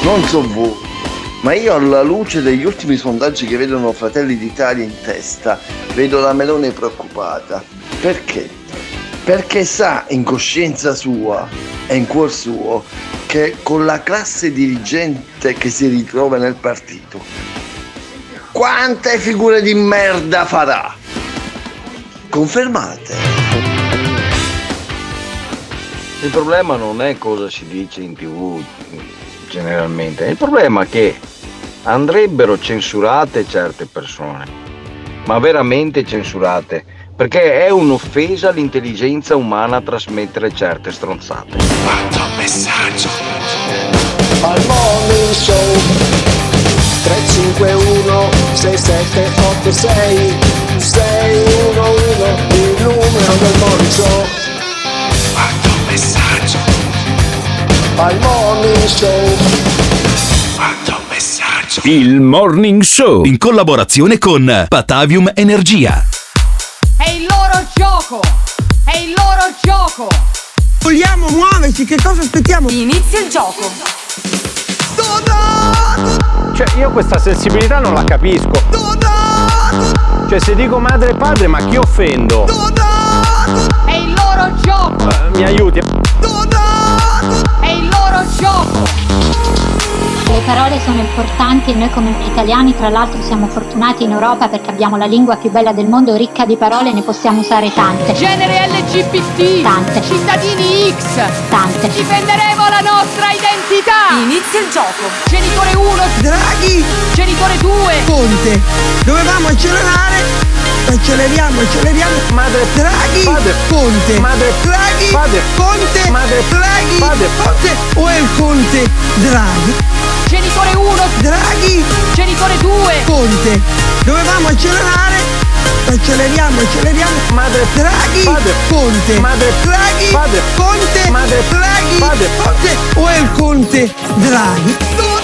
Non so voi, ma io alla luce degli ultimi sondaggi che vedono Fratelli d'Italia in testa, vedo la Melone preoccupata. Perché? Perché sa in coscienza sua e in cuor suo che con la classe dirigente che si ritrova nel partito, quante figure di merda farà? Confermate. Il problema non è cosa si dice in tv generalmente, il problema è che andrebbero censurate certe persone, ma veramente censurate, perché è un'offesa all'intelligenza umana trasmettere certe stronzate. Quanto messaggio. Al morning show. 351 6786 611 il numero del morning show. Quanto messaggio. Al morning show. Quanto messaggio. Il Morning Show. In collaborazione con Patavium Energia. Loro gioco! È il loro gioco! Vogliamo muoverci, che cosa aspettiamo? Inizia il gioco! Cioè, io questa sensibilità non la capisco. Cioè, se dico madre e padre, ma chi offendo? È il loro gioco! Eh, mi aiuti? Gioco! Le parole sono importanti e noi come italiani tra l'altro siamo fortunati in Europa perché abbiamo la lingua più bella del mondo, ricca di parole, ne possiamo usare tante. Genere LGBT. Tante. Cittadini X. Tante. Difenderemo la nostra identità. Inizia il gioco. Genitore 1. Draghi. Genitore 2. Conte. Dovevamo accelerare. Acceleriamo, acceleriamo. Madre. Draghi. Padre. Conte. Madre. Draghi. Padre. Conte. Madre. Draghi. Padre. Conte. O è il Conte? Draghi. Genitore 1. Draghi. Genitore 2. Conte. Dovevamo accelerare. Acceleriamo, acceleriamo. Madre. Draghi. Padre. Conte. Madre. Draghi. Padre. Conte. Madre. Draghi. Padre. Conte. O è il Conte? Draghi.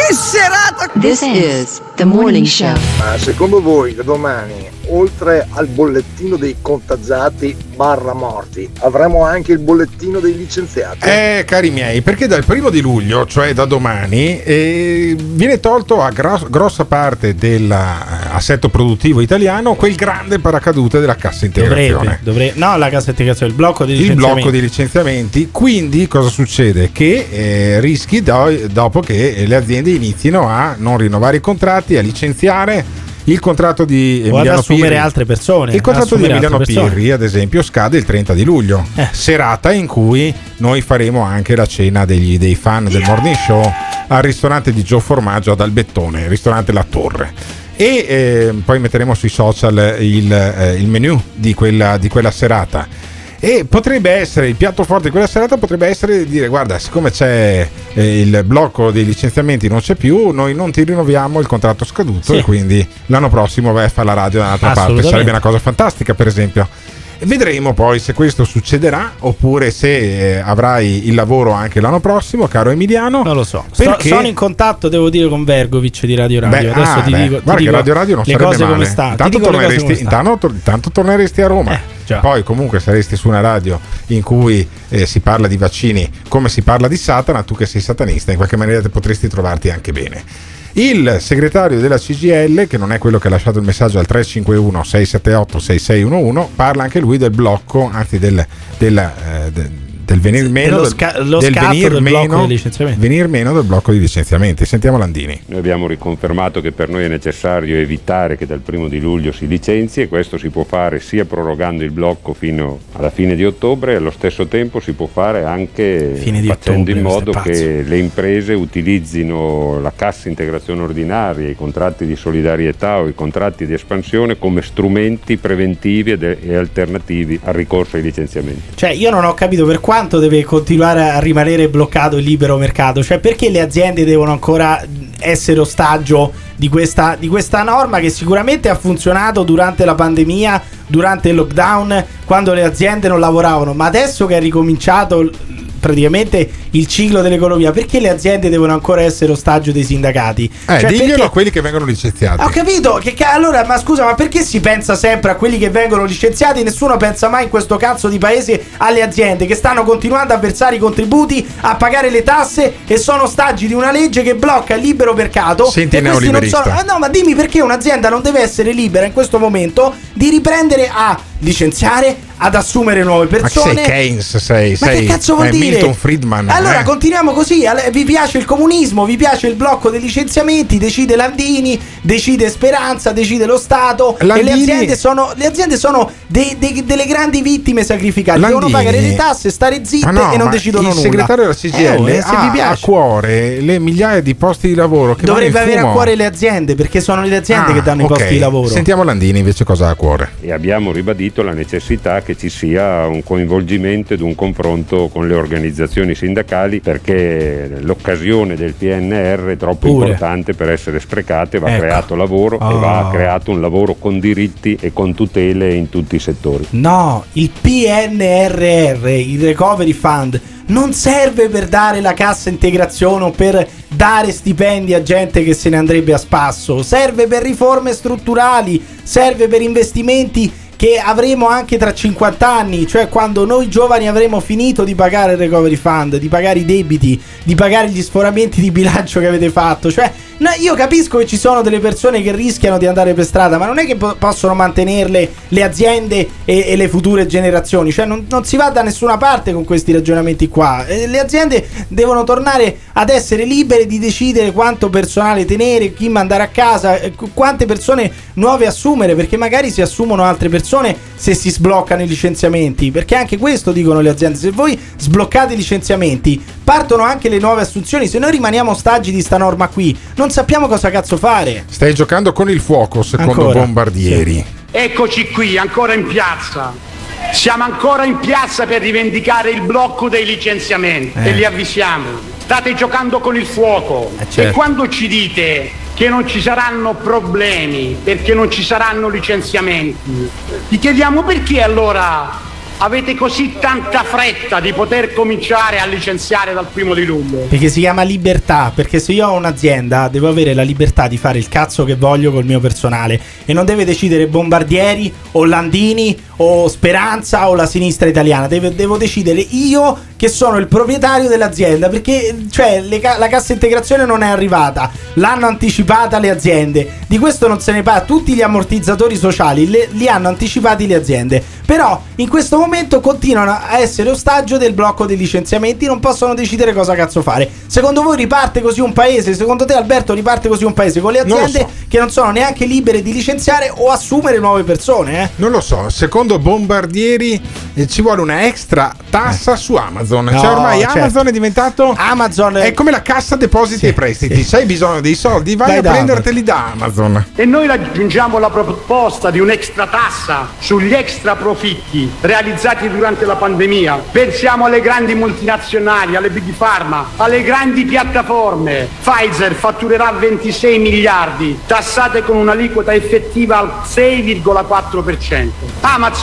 Che serata! This is the morning show. Ma secondo voi da domani, oltre al bollettino dei contagiati barra morti, avremo anche il bollettino dei licenziati? Eh, cari miei, perché dal primo di luglio, cioè da domani, eh, viene tolto a gros- grossa parte dell'assetto produttivo italiano quel grande paracadute della cassa integrazione. Dovrebbe, dovrebbe. No, la cassa integrazione, il blocco di il licenziamenti. blocco di licenziamenti. Quindi cosa succede? Che eh, rischi do- dopo che le aziende inizino a non rinnovare i contratti, a licenziare. Il contratto di O Emiliano assumere Pirri, altre persone. il contratto di assumere Emiliano. Pirri, ad esempio, scade il 30 di luglio, Eh. serata in cui noi faremo anche la cena degli- dei fan del morning show al ristorante di Gio Formaggio ad Albettone, ristorante La Torre. E eh, poi metteremo sui social il, eh, il menu di quella, di quella serata. E potrebbe essere il piatto forte di quella serata potrebbe essere di dire guarda siccome c'è eh, il blocco dei licenziamenti non c'è più noi non ti rinnoviamo il contratto scaduto Sì. e quindi l'anno prossimo vai a fare la radio da un'altra parte sarebbe una cosa fantastica per esempio Vedremo poi se questo succederà oppure se eh, avrai il lavoro anche l'anno prossimo, caro Emiliano. Non lo so. Perché sono in contatto, devo dire, con Vergovic di Radio Radio. Beh, Adesso ah, ti beh, dico, ti guarda che dico Radio Radio non le cose male. come. Ti Intanto torneresti, intanto, intanto torneresti a Roma. Eh. Poi comunque saresti su una radio in cui eh, si parla di vaccini come si parla di Satana, tu che sei satanista, in qualche maniera potresti trovarti anche bene. Il segretario della CGL, che non è quello che ha lasciato il messaggio al 351 678 6611, parla anche lui del blocco, anzi del, del, eh, de- del venir meno, del, sca- lo del scatto venir del blocco meno, venir meno del blocco di licenziamenti. Sentiamo Landini. Noi abbiamo riconfermato che per noi è necessario evitare che dal primo di luglio si licenzi e questo si può fare sia prorogando il blocco fino alla fine di ottobre e allo stesso tempo si può fare anche Fine di facendo ottobre, in modo che le imprese utilizzino la cassa integrazione ordinaria, i contratti di solidarietà o i contratti di espansione come strumenti preventivi ed- e alternativi al ricorso ai licenziamenti. Cioè, io non ho capito per quanto deve continuare a rimanere bloccato il libero mercato. Cioè, perché le aziende devono ancora essere ostaggio di questa, di questa norma che sicuramente ha funzionato durante la pandemia, durante il lockdown, quando le aziende non lavoravano. Ma adesso che è ricominciato praticamente il ciclo dell'economia, perché le aziende devono ancora essere ostaggio dei sindacati? Eh, Cioè, diglielo perché- a quelli che vengono licenziati. ho capito che ca- allora, ma scusa, ma perché si pensa sempre a quelli che vengono licenziati? Nessuno pensa mai in questo cazzo di paese alle aziende che stanno continuando a versare i contributi, a pagare le tasse e sono ostaggi di una legge che blocca il libero mercato. Senti e questi non sono. Ah, no, ma dimmi perché un'azienda non deve essere libera in questo momento di riprendere a licenziare, ad assumere nuove Ma che persone. sei Keynes, sei, Ma sei che cazzo vuol eh, dire? Milton Friedman. Allora eh. continuiamo così. Vi piace il comunismo, vi piace il blocco dei licenziamenti, decide Landini, decide Speranza, decide lo Stato. E le Landini- aziende sono, le aziende sono dei- dei- delle grandi vittime sacrificate. Devono Landini- pagare le tasse, stare zitte Ma no, e non ma decidono il nulla. segretario della CGL Eh, oh, se ha vi a cuore le migliaia di posti di lavoro che Dovrebbe vanno in avere a fumo. cuore le aziende perché sono le aziende Ah, che danno ok. i posti di lavoro. Sentiamo Landini invece cosa ha a cuore. e abbiamo ribadito la necessità che ci sia un coinvolgimento ed un confronto con le organizzazioni sindacali perché l'occasione del PNR è troppo Pure. importante per essere sprecata e va Ecco. creato lavoro e Oh. va creato un lavoro con diritti e con tutele in tutti i settori. No, il PNRR, il Recovery Fund, non serve per dare la cassa integrazione o per dare stipendi a gente che se ne andrebbe a spasso, serve per riforme strutturali, serve per investimenti che avremo anche tra 50 anni, cioè quando noi giovani avremo finito di pagare il recovery fund, di pagare i debiti, di pagare gli sforamenti di bilancio che avete fatto. Cioè, no, io capisco che ci sono delle persone che rischiano di andare per strada, ma non è che po- possono mantenerle le aziende e, e le future generazioni. Cioè, non, non si va da nessuna parte con questi ragionamenti qua. Eh, le aziende devono tornare ad essere libere di decidere quanto personale tenere, chi mandare a casa, eh, qu- quante persone nuove assumere, perché magari si assumono altre persone se si sbloccano i licenziamenti, perché anche questo dicono le aziende, se voi sbloccate i licenziamenti, partono anche le nuove assunzioni, se noi rimaniamo ostaggi di sta norma qui, non sappiamo cosa cazzo fare. Stai giocando con il fuoco, secondo Ancora? Bombardieri. Eccoci qui, ancora in piazza. Siamo ancora in piazza per rivendicare il blocco dei licenziamenti Eh. e li avvisiamo. State giocando con il fuoco. certo. E quando ci dite che non ci saranno problemi perché non ci saranno licenziamenti, vi chiediamo perché allora avete così tanta fretta di poter cominciare a licenziare dal primo di luglio. Perché si chiama libertà, perché se io ho un'azienda devo avere la libertà di fare il cazzo che voglio col mio personale e non deve decidere Bombardieri o Landini o Speranza o la sinistra italiana, Deve- devo decidere io che sono il proprietario dell'azienda perché cioè, ca- la cassa integrazione non è arrivata, l'hanno anticipata le aziende, di questo non se ne parla, tutti gli ammortizzatori sociali le- li hanno anticipati le aziende, però in questo momento continuano a essere ostaggio del blocco dei licenziamenti, non possono decidere cosa cazzo fare. Secondo voi riparte così un paese? Secondo te Alberto riparte così un paese con le Non aziende so. che non sono neanche libere di licenziare o assumere nuove persone? Eh? Non lo so, secondo Bombardieri eh, ci vuole una extra tassa su Amazon. No, cioè ormai certo. Amazon è diventato Amazon è come la cassa depositi e prestiti. Se hai bisogno dei soldi, vai Dai a da prenderteli da Amazon. E noi aggiungiamo la proposta di un'extra tassa sugli extra profitti realizzati durante la pandemia. Pensiamo alle grandi multinazionali, alle big pharma, alle grandi piattaforme. Pfizer fatturerà 26 miliardi, tassate con un'aliquota effettiva al 6,4%. Amazon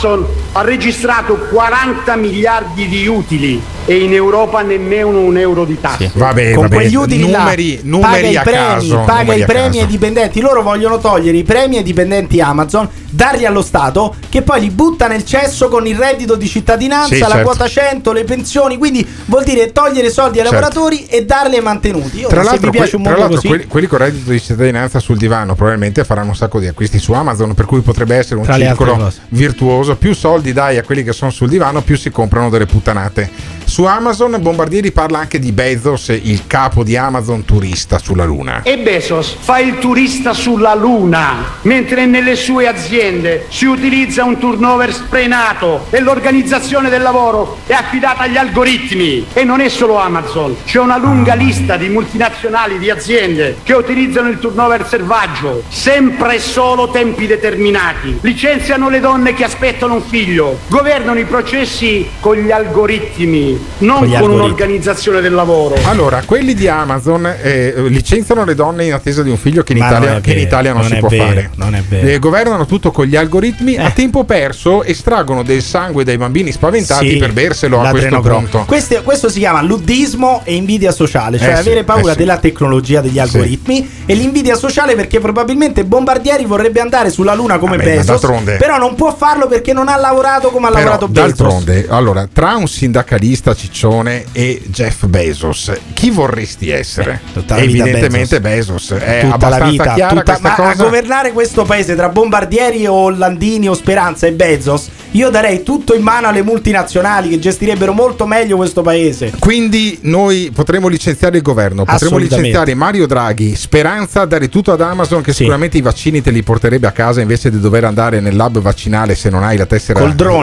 ha registrato 40 miliardi di utili e in Europa nemmeno un euro di tasse. Vabbè, con vabbè, quegli utili numeri, là, numeri paga i a premi, caso. paga i premi ai dipendenti. Loro vogliono togliere i premi ai dipendenti Amazon, darli allo Stato, che poi li butta nel cesso con il reddito di cittadinanza, Sì, la certo. quota 100, le pensioni. Quindi vuol dire togliere soldi ai Certo. lavoratori e darli ai mantenuti. Io, Tra l'altro, piace que- un tra l'altro quelli, quelli con reddito di cittadinanza sul divano probabilmente faranno un sacco di acquisti su Amazon, per cui potrebbe essere un circolo virtuoso. Più soldi dai a quelli che sono sul divano, più si comprano delle puttanate. Su Amazon Bombardieri parla anche di Bezos, il capo di Amazon turista sulla Luna. E Bezos fa il turista sulla Luna, mentre nelle sue aziende si utilizza un turnover sprenato e l'organizzazione del lavoro è affidata agli algoritmi. E non è solo Amazon, c'è una lunga lista di multinazionali, di aziende che utilizzano il turnover selvaggio, sempre e solo tempi determinati. Licenziano le donne che aspettano un figlio, governano i processi con gli algoritmi, non Con con, un'organizzazione del lavoro. Allora, quelli di Amazon eh, licenziano le donne in attesa di un figlio che in, Italia, non che in Italia non, non si può vero, fare. non è vero. Eh, governano tutto con gli algoritmi. A tempo perso estraggono del sangue dai bambini spaventati Sì, per berselo a questo punto. Questo, questo si chiama luddismo e invidia sociale, cioè Eh sì, avere paura eh sì. della tecnologia, degli algoritmi e l'invidia sociale perché probabilmente Bombardieri vorrebbe andare sulla Luna come ma Bezos, d'altronde- però non può farlo perché non ha lavorato come ha Però, lavorato Bezos. d'altronde, allora, tra un sindacalista ciccione e Jeff Bezos, chi vorresti essere? vita Evidentemente Bezos. È tutta la vita, tutta- ma cosa. a governare questo paese tra Bombardieri o Landini o Speranza e Bezos, io darei tutto in mano alle multinazionali che gestirebbero molto meglio questo paese. Quindi noi potremo licenziare il governo, Assolutamente. licenziare Mario Draghi, Speranza dare tutto ad Amazon che sicuramente i vaccini te li porterebbe a casa invece di dover andare nel lab vaccinale se non hai la tessera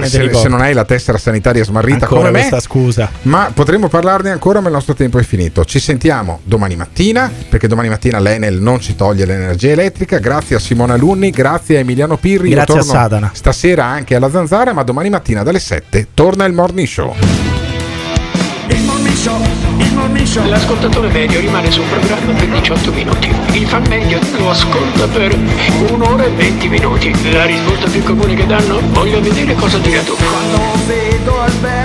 se, se non hai la tessera sanitaria smarrita Ancora come me. questa scusa. Ma potremo parlarne ancora, ma il nostro tempo è finito. Ci sentiamo domani mattina, perché domani mattina l'Enel non ci toglie l'energia elettrica. Grazie a Simona Lunni, grazie a Emiliano Pirri. Grazie a Satana. Stasera anche alla Zanzara, ma domani mattina dalle 7 torna il morning show. Il morning show, il morning show. L'ascoltatore medio rimane sul programma per 18 minuti. Il fan medio lo ascolta per un'ora e 20 minuti. La risposta più comune che danno? Voglio vedere cosa dirà tu. Quando vedo Alberto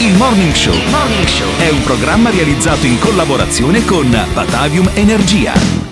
Il Morning Show è un programma realizzato in collaborazione con Batavium Energia.